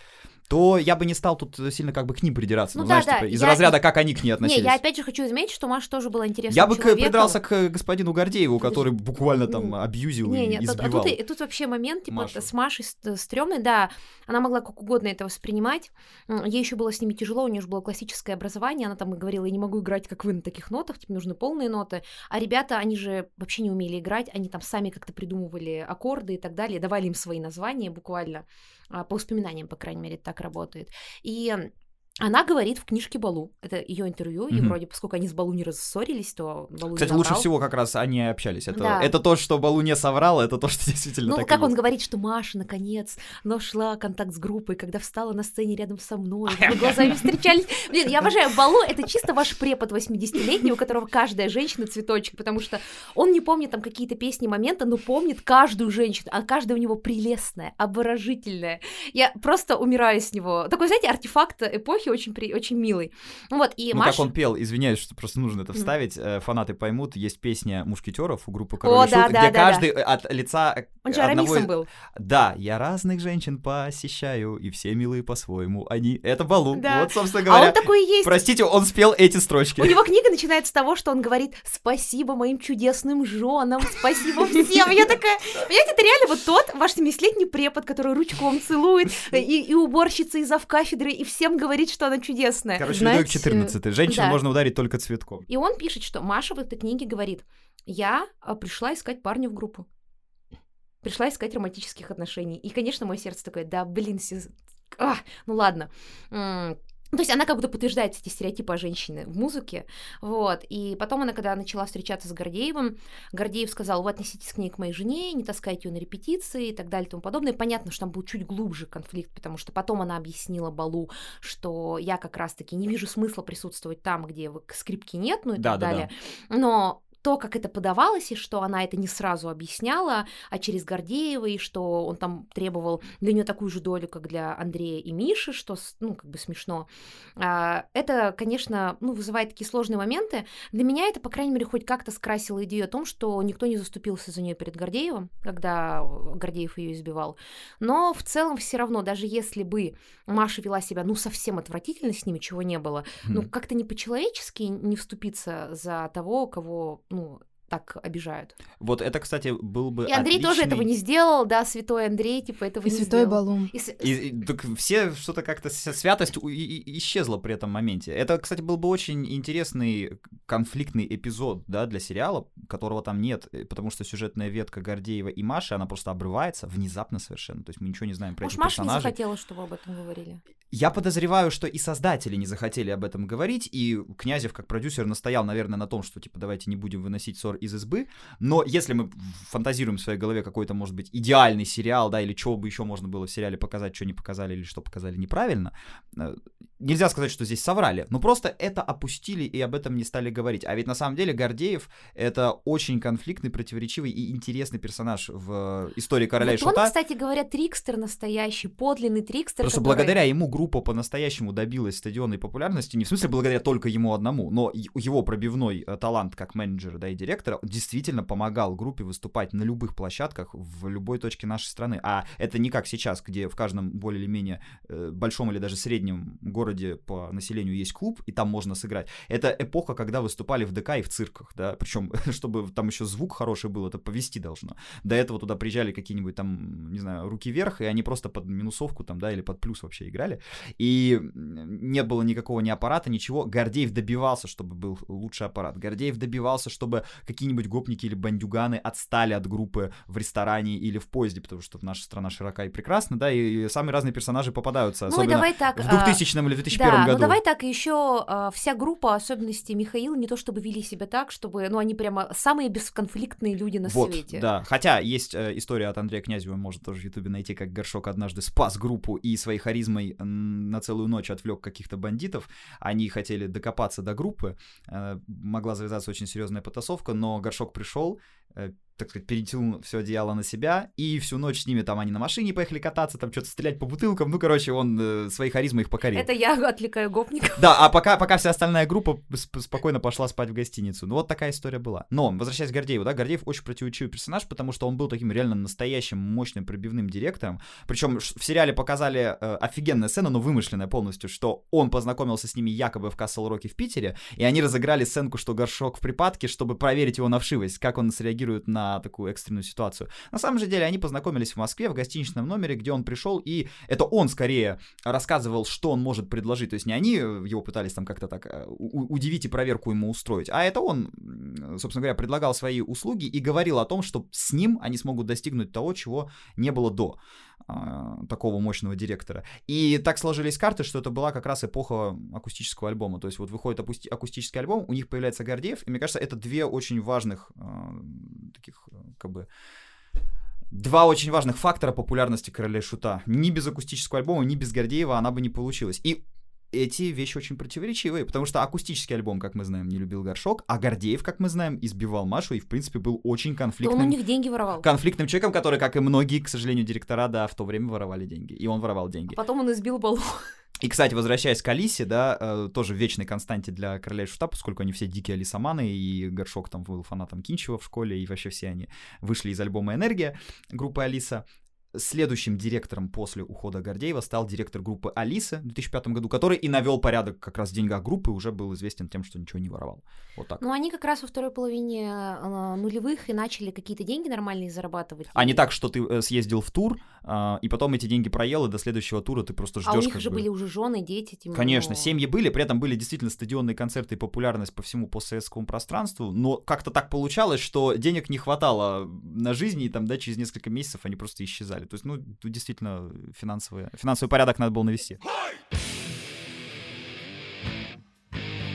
Speaker 2: то я бы не стал тут сильно как бы к ним придираться. Ну, ну да, знаешь, да. типа, из я... разряда, как они к ней относились.
Speaker 1: Не, я опять же хочу заметить, что Маша тоже была интересна.
Speaker 2: Я бы человеком. придрался к господину Гордееву, который буквально там абьюзил не, и не, избивал.
Speaker 1: А тут, тут вообще момент, типа, Машу. с Машей стрёмный, да, она могла как угодно это воспринимать. Ей еще было с ними тяжело, у нее же было классическое образование, она там и говорила, я не могу играть, как вы, на таких нотах, типа, нужны полные ноты. А ребята, они же вообще не умели играть, они там сами как-то придумывали аккорды и так далее, давали им свои названия буквально. А, по воспоминаниям, по крайней мере, так работает. И она говорит в книжке Балу, это ее интервью, mm-hmm. и вроде, поскольку они с Балу не рассорились, то Балу
Speaker 2: Кстати, лучше всего как раз они общались. Это, да. это то, что Балу не соврал, это то, что [laughs] действительно
Speaker 1: Ну,
Speaker 2: так
Speaker 1: как он говорит, что Маша, наконец, нашла контакт с группой, когда встала на сцене рядом со мной, [laughs] мы глазами встречались. Блин, я обожаю, Балу — это чисто ваш препод 80-летний, у которого каждая женщина цветочек, потому что он не помнит там какие-то песни, моменты, но помнит каждую женщину, а каждая у него прелестная, обворожительная. Я просто умираю с него. Такой, знаете, артефакт эпохи, очень, при... очень милый. Вот, и
Speaker 2: ну,
Speaker 1: Маша...
Speaker 2: как он пел, извиняюсь, что просто нужно это вставить, mm. фанаты поймут, есть песня «Мушкетеров» у группы Король О, Шут, да, где да, каждый да. от лица
Speaker 1: Он же одного... был.
Speaker 2: Да, я разных женщин посещаю, и все милые по-своему. Они... Это Балу. Да. Вот, собственно говоря.
Speaker 1: А он такой есть.
Speaker 2: Простите, он спел эти строчки.
Speaker 1: У него книга начинается с того, что он говорит «Спасибо моим чудесным женам, спасибо всем». Я такая... Понимаете, это реально вот тот ваш 70-летний препод, который ручком целует, [laughs] и, и уборщица из кафедры, и всем говорит, что она чудесная.
Speaker 2: Короче, Знаете, Людовик 14. Женщину да. можно ударить только цветком.
Speaker 1: И он пишет, что Маша в этой книге говорит, я а, пришла искать парня в группу. Пришла искать романтических отношений. И, конечно, мое сердце такое, да, блин, сез... а, ну ладно. То есть она как будто подтверждает эти стереотипы о женщине в музыке, вот, и потом она, когда начала встречаться с Гордеевым, Гордеев сказал, вы относитесь к ней к моей жене, не таскайте ее на репетиции и так далее и тому подобное. понятно, что там был чуть глубже конфликт, потому что потом она объяснила Балу, что я как раз-таки не вижу смысла присутствовать там, где скрипки нет, ну и да, так да, далее. Да. Но то, как это подавалось, и что она это не сразу объясняла, а через Гордеева, и что он там требовал для нее такую же долю, как для Андрея и Миши, что, ну, как бы смешно. А, это, конечно, ну, вызывает такие сложные моменты. Для меня это, по крайней мере, хоть как-то скрасило идею о том, что никто не заступился за нее перед Гордеевым, когда Гордеев ее избивал. Но в целом все равно, даже если бы Маша вела себя, ну, совсем отвратительно с ними, чего не было, mm. ну, как-то не по-человечески не вступиться за того, кого ну, Donc так обижают.
Speaker 2: Вот это, кстати, был бы
Speaker 1: И Андрей
Speaker 2: отличный...
Speaker 1: тоже этого не сделал, да, святой Андрей, типа, этого
Speaker 3: и
Speaker 1: не
Speaker 3: святой
Speaker 1: сделал.
Speaker 3: Балум.
Speaker 1: И,
Speaker 2: и, и, так все что-то как-то святость исчезла при этом моменте. Это, кстати, был бы очень интересный конфликтный эпизод, да, для сериала, которого там нет, э, потому что сюжетная ветка Гордеева и Маши, она просто обрывается внезапно совершенно, то есть мы ничего не знаем про Может, этих
Speaker 1: Маша
Speaker 2: персонажей.
Speaker 1: не захотела, чтобы об этом говорили?
Speaker 2: Я подозреваю, что и создатели не захотели об этом говорить, и Князев как продюсер настоял, наверное, на том, что, типа, давайте не будем выносить ссор из избы, но если мы фантазируем в своей голове какой-то, может быть, идеальный сериал, да, или что бы еще можно было в сериале показать, что не показали, или что показали неправильно, э, нельзя сказать, что здесь соврали, но просто это опустили и об этом не стали говорить. А ведь на самом деле Гордеев — это очень конфликтный, противоречивый и интересный персонаж в истории Короля вот и Шута.
Speaker 1: он, кстати говоря, трикстер настоящий, подлинный трикстер,
Speaker 2: Просто который... благодаря ему группа по-настоящему добилась стадионной популярности, не в смысле благодаря только ему одному, но его пробивной э, талант как менеджера, да, и директора действительно помогал группе выступать на любых площадках в любой точке нашей страны. А это не как сейчас, где в каждом более или менее э, большом или даже среднем городе по населению есть клуб, и там можно сыграть. Это эпоха, когда выступали в ДК и в цирках, да, причем, [laughs] чтобы там еще звук хороший был, это повести должно. До этого туда приезжали какие-нибудь там, не знаю, руки вверх, и они просто под минусовку там, да, или под плюс вообще играли. И не было никакого ни аппарата, ничего. Гордеев добивался, чтобы был лучший аппарат. Гордеев добивался, чтобы какие-нибудь гопники или бандюганы отстали от группы в ресторане или в поезде, потому что наша страна широка и прекрасна, да, и самые разные персонажи попадаются, ну, особенно давай так, в 2000 а, или 2001
Speaker 1: да,
Speaker 2: году.
Speaker 1: ну давай так, еще а, вся группа, особенности Михаила, не то чтобы вели себя так, чтобы, ну, они прямо самые бесконфликтные люди на
Speaker 2: вот,
Speaker 1: свете.
Speaker 2: да, хотя есть э, история от Андрея Князева, можно тоже в Ютубе найти, как Горшок однажды спас группу и своей харизмой на целую ночь отвлек каких-то бандитов, они хотели докопаться до группы, э, могла завязаться очень серьезная потасовка, но Горшок пришел, э, так сказать, перетянул все одеяло на себя, и всю ночь с ними там они на машине поехали кататься, там что-то стрелять по бутылкам, ну, короче, он э, своей харизмой их покорил.
Speaker 1: Это я отвлекаю гопников.
Speaker 2: Да, а пока, пока вся остальная группа спокойно пошла спать в гостиницу. Ну, вот такая история была. Но, возвращаясь к Гордееву, да, Гордеев очень противоречивый персонаж, потому что он был таким реально настоящим, мощным, пробивным директором. Причем в сериале показали э, офигенная сцена, но вымышленная полностью, что он познакомился с ними якобы в Касл Роке в Питере, и они разыграли сценку, что Горшок в припадке, чтобы проверить его на вшивость, как он среагирует на такую экстренную ситуацию. На самом же деле они познакомились в Москве в гостиничном номере, где он пришел, и это он скорее рассказывал, что он может предложить. То есть не они его пытались там как-то так э, удивить и проверку ему устроить, а это он, собственно говоря, предлагал свои услуги и говорил о том, что с ним они смогут достигнуть того, чего не было до такого мощного директора. И так сложились карты, что это была как раз эпоха акустического альбома. То есть вот выходит акустический альбом, у них появляется Гордеев, и мне кажется, это две очень важных а, таких как бы два очень важных фактора популярности Короля Шута. Ни без акустического альбома, ни без Гордеева она бы не получилась. И эти вещи очень противоречивые, потому что акустический альбом, как мы знаем, не любил Горшок, а Гордеев, как мы знаем, избивал Машу и, в принципе, был очень конфликтным...
Speaker 1: Он у них деньги воровал.
Speaker 2: Конфликтным человеком, который, как и многие, к сожалению, директора, да, в то время воровали деньги. И он воровал деньги. А
Speaker 1: потом он избил Балу.
Speaker 2: И, кстати, возвращаясь к Алисе, да, э, тоже вечной константе для Короля и Шута, поскольку они все дикие алисоманы, и Горшок там был фанатом Кинчева в школе, и вообще все они вышли из альбома «Энергия» группы Алиса следующим директором после ухода Гордеева стал директор группы Алиса в 2005 году, который и навел порядок как раз в деньгах группы, уже был известен тем, что ничего не воровал. Вот так.
Speaker 1: Ну, они как раз во второй половине э, нулевых и начали какие-то деньги нормальные зарабатывать.
Speaker 2: А не так, что ты э, съездил в тур, э, и потом эти деньги проел, и до следующего тура ты просто ждешь. А
Speaker 1: у них же
Speaker 2: бы...
Speaker 1: были уже жены, дети. Тем
Speaker 2: Конечно, семьи были, при этом были действительно стадионные концерты и популярность по всему постсоветскому пространству, но как-то так получалось, что денег не хватало на жизнь, и там, да, через несколько месяцев они просто исчезали. То есть, ну, действительно финансовый, финансовый порядок надо было навести.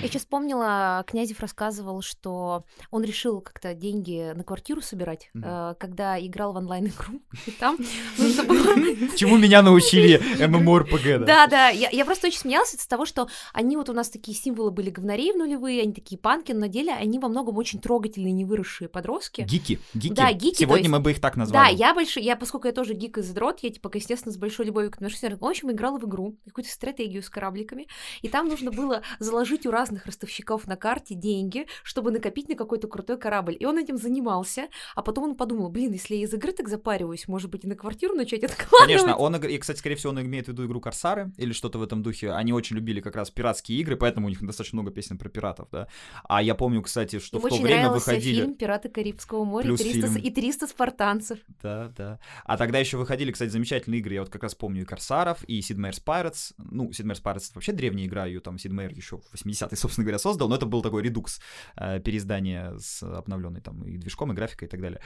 Speaker 1: Я сейчас вспомнила, Князев рассказывал, что он решил как-то деньги на квартиру собирать, mm-hmm. когда играл в онлайн-игру. [laughs] И там [laughs] нужно было... [laughs]
Speaker 2: Чему меня научили MMORPG,
Speaker 1: да? Да, да. Я просто очень смеялась из того, что они вот у нас такие символы были говнарей в нулевые, они такие панки, но на деле они во многом очень трогательные, невыросшие подростки.
Speaker 2: Гики. Гики.
Speaker 1: Да, гики.
Speaker 2: Сегодня мы бы их так назвали.
Speaker 1: Да, я большой, я, поскольку я тоже гик и задрот, я, типа, естественно, с большой любовью к отношению. В общем, играла в игру, какую-то стратегию с корабликами, и там нужно было заложить у разных разных ростовщиков на карте деньги, чтобы накопить на какой-то крутой корабль. И он этим занимался, а потом он подумал, блин, если я из игры так запариваюсь, может быть, и на квартиру начать откладывать.
Speaker 2: Конечно, он, и, кстати, скорее всего, он имеет в виду игру Корсары или что-то в этом духе. Они очень любили как раз пиратские игры, поэтому у них достаточно много песен про пиратов, да. А я помню, кстати, что Им в то время выходили...
Speaker 1: фильм «Пираты Карибского моря» Плюс и 300, фильм... и 300 спартанцев.
Speaker 2: Да, да. А тогда еще выходили, кстати, замечательные игры. Я вот как раз помню и Корсаров, и Sid Meier's Pirates. Ну, Sid Meier's Pirates вообще древняя игра, ее там Sid Meier еще в 80-е, собственно говоря, создал, но это был такой редукс э, переиздание с обновленной там и движком, и графикой и так далее.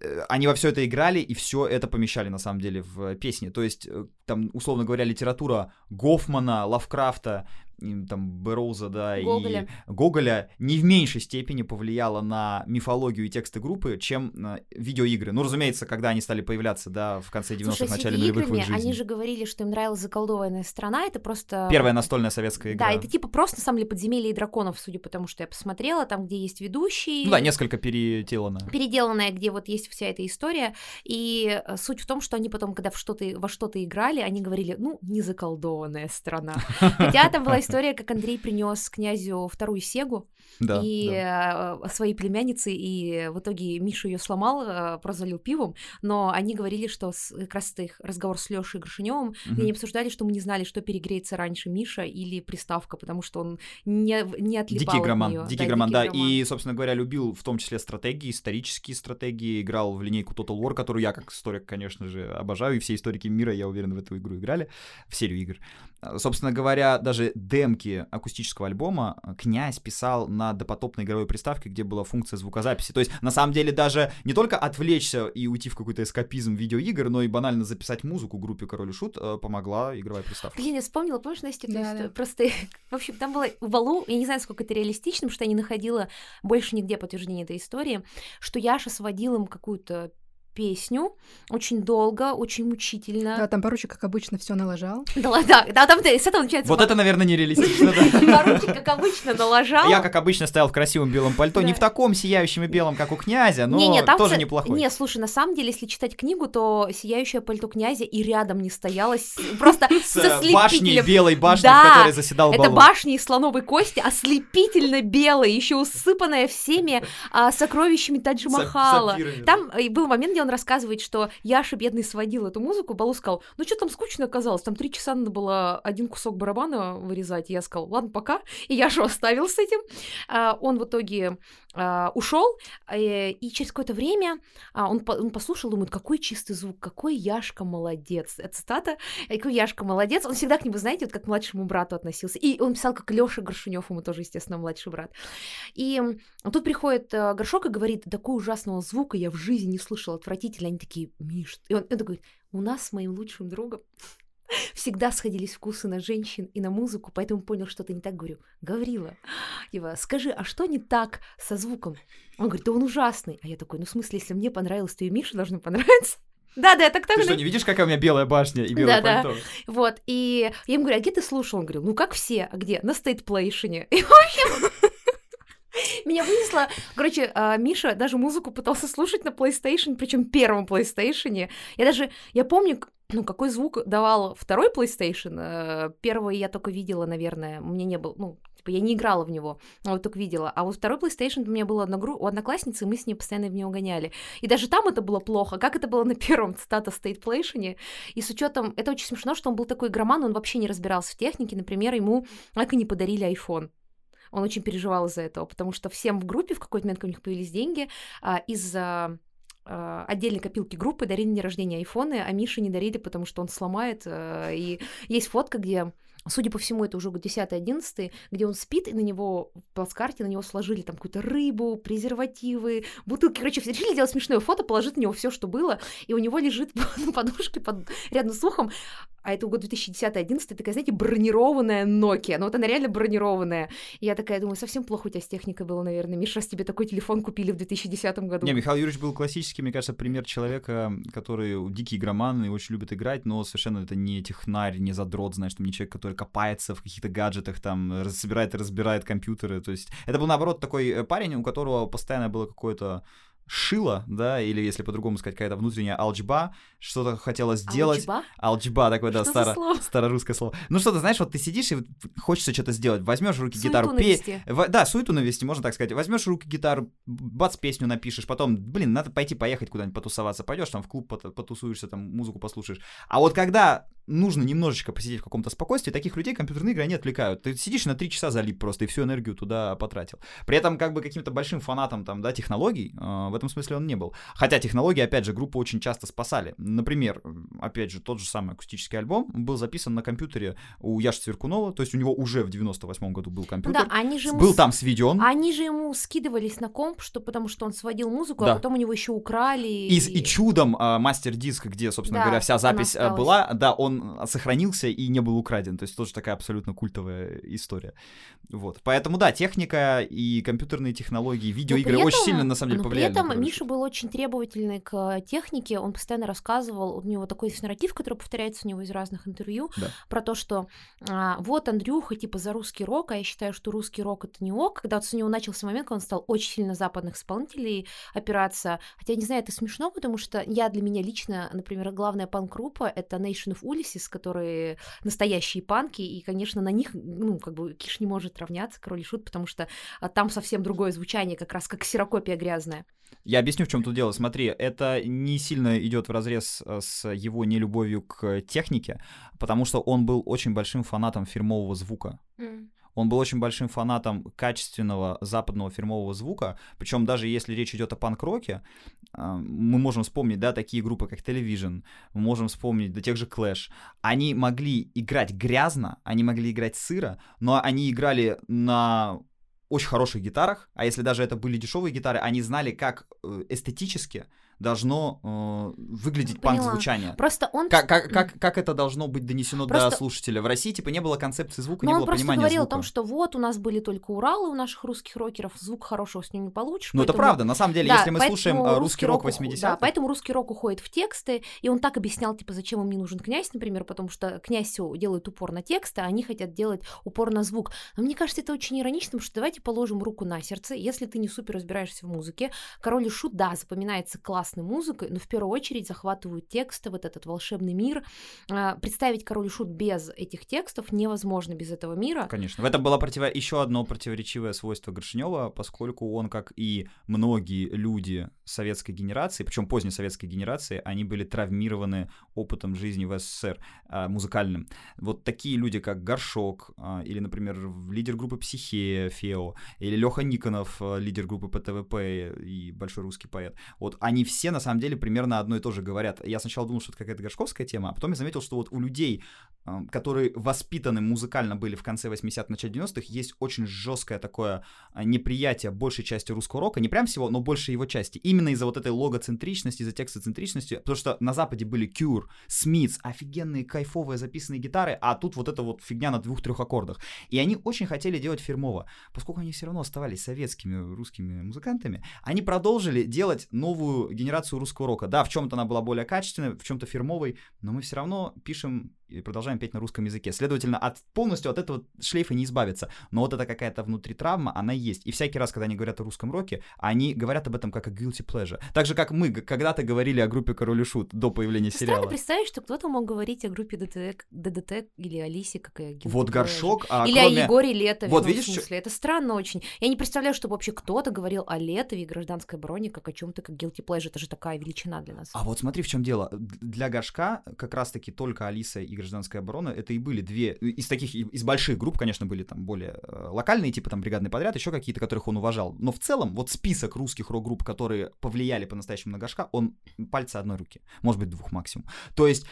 Speaker 2: Э, они во все это играли, и все это помещали на самом деле в песни. То есть, э, там, условно говоря, литература Гофмана, Лавкрафта, там Бероуза, да,
Speaker 1: Гоголя.
Speaker 2: и Гоголя не в меньшей степени повлияло на мифологию и тексты группы, чем э, видеоигры. Ну, разумеется, когда они стали появляться, да, в конце 90-х,
Speaker 1: Слушай, с
Speaker 2: начале нулевых в их жизни.
Speaker 1: они же говорили, что им нравилась заколдованная страна, это просто...
Speaker 2: Первая настольная советская игра.
Speaker 1: Да, это типа просто, на самом деле, подземелье и драконов, судя по тому, что я посмотрела, там, где есть ведущий.
Speaker 2: Ну да, несколько переделано.
Speaker 1: переделанная, где вот есть вся эта история. И э, суть в том, что они потом, когда в что-то, во что-то играли, они говорили, ну, не заколдованная страна. [laughs] Хотя там была история, как Андрей принес князю вторую сегу
Speaker 2: Да,
Speaker 1: и
Speaker 2: да.
Speaker 1: э, своей племяннице, и в итоге Миша ее сломал, э, просто залил пивом, но они говорили, что с- как раз их разговор с Лешей Горшиневым,
Speaker 2: Мгм.
Speaker 1: и они обсуждали, что мы не знали, что перегреется раньше Миша или приставка, потому что он не, не отлипал
Speaker 2: Дикий
Speaker 1: от
Speaker 2: громан,
Speaker 1: неё.
Speaker 2: дикий громан, да,
Speaker 1: громан.
Speaker 2: и, собственно говоря, любил в том числе стратегии, исторические стратегии, играл в линейку Total War, которую я как историк, конечно же, обожаю, и все историки мира, я уверен, в эту игру играли, в серию игр. Собственно говоря, даже демки акустического альбома а, Князь писал на допотопной игровой приставке, где была функция звукозаписи. То есть, на самом деле, даже не только отвлечься и уйти в какой-то эскапизм видеоигр, но и банально записать музыку группе Король и Шут э, помогла игровая приставка.
Speaker 1: Я вспомнила, помнишь, Настя,
Speaker 3: Да,
Speaker 1: историю?
Speaker 3: да.
Speaker 1: Просто, [laughs] в общем, там было в Балу, я не знаю, сколько это реалистично, потому что я не находила больше нигде подтверждения этой истории, что Яша сводил им какую-то песню очень долго, очень мучительно.
Speaker 3: Да, там поручик, как обычно, все налажал. [laughs]
Speaker 1: Да, да, да, там с этого начинается...
Speaker 2: Вот это, наверное, нереалистично, [laughs] да.
Speaker 1: Поручик, как обычно, налажал.
Speaker 2: Я, как обычно, стоял в красивом белом пальто, не в таком сияющем и белом, как у князя, но тоже неплохой.
Speaker 1: Не, слушай, на самом деле, если читать книгу, то сияющее пальто князя и рядом не стояло, с- просто [laughs]
Speaker 2: С
Speaker 1: со
Speaker 2: башней, белой башней, в которой заседал
Speaker 1: Это башня из слоновой кости, ослепительно белая, еще усыпанная всеми а, сокровищами Таджи Махала. Там э, был момент, где он рассказывает, что Яша, бедный, сводил эту музыку, Балу сказал, ну что там скучно оказалось, там три часа надо было один кусок барабана вырезать, я сказал, ладно, пока, и Яшу оставил с этим. А, Он в итоге ушел, и через какое-то время а, он, он послушал, думает, какой чистый звук, какой Яшка молодец. Это цитата, «Э, какой Яшка молодец. Он всегда к нему, знаете, вот как к младшему брату относился. И он писал, как Лёша Горшунёв, ему тоже, естественно, младший брат. И тут приходит э, Горшок и говорит, такого ужасного звука я в жизни не слышал, отвратительно. Они такие, Миш, и он, он такой, у нас с моим лучшим другом всегда сходились вкусы на женщин и на музыку, поэтому понял, что то не так говорю. Гаврила, типа, скажи, а что не так со звуком? Он говорит, да он ужасный. А я такой, ну в смысле, если мне понравилось, то и Мише должно понравиться. [laughs] Да, да, так
Speaker 2: Ты
Speaker 1: так.
Speaker 2: что, не видишь, какая у меня белая башня и белое
Speaker 1: Да-да.
Speaker 2: пальто?
Speaker 1: Вот, и я ему говорю, а где ты слушал? Он говорил, ну как все, а где? На стейтплейшене. [laughs] И, в общем, [laughs] меня вынесло. Короче, а, Миша даже музыку пытался слушать на PlayStation, причем первом PlayStation. Я даже, я помню, ну, какой звук давал второй PlayStation. Э, Первый я только видела, наверное, меня не было, ну, типа, я не играла в него, а вот только видела. А вот второй PlayStation у меня был у одноклассницы, и мы с ней постоянно в него гоняли. И даже там это было плохо. Как это было на первом, цитата, стейтплейшене. И с учетом, это очень смешно, что он был такой игроман, он вообще не разбирался в технике. Например, ему так и не подарили iPhone. Он очень переживал из-за этого, потому что всем в группе в какой-то момент, у них появились деньги, а, из-за отдельной копилки группы дарили на день рождения айфоны, а Мише не дарили, потому что он сломает. а, И есть фотка, где Судя по всему, это уже год 10-11, где он спит, и на него в плацкарте на него сложили там какую-то рыбу, презервативы, бутылки. Короче, все решили сделать смешное фото, положить на него все, что было, и у него лежит [laughs] на подушке под, рядом с ухом а это год 2010-2011, такая, знаете, бронированная Nokia. Ну вот она реально бронированная. И я такая думаю, совсем плохо у тебя с техникой было, наверное. Миша, раз тебе такой телефон купили в 2010 году.
Speaker 2: Не, Михаил Юрьевич был классический, мне кажется, пример человека, который дикий игроман и очень любит играть, но совершенно это не технарь, не задрот, знаешь, там не человек, который копается в каких-то гаджетах, там, собирает и разбирает компьютеры. То есть это был, наоборот, такой э, парень, у которого постоянно было какое-то шило, да, или если по-другому сказать, какая-то внутренняя алчба, что-то хотела сделать.
Speaker 1: Алчба?
Speaker 2: Алчба, такое, да, старо,
Speaker 1: слово?
Speaker 2: старорусское слово. Ну что ты знаешь, вот ты сидишь и хочется что-то сделать, возьмешь руки
Speaker 1: Суету
Speaker 2: гитару, пей, в- да, суету навести, можно так сказать. Возьмешь руки гитару, бац, песню напишешь, потом, блин, надо пойти поехать куда-нибудь потусоваться, пойдешь там в клуб пот- потусуешься, там музыку послушаешь. А вот когда нужно немножечко посидеть в каком-то спокойствии, таких людей компьютерные игры, они отвлекают. Ты сидишь на три часа залип просто и всю энергию туда потратил. При этом как бы каким-то большим фанатом там, да, технологий э, в этом смысле он не был. Хотя технологии, опять же, группу очень часто спасали. Например, опять же, тот же самый акустический альбом был записан на компьютере у Яши Цверкунова, то есть у него уже в 98 году был компьютер.
Speaker 1: да, они же ему
Speaker 2: Был
Speaker 1: с-
Speaker 2: там сведен.
Speaker 1: Они же ему скидывались на комп, что потому что он сводил музыку,
Speaker 2: Да.
Speaker 1: а потом у него еще украли.
Speaker 2: И, и чудом а, мастер-диск, где, собственно
Speaker 1: Да,
Speaker 2: говоря, вся запись а, была, да, он сохранился и не был украден. То есть тоже такая абсолютно культовая история. Вот. Поэтому, да, техника и компьютерные технологии, видеоигры очень сильно, на самом деле,
Speaker 1: но
Speaker 2: повлияли.
Speaker 1: При этом Миша был очень требовательный к технике, он постоянно рассказывал, у него такой есть нарратив, который повторяется у него из разных интервью,
Speaker 2: да.
Speaker 1: про то, что а, вот Андрюха, типа, за русский рок, а я считаю, что русский рок — это не ок. Когда вот у него начался момент, когда он стал очень сильно западных исполнителей опираться, хотя, не знаю, это смешно, потому что я для меня лично, например, главная панк-группа — это Nation of Ulysses, которые настоящие панки, и, конечно, на них, ну, как бы, Киш не может равняться, Король и Шут, потому что а, там совсем другое звучание, как раз как ксерокопия грязная.
Speaker 2: Я объясню, в чем тут дело. Смотри, это не сильно идет в разрез э, с его нелюбовью к технике, потому что он был очень большим фанатом фирмового звука. Mm. Он был очень большим фанатом качественного западного фирмового звука, причем даже если речь идет о панк-роке, а, мы можем вспомнить, да, такие группы, как Television, мы можем вспомнить, да, тех же Clash, они могли играть грязно, они могли играть сыро, но они играли на очень хороших гитарах, а если даже это были дешевые гитары, они знали, как э, эстетически должно э, выглядеть панк-звучание.
Speaker 1: Просто он...
Speaker 2: Как, как, как, как это должно быть донесено просто... до слушателя? В России, типа, не было концепции звука,
Speaker 1: Но
Speaker 2: не
Speaker 1: было
Speaker 2: понимания
Speaker 1: звука. он просто говорил
Speaker 2: звука.
Speaker 1: о том, что вот, у нас были только Уралы у наших русских рокеров, звук хорошего с ним не получишь.
Speaker 2: Ну,
Speaker 1: поэтому...
Speaker 2: это правда, на самом деле,
Speaker 1: да,
Speaker 2: если мы слушаем э, русский рок 80-х...
Speaker 1: Да, поэтому русский рок уходит в тексты, и он так объяснял, типа, зачем им не нужен князь, например, потому что князь делает упор на тексты, а они хотят делать упор на звук. Но мне кажется, это очень иронично, потому что давайте положим руку на сердце, если ты не супер разбираешься в музыке, Король и Шут, да, запоминается классной музыкой, но в первую очередь захватывают тексты, вот этот волшебный мир. А, представить король и шут без этих текстов невозможно без этого мира.
Speaker 2: Конечно. В этом было противо... еще одно противоречивое свойство Горшинева, поскольку он, как и многие люди советской генерации, причем поздней советской генерации, они были травмированы опытом жизни в СССР а, музыкальным. Вот такие люди, как Горшок, а, или, например, лидер группы Психея, Фео, или Леха Никонов, лидер группы ПТВП и большой русский поэт. Вот они все, на самом деле, примерно одно и то же говорят. Я сначала думал, что это какая-то горшковская тема, а потом я заметил, что вот у людей, которые воспитаны музыкально были в конце 80-х, начале 90-х, есть очень жесткое такое а, неприятие большей части русского рока, не прям всего, но большей его части. Именно из-за вот этой логоцентричности, из-за текстоцентричности, потому что на Западе были Cure, Smiths, офигенные кайфовые записанные гитары, а тут вот эта вот фигня на двух-трех аккордах. И они очень хотели делать фирмово. Поскольку они все равно оставались советскими русскими музыкантами, они продолжили делать новую генерацию русского рока. Да, в чем-то она была более качественной, в чем-то фирмовой, но мы все равно пишем и продолжаем петь на русском языке. Следовательно, от, полностью от этого шлейфа не избавиться. Но вот эта какая-то внутри травма, она есть. И всякий раз, когда они говорят о русском роке, они говорят об этом как о guilty pleasure. Так же, как мы когда-то говорили о группе Король и Шут до появления сериала.
Speaker 1: Странно представить, что кто-то мог говорить о группе ДДТ, ДДТ или Алисе, как о guilty
Speaker 2: Вот горшок, а
Speaker 1: Или
Speaker 2: кроме...
Speaker 1: о Егоре Летове.
Speaker 2: Вот
Speaker 1: ну,
Speaker 2: видишь,
Speaker 1: смысле, это странно очень. Я не представляю, чтобы вообще кто-то говорил о Летове и гражданской обороне как о чем-то, как guilty pleasure. Это же такая величина для нас.
Speaker 2: А вот смотри, в чем дело. Для горшка как раз-таки только Алиса и гражданская оборона это и были две из таких из больших групп, конечно, были там более э, локальные, типа там бригадный подряд, еще какие-то, которых он уважал. Но в целом вот список русских рок-групп, которые повлияли по-настоящему на горшка, он пальцы одной руки, может быть двух максимум. То есть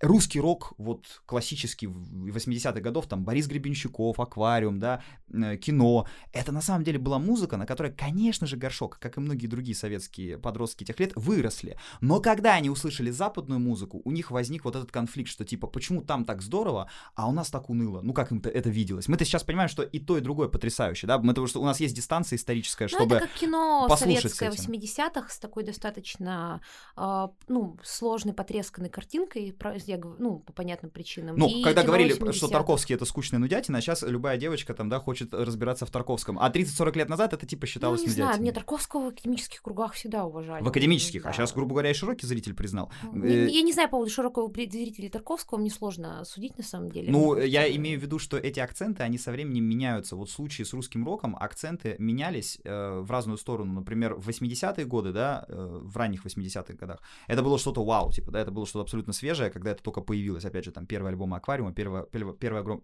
Speaker 2: русский рок, вот классический 80-х годов, там Борис Гребенщиков, Аквариум, да, э, кино, это на самом деле была музыка, на которой, конечно же, Горшок, как и многие другие советские подростки тех лет, выросли. Но когда они услышали западную музыку, у них возник вот этот конфликт, что типа, почему там так здорово, а у нас так уныло? Ну, как им это виделось? Мы-то сейчас понимаем, что и то, и другое потрясающе, да? Мы того, что у нас есть дистанция историческая, чтобы
Speaker 1: Ну, это как кино советское
Speaker 2: этим.
Speaker 1: 80-х с такой достаточно, э, ну, сложной, потресканной картинкой, я говорю, ну, по понятным причинам.
Speaker 2: Ну,
Speaker 1: и
Speaker 2: когда говорили,
Speaker 1: 80-х.
Speaker 2: что Тарковский это скучная нудятина, а сейчас любая девочка там, да, хочет разбираться в Тарковском. А 30-40 лет назад это типа считалось
Speaker 1: ну, не
Speaker 2: нудятиной.
Speaker 1: знаю, мне Тарковского в академических кругах всегда уважали.
Speaker 2: В академических,
Speaker 1: да.
Speaker 2: а сейчас, грубо говоря, и широкий зритель признал.
Speaker 1: Не,
Speaker 2: Э,
Speaker 1: я не знаю по поводу широкого зрителя Тарковского, мне сложно судить на самом деле.
Speaker 2: Ну, я
Speaker 1: кажется,
Speaker 2: имею в виду, что эти акценты, они со временем меняются. Вот в случае с русским роком акценты менялись э, в разную сторону. Например, в 80-е годы, да, э, в ранних 80-х годах, это было что-то вау, типа, да, это было что-то абсолютно свежее, когда это только появилось. Опять же, там, первый альбом «Аквариума», первый, первый, первый,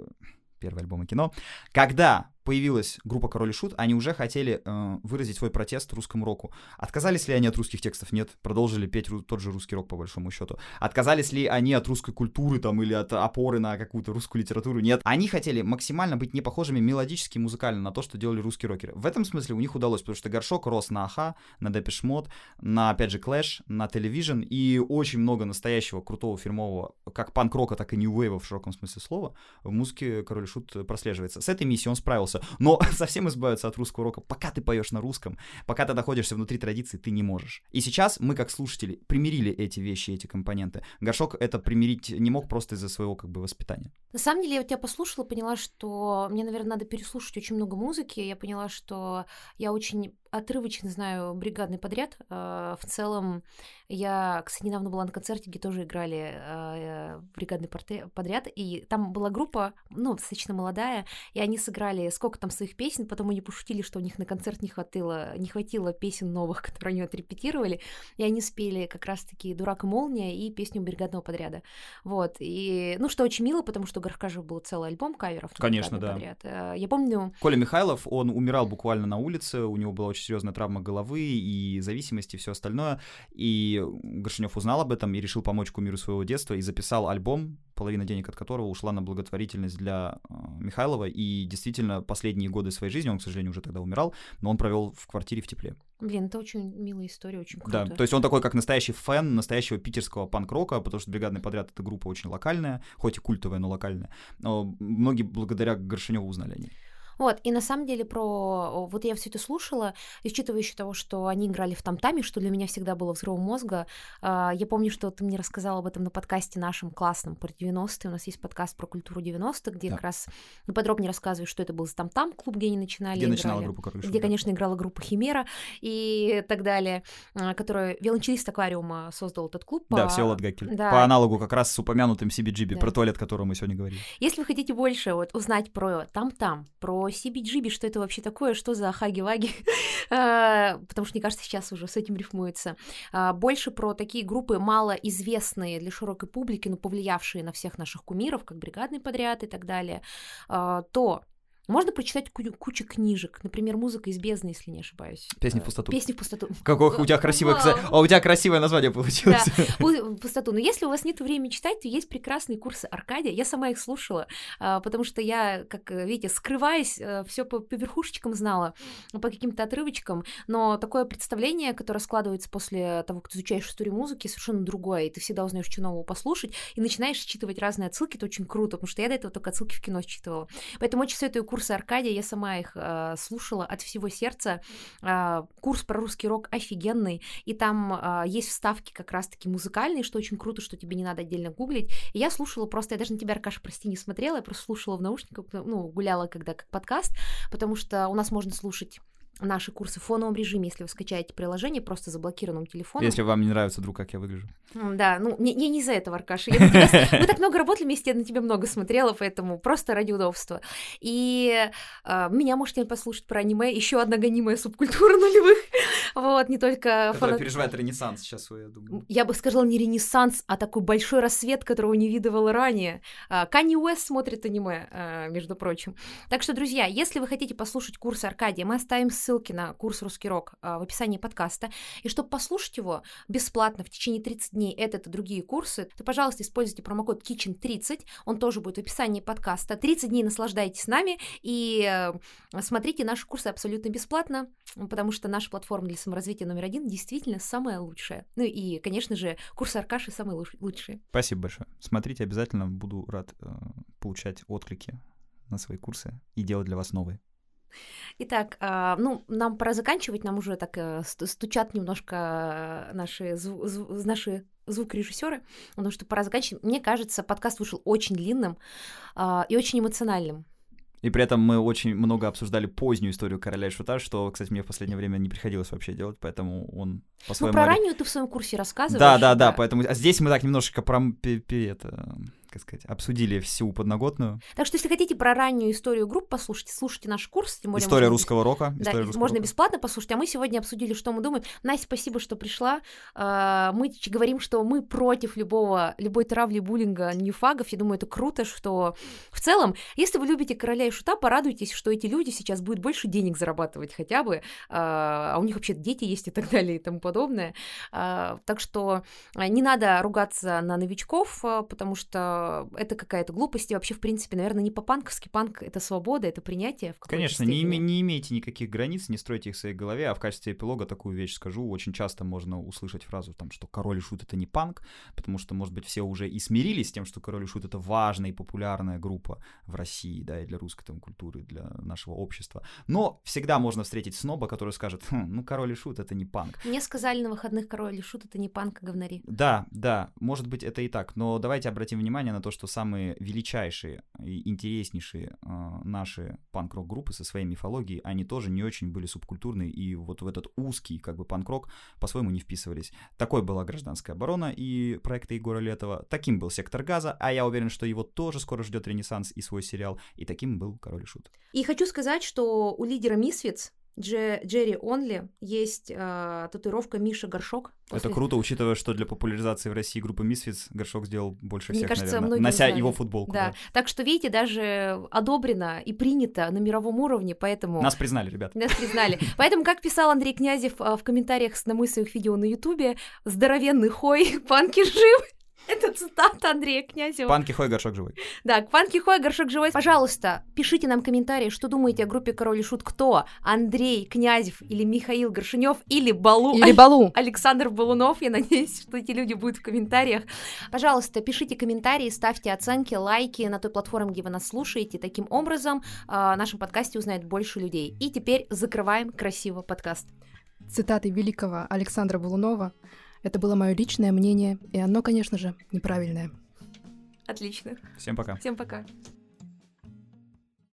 Speaker 2: первый альбом кино. Когда появилась группа Король и Шут, они уже хотели э, выразить свой протест русскому року. Отказались ли они от русских текстов? Нет. Продолжили петь тот же русский рок, по большому счету. Отказались ли они от русской культуры там или от опоры на какую-то русскую литературу? Нет. Они хотели максимально быть не похожими мелодически и музыкально на то, что делали русские рокеры. В этом смысле у них удалось, потому что Горшок рос на Аха, на Mode, на, опять же, Clash, на Television, и очень много настоящего крутого фирмового, как панк-рока, так и нью-вейва в широком смысле слова, в музыке Король и Шут прослеживается. С этой миссией он справился. Но [laughs] совсем избавиться от русского рока, пока ты поешь на русском, пока ты находишься внутри традиции, ты не можешь. И сейчас мы, как слушатели, примирили эти вещи, эти компоненты. Горшок это примирить не мог просто из-за своего как бы воспитания.
Speaker 1: На самом деле, я вот тебя послушала, поняла, что мне, наверное, надо переслушать очень много музыки. Я поняла, что я очень отрывочно знаю бригадный подряд. Э, в целом, я, кстати, недавно была на концерте, где тоже играли э, бригадный подряд, и там была группа, ну, достаточно молодая, и они сыграли сколько там своих песен, потом они пошутили, что у них на концерт не хватило, не хватило песен новых, [laughs] которые они отрепетировали, и они спели как раз-таки «Дурак и молния» и песню бригадного подряда. Вот, и, ну, что очень мило, потому что у Горшка же был целый альбом каверов.
Speaker 2: Конечно, да.
Speaker 1: Подряд. Э, я помню...
Speaker 2: Коля Михайлов, он умирал буквально на улице, у него была очень серьезная травма головы и зависимости, и все остальное, и Горшинев узнал об этом и решил помочь кумиру своего детства и записал альбом, половина денег от которого ушла на благотворительность для э, Михайлова. И действительно, последние годы своей жизни, он, к сожалению, уже тогда умирал, но он провел в квартире в тепле.
Speaker 1: Блин, это очень милая история, очень круто.
Speaker 2: Да, то есть он такой, как настоящий фэн настоящего питерского панк-рока, потому что «Бригадный подряд» — это группа очень локальная, хоть и культовая, но локальная. Но многие благодаря Горшиневу узнали о ней.
Speaker 1: Вот, и на самом деле про... Вот я все это слушала, и учитывая еще того, что они играли в там-таме, что для меня всегда было взрывом мозга. А, я помню, что ты мне рассказал об этом на подкасте нашем классном про 90-е. У нас есть подкаст про культуру 90-х, где да. как раз ну, подробнее рассказываю, что это был за там-там клуб, где они начинали
Speaker 2: Где играли, начинала группа Король
Speaker 1: Где, да. конечно, играла группа Химера и так далее, а, которая... Виолончелист аквариума создал этот клуб.
Speaker 2: Да, по... Всеволод Гакель. Да. По аналогу как раз с упомянутым CBGB, да. про туалет, о котором мы сегодня говорили.
Speaker 1: Если вы хотите больше вот, узнать про там-там, про CBGB, что это вообще такое, что за хаги-ваги, [laughs] а, потому что, мне кажется, сейчас уже с этим рифмуется. А, больше про такие группы малоизвестные для широкой публики, но повлиявшие на всех наших кумиров, как бригадный подряд и так далее, а, то можно прочитать кучу книжек, например, «Музыка из бездны», если не ошибаюсь.
Speaker 2: «Песни в пустоту».
Speaker 1: «Песни в пустоту».
Speaker 2: Какое у тебя красивое, а у тебя красивое название получилось.
Speaker 1: Да, пустоту. Но если у вас нет времени читать, то есть прекрасные курсы Аркадия. Я сама их слушала, а, потому что я, как видите, скрываясь, э, все по, по верхушечкам знала, по каким-то отрывочкам, но такое представление, которое складывается после того, как ты изучаешь историю музыки, совершенно другое, и ты всегда узнаешь, что нового послушать, и начинаешь считывать разные отсылки, это очень круто, потому что я до этого только отсылки в кино считывала. Поэтому очень советую курсы Аркадия, я сама их э, слушала от всего сердца. Э, курс про русский рок офигенный, и там э, есть вставки как раз-таки музыкальные, что очень круто, что тебе не надо отдельно гуглить. И я слушала просто, я даже на тебя, Аркаша, прости, не смотрела, я просто слушала в наушниках, ну, гуляла когда как подкаст, потому что у нас можно слушать наши курсы в фоновом режиме, если вы скачаете приложение просто заблокированным телефоном.
Speaker 2: Если вам не нравится вдруг, как я выгляжу.
Speaker 1: Да, ну, не, не, не из-за этого, Аркаша. [laughs] Мы так много работали вместе, я на тебя много смотрела, поэтому просто ради удобства. И э, меня можете послушать про аниме, еще одна гонимая субкультура нулевых. Вот, не только...
Speaker 2: Которая переживает ренессанс сейчас, я думаю.
Speaker 1: Я бы сказала не ренессанс, а такой большой рассвет, которого не видывала ранее. Канни Уэст смотрит аниме, а, между прочим. Так что, друзья, если вы хотите послушать курс Аркадия, мы оставим ссылки на курс «Русский рок» а, в описании подкаста. И чтобы послушать его бесплатно в течение 30 дней, этот и другие курсы, то, пожалуйста, используйте промокод KITCHEN30, он тоже будет в описании подкаста. 30 дней наслаждайтесь с нами и э, смотрите наши курсы абсолютно бесплатно, потому что наша платформа для саморазвития номер один действительно самая лучшая. Ну и, конечно же, курсы Аркаши самые лучшие.
Speaker 2: Спасибо большое. Смотрите, обязательно буду рад э, получать отклики на свои курсы и делать для вас новые.
Speaker 1: Итак, а, ну, нам пора заканчивать, нам уже так э, стучат немножко наши, зву- зву- наши звукорежиссеры, потому что пора заканчивать. Мне кажется, подкаст вышел очень длинным а, и очень эмоциональным.
Speaker 2: И при этом мы очень много обсуждали позднюю историю короля и шута, что, кстати, мне в последнее время не приходилось вообще делать, поэтому он по-своему...
Speaker 1: Ну, про раннюю ты в своем курсе рассказываешь.
Speaker 2: Да, да, да, поэтому... А здесь мы так немножечко про... Это как сказать, обсудили всю подноготную.
Speaker 1: Так что, если хотите про раннюю историю групп послушать, слушайте наш курс. Тем более
Speaker 2: История
Speaker 1: можно
Speaker 2: русского рока.
Speaker 1: Да,
Speaker 2: История русского
Speaker 1: можно
Speaker 2: рока.
Speaker 1: бесплатно послушать. А мы сегодня обсудили, что мы думаем. Настя, спасибо, что пришла. А, Мы говорим, что мы против любого, любой травли, буллинга, ньюфагов. Я думаю, это круто, что в целом, если вы любите короля и шута, порадуйтесь, что эти люди сейчас будут больше денег зарабатывать хотя бы. А а у них вообще дети есть и так далее и тому подобное. А, Так что не надо ругаться на новичков, потому что это какая-то глупость. И вообще, в принципе, наверное, не по-панковски. Панк — это свобода, это принятие в
Speaker 2: Конечно, не, име- не имейте никаких границ, не стройте их в своей голове, а в качестве эпилога такую вещь скажу. Очень часто можно услышать фразу, там, что король и шут — это не панк, потому что, может быть, все уже и смирились с тем, что король и шут — это важная и популярная группа в России, да, и для русской там, культуры, и для нашего общества. Но всегда можно встретить сноба, который скажет, «Хм, ну, король и шут — это не панк.
Speaker 1: Мне сказали на выходных король и шут это не панк, а говнари.
Speaker 2: Да, да, может быть, это и так, но давайте обратим внимание на то, что самые величайшие и интереснейшие э, наши панк-рок группы со своей мифологией, они тоже не очень были субкультурные и вот в этот узкий как бы панк-рок по-своему не вписывались. Такой была гражданская оборона и проекты Егора Летова, таким был Сектор Газа, а я уверен, что его тоже скоро ждет ренессанс и свой сериал, и таким был Король и Шут.
Speaker 1: И хочу сказать, что у лидера Мисфиц Дже- Джерри Онли есть э, татуировка Миша Горшок.
Speaker 2: Это
Speaker 1: После-
Speaker 2: круто, учитывая, что для популяризации в России группы Misfits Горшок сделал больше
Speaker 1: Мне
Speaker 2: всех,
Speaker 1: кажется,
Speaker 2: наверное, нося
Speaker 1: знали.
Speaker 2: его футболку.
Speaker 1: Да.
Speaker 2: да.
Speaker 1: Так что, видите, даже одобрено и принято на мировом уровне, поэтому...
Speaker 2: Нас признали, ребят.
Speaker 1: Нас признали. [laughs] Поэтому, как писал Андрей Князев а, в комментариях на моих своих видео на Ютубе, здоровенный хой, [laughs] панки живы. Это цитата Андрея Князева.
Speaker 2: Панки Хой, Горшок живой.
Speaker 1: Да, Панки Хой, Горшок живой. Пожалуйста, пишите нам комментарии, что думаете о группе Король и Шут. Кто? Андрей Князев или Михаил Горшинев или Балу
Speaker 3: Или Балу. [laughs]
Speaker 1: Александр Балунов. Я надеюсь, что эти люди будут в комментариях. Пожалуйста, пишите комментарии, ставьте оценки, лайки на той платформе, где вы нас слушаете. Таким образом, а, о нашем подкасте узнает больше людей. И теперь закрываем красиво подкаст.
Speaker 3: Цитаты великого Александра Балунова. Это было мое личное мнение, и оно, конечно же, неправильное.
Speaker 1: Отлично.
Speaker 2: Всем пока.
Speaker 1: Всем пока.